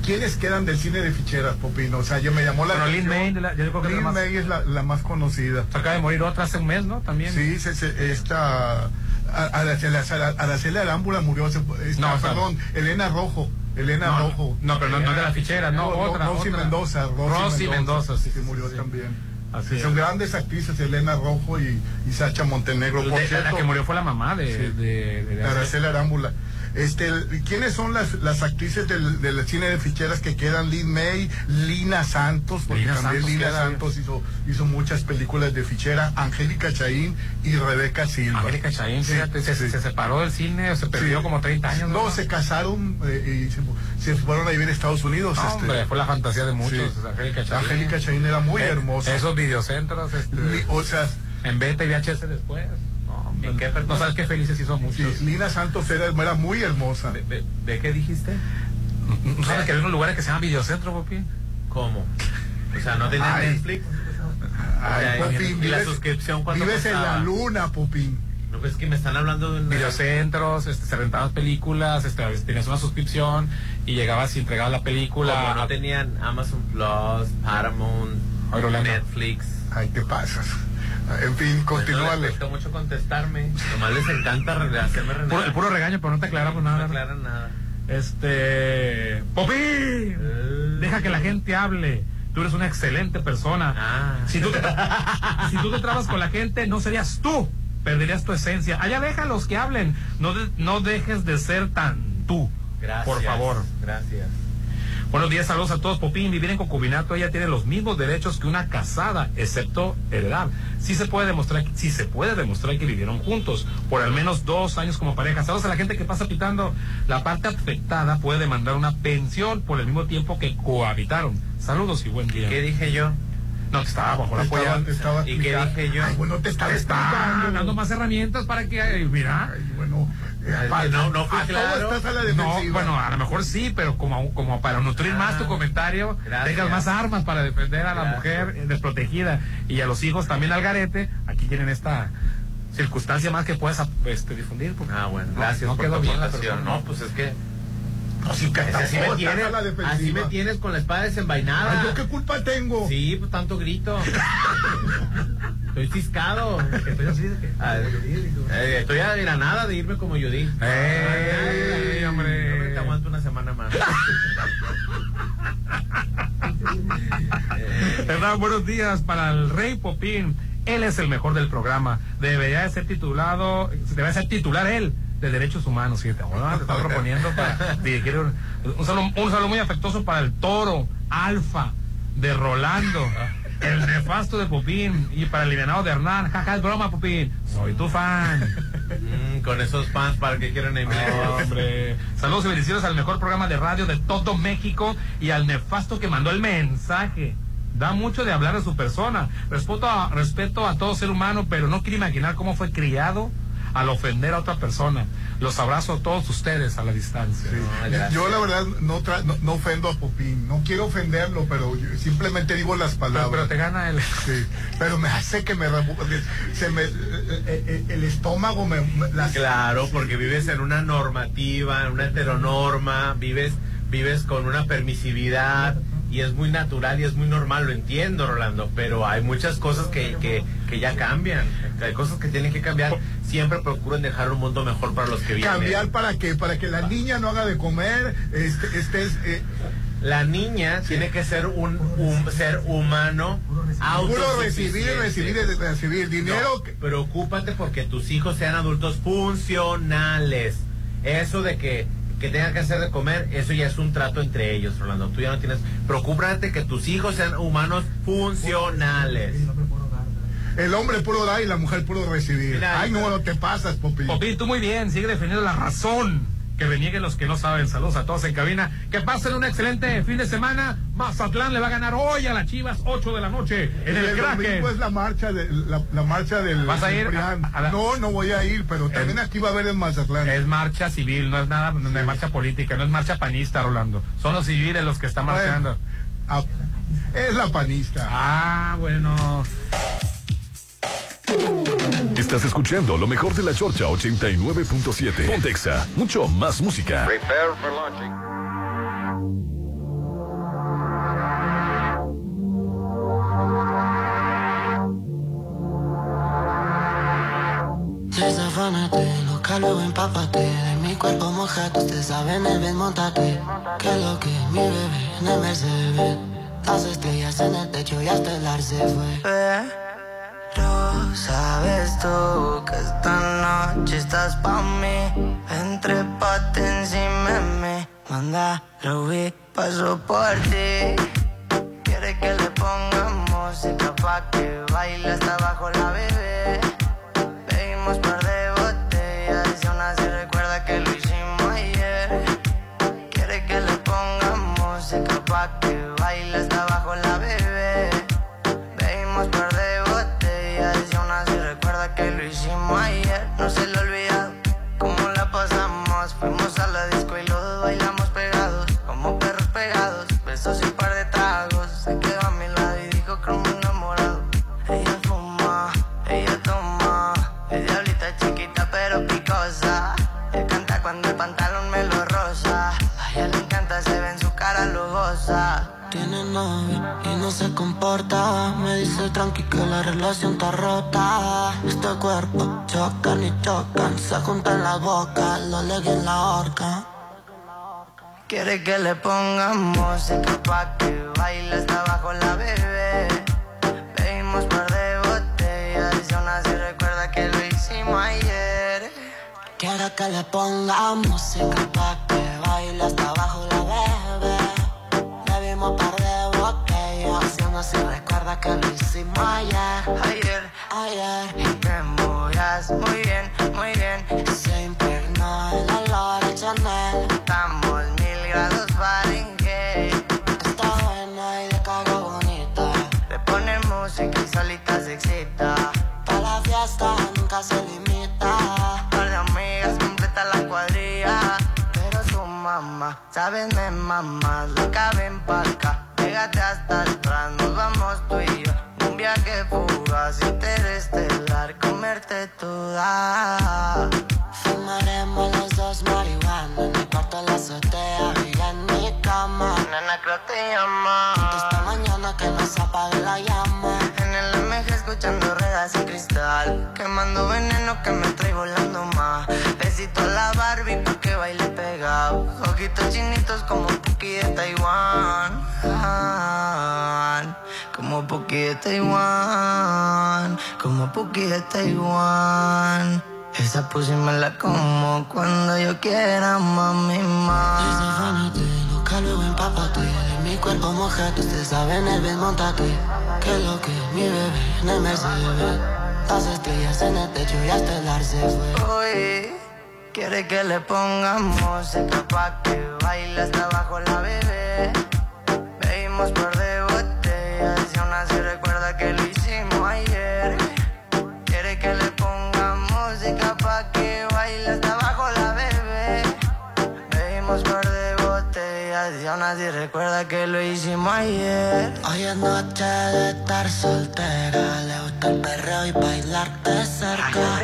¿quiénes quedan del cine de ficheras, Popino? O sea, yo me llamó la Lin atención. May, la- yo que más- May es la, la más conocida. Acaba de morir otra hace un mes, ¿no? También. Sí, se, se- esta Araceli, Araceli Arámbula murió hace, esta, No, perdón, Elena Rojo, Elena No, Rojo. no, pero no- no de la fichera, no, otra, Rosy otra. Mendoza, Rosy, Rosy Mendoza, sí, que murió sí. también. Así Son es. grandes actrices, Elena Rojo y, y Sacha Montenegro. Por De- la cierto, que murió fue la mamá de, Sí. de, de- de- Araceli Arámbula. Este, ¿Quiénes son las, las actrices del, del cine de ficheras que quedan? Lin May, Lina Santos, porque Lina también Santos, Lina. Santos hizo, hizo muchas películas de fichera, Angélica Chaín y Rebeca Silva. Angélica Chaín, Sí, fíjate, se, sí. se separó del cine, se perdió como 30 años. No, se casaron eh, y se, se fueron a vivir a Estados Unidos. No, este. hombre, fue la fantasía de muchos. Angélica Chaín. Angélica Chaín era muy Eh, hermosa. Esos videocentros, este, o sea, en beta y VHS después. No, hombre, no sabes qué felices hizo sí, muchos. Lina Santos era, era muy hermosa. ¿De, de qué dijiste? ¿No sabes que hay unos lugares que se llaman videocentro, Popi? ¿Cómo? O sea, no Ay. Netflix. Ay, Ay, Popín, ¿y la vives- suscripción cuánto Vives en costaba? la luna, Popín. No, pues es que me están hablando de una... Videocentros, este, se rentaban películas, este, tenías una suscripción y llegabas y entregabas la película. Como no tenían Amazon Plus, Paramount. Netflix. Ay, te pasas. En fin, Pues no continúale. les cuesta mucho contestarme. Nomás les encanta hacerme renegar. Puro- el puro regaño, pero no te aclaramos No me nada. aclaran nada. Este. ¡Popi! Deja que la gente hable. Tú eres una excelente persona. Ah. Si, tú te, *laughs* si tú te trabas con la gente, no serías tú. Perderías tu esencia. Allá déjalos que hablen. No, de- no dejes de ser tan tú. Gracias. Por favor. Gracias. Buenos días, saludos a todos. Popín, vivir en concubinato, ella tiene los mismos derechos que una casada, excepto heredar. Sí se puede demostrar, sí se puede demostrar que vivieron juntos por al menos dos años como pareja. Saludos a la gente que pasa pitando. La parte afectada puede demandar una pensión por el mismo tiempo que cohabitaron. Saludos y buen día. ¿Qué dije yo? No, te estaba bajo la polla. estaba ¿Y qué dije yo? Ay, bueno, te estaba está dando más herramientas para que, ay, mira. Ay, bueno, eh, no- no todo claro. estás a la No, bueno, a lo mejor sí, pero como, como para nutrir más tu comentario, gracias. tengas más armas para defender a la Gracias. mujer desprotegida y a los hijos también al garete, aquí tienen esta circunstancia más que puedas este, difundir. porque Ah, bueno, no- gracias No, por quedó tu bien la persona. No, pues es que No, sí, que así me tienes, así me tienes con la espada desenvainada. Ay, ¿Yo qué culpa tengo? Sí, pues tanto grito. *laughs* Estoy ciscado. Eh, estoy a la nada de irme como yo di. ¡Ey, hombre! Te aguanto una semana más. *laughs* Hernán, buenos días para el Rey Popín. Él es el mejor del programa. Debería de ser titulado, debe ser titular él de Derechos Humanos. Fíjate, ahora te está proponiendo para *laughs* un, un saludo, un saludo muy afectuoso para el Toro, Alfa, de Rolando, el nefasto de Popín y para el livianado de Hernán. Jaja, es broma, Popín. Soy tu fan. Mm, con esos fans para que quieran. Hombre. Saludos y bendiciones al mejor programa de radio de todo México y al nefasto que mandó el mensaje. Da mucho de hablar de su persona. Respeto a, respeto a todo ser humano, pero no quiero imaginar cómo fue criado al ofender a otra persona. Los abrazo a todos ustedes a la distancia. Yo la verdad no, tra- no, no ofendo a Popín, no quiero ofenderlo, pero yo simplemente digo las palabras. Pero, pero te gana el... Sí, pero me hace que me, se me eh, eh, el estómago me, me- las- Claro, porque vives en una normativa, en una heteronorma, vives, vives con una permisividad y es muy natural y es muy normal, lo entiendo, Rolando, pero hay muchas cosas que, que, que ya cambian, hay cosas que tienen que cambiar. Siempre procuren dejar un mundo mejor para los que viven. cambiar para qué, para que la niña no haga de comer, este, este es eh, La niña tiene que ser un, un ser humano puro recibir, recibir, recibir dinero. No, preocúpate porque tus hijos sean adultos funcionales. Eso de que, que tengan que hacer de comer, eso ya es un trato entre ellos, Rolando. Tú ya no tienes. Preocúpate que tus hijos sean humanos funcionales. El hombre puro da y la mujer puro recibir. Mira, Ay, no, no te pasas, Popín. Popín, tú muy bien, sigue defendiendo la razón. Que renieguen los que no saben. Saludos a todos en cabina. Que pasen un excelente fin de semana. Mazatlán le va a ganar hoy a las Chivas, 8 de la noche, en el el Kraken. domingo es la marcha de la, la marcha del ¿Vas a ir Ciprián. a- a la- No, no voy a ir, pero también aquí va a haber en Mazatlán. Es marcha civil, no es nada, es marcha política, no es marcha panista, Rolando. Son los civiles los que están Bueno, marchando. ah, es la panista. Ah, bueno. Estás escuchando lo mejor de la Chorcha 89.7. Pontexa, mucho más música. Prepare for launching. Desafánate, loca, luego empápate De mi cuerpo mojate, usted sabe en el ven, montate Que lo que mi bebé en el Mercedes Las estrellas en el techo y hasta el ar se fue Pero sabes tú que esta noche estás pa' mí. Entre pate encima de mí Manda, Ruby, paso por ti. Quiere que le pongamos música pa' que baile hasta abajo la bebé. Bebimos par de botellas y aún así recuerda que lo hicimos ayer. Quiere que le pongamos música pa' que baile hasta No se lo olvida cómo la pasamos. Fuimos a la disco y los bailamos pegados, como perros pegados. Besos y un par de tragos. Se quedó a mi lado y dijo como enamorado. Ella fuma, ella toma. Es diablita chiquita pero picosa. Él canta cuando el pantalón me lo rosa. A ella le encanta, se ve en su cara, lo y no se comporta. Me dice tranqui que la relación está rota. Este cuerpo chocan y chocan. Se juntan la boca, lo legui en la horca. Quiere que le pongamos música pa' que baile hasta abajo la bebé. Bebimos par de botellas y aún así recuerda que lo hicimos ayer. Quiero que le pongamos música pa' que baile hasta abajo aún así recuerda que lo hicimos ayer. Ayer, ayer. Te movías muy bien, muy bien. Se impregnó el olor a Chanel. Estamos mil grados Fahrenheit. Está buena y de cara bonita. Le pone música y solita se excita. Para la fiesta nunca se limita. Par de amigas completa la cuadrilla. Pero su mamá, sabes, me mamá, la caben pa' Pégate hasta atrás, nos vamos tú y yo. Un viaje fugaz, interestelar, comerte toda. Fumaremos los dos marihuana en mi cuarto la azotea y en mi cama. Nena, creo te llama. Esta mañana que nos apague la llama. En escuchando ruedas y cristal. Quemando veneno que me trae volando más. Besito a la Barbie pa' que baile pegado. Ojitos chinitos como Puki de Taiwán. Como Puki de Taiwán. Como Puki de Taiwán. Esa pussy me la como cuando yo quiera, mami, más. Loca, luego mi cuerpo mojate, usted sabe en el bien montate. Que lo que mi bebé en el Mercedes. Las estrellas en el techo y hasta el arce fue. Oye, quiere que le pongamos música pa' que baile hasta abajo la bebé. Bebimos por de botellas y recuerda que lo hicimos ayer. Hoy es noche de estar soltera, le gusta el perreo y bailarte cerca.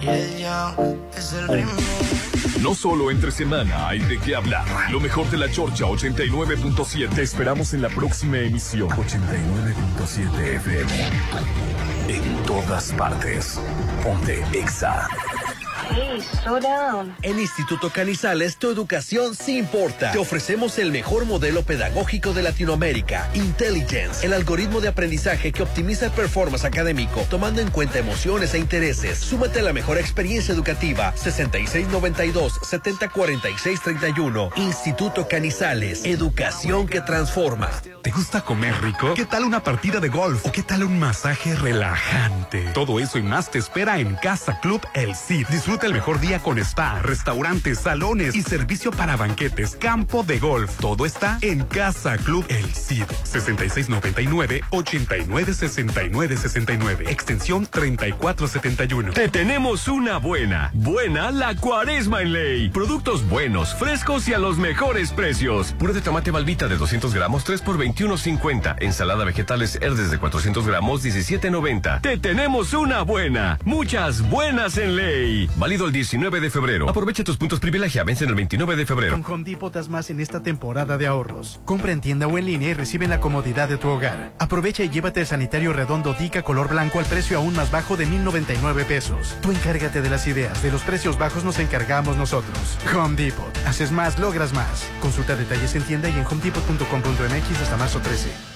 y el Young es el remix. No solo entre semana hay de qué hablar. Lo mejor de la Chorcha 89.7. Te esperamos en la próxima emisión. 89.7 FM. En todas partes. Ponte Exa. Hey, down. En Instituto Canizales, tu educación sí importa. Te ofrecemos el mejor modelo pedagógico de Latinoamérica, Intelligence, el algoritmo de aprendizaje que optimiza el performance académico, tomando en cuenta emociones e intereses. Súmate a la mejor experiencia educativa, 6692-704631. Instituto Canizales, educación que transforma. ¿Te gusta comer rico? ¿Qué tal una partida de golf? ¿O qué tal un masaje relajante? Todo eso y más te espera en Casa Club El Cid. Disfruta el mejor día con spa, restaurantes, salones y servicio para banquetes, campo de golf. Todo está en Casa Club El Cid. 6699-896969. Extensión 3471. Te tenemos una buena, buena la cuaresma en ley. Productos buenos, frescos y a los mejores precios. Puré de tomate balbita de 200 gramos, 3 por 21.50. Ensalada vegetales Herdes de 400 gramos, 17.90. Te tenemos una buena, muchas buenas en ley. Válido el 19 de febrero. Aprovecha tus puntos privilegia, vencen el 29 de febrero. Con Home Depot das más en esta temporada de ahorros. Compra en tienda o en línea y recibe la comodidad de tu hogar. Aprovecha y llévate el sanitario redondo Dica color blanco al precio aún más bajo de 1,099 pesos. Tú encárgate de las ideas, de los precios bajos nos encargamos nosotros. Home Depot. Haces más, logras más. Consulta detalles en tienda y en homedepot.com.mx hasta marzo 13.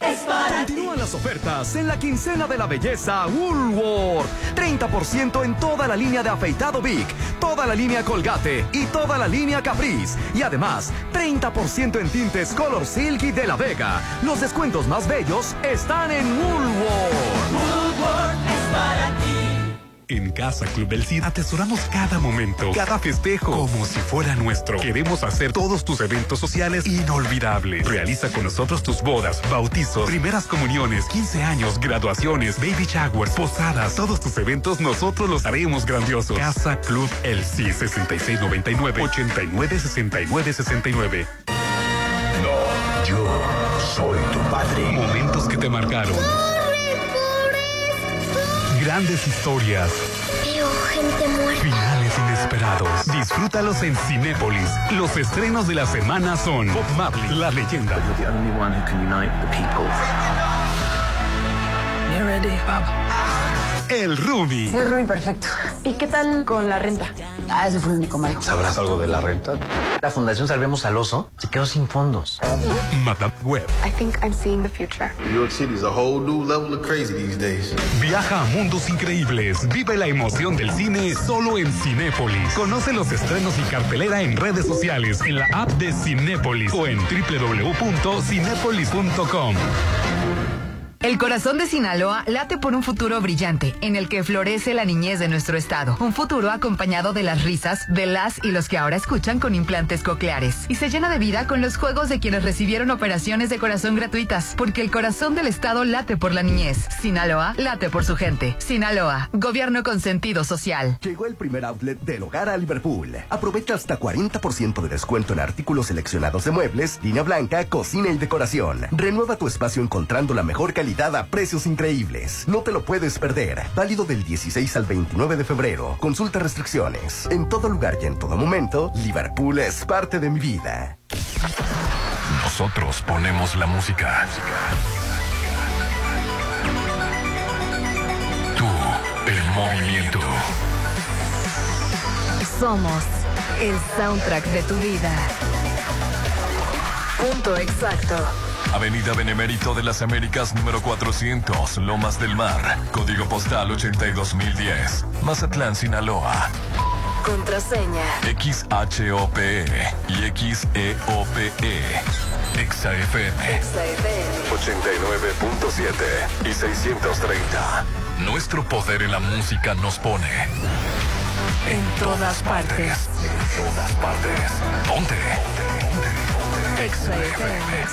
Continúan las ofertas en la quincena de la belleza Woolworth. 30% en toda la línea de afeitado Big, toda la línea Colgate y toda la línea Caprice. Y además, 30% en tintes Color Silk y de la Vega. Los descuentos más bellos están en Woolworth. Woolworth es para ti. En Casa Club del Cid atesoramos cada momento, cada festejo, como si fuera nuestro. Queremos hacer todos tus eventos sociales inolvidables. Realiza con nosotros tus bodas, bautizos, primeras comuniones, 15 años, graduaciones, baby showers, posadas. Todos tus eventos nosotros los haremos grandiosos. Casa Club El Cid 6699-896969. No, yo soy tu padre. Momentos que te marcaron. Grandes historias. Pero gente muerta. Finales inesperados. Disfrútalos en Cinépolis. Los estrenos de la semana son Bob Marley, la leyenda. You ready, El Rumi. El roomie perfecto. ¿Y qué tal con la renta? Ah, ese fue el único malo. ¿Sabrás algo de la renta? La Fundación Salvemos al Oso se quedó sin fondos. Madame Web. I think I'm seeing the future. New York City is a whole new level of crazy these days. Viaja a mundos increíbles. Vive la emoción del cine solo en Cinépolis. Conoce los estrenos y cartelera en redes sociales, en la app de Cinépolis o en www.cinépolis.com. El corazón de Sinaloa late por un futuro brillante, en el que florece la niñez de nuestro estado. Un futuro acompañado de las risas de las y los que ahora escuchan con implantes cocleares. Y se llena de vida con los juegos de quienes recibieron operaciones de corazón gratuitas, porque el corazón del estado late por la niñez. Sinaloa late por su gente. Sinaloa, gobierno con sentido social. Llegó el primer outlet del hogar a Liverpool. Aprovecha hasta 40% de descuento en artículos seleccionados de muebles, línea blanca, cocina y decoración. Renueva tu espacio encontrando la mejor calidad a precios increíbles. No te lo puedes perder. Válido del 16 al 29 de febrero. Consulta restricciones. En todo lugar y en todo momento, Liverpool es parte de mi vida. Nosotros ponemos la música. Tú, el movimiento. Somos el soundtrack de tu vida. Punto exacto. Avenida Benemérito de las Américas número 400, Lomas del Mar, código postal 82010, Mazatlán, Sinaloa. Contraseña. XHOPE y XEOPE. XAFM. 89.7 y 630. Nuestro poder en la música nos pone. En todas partes. En todas partes. Ponte. XAFM.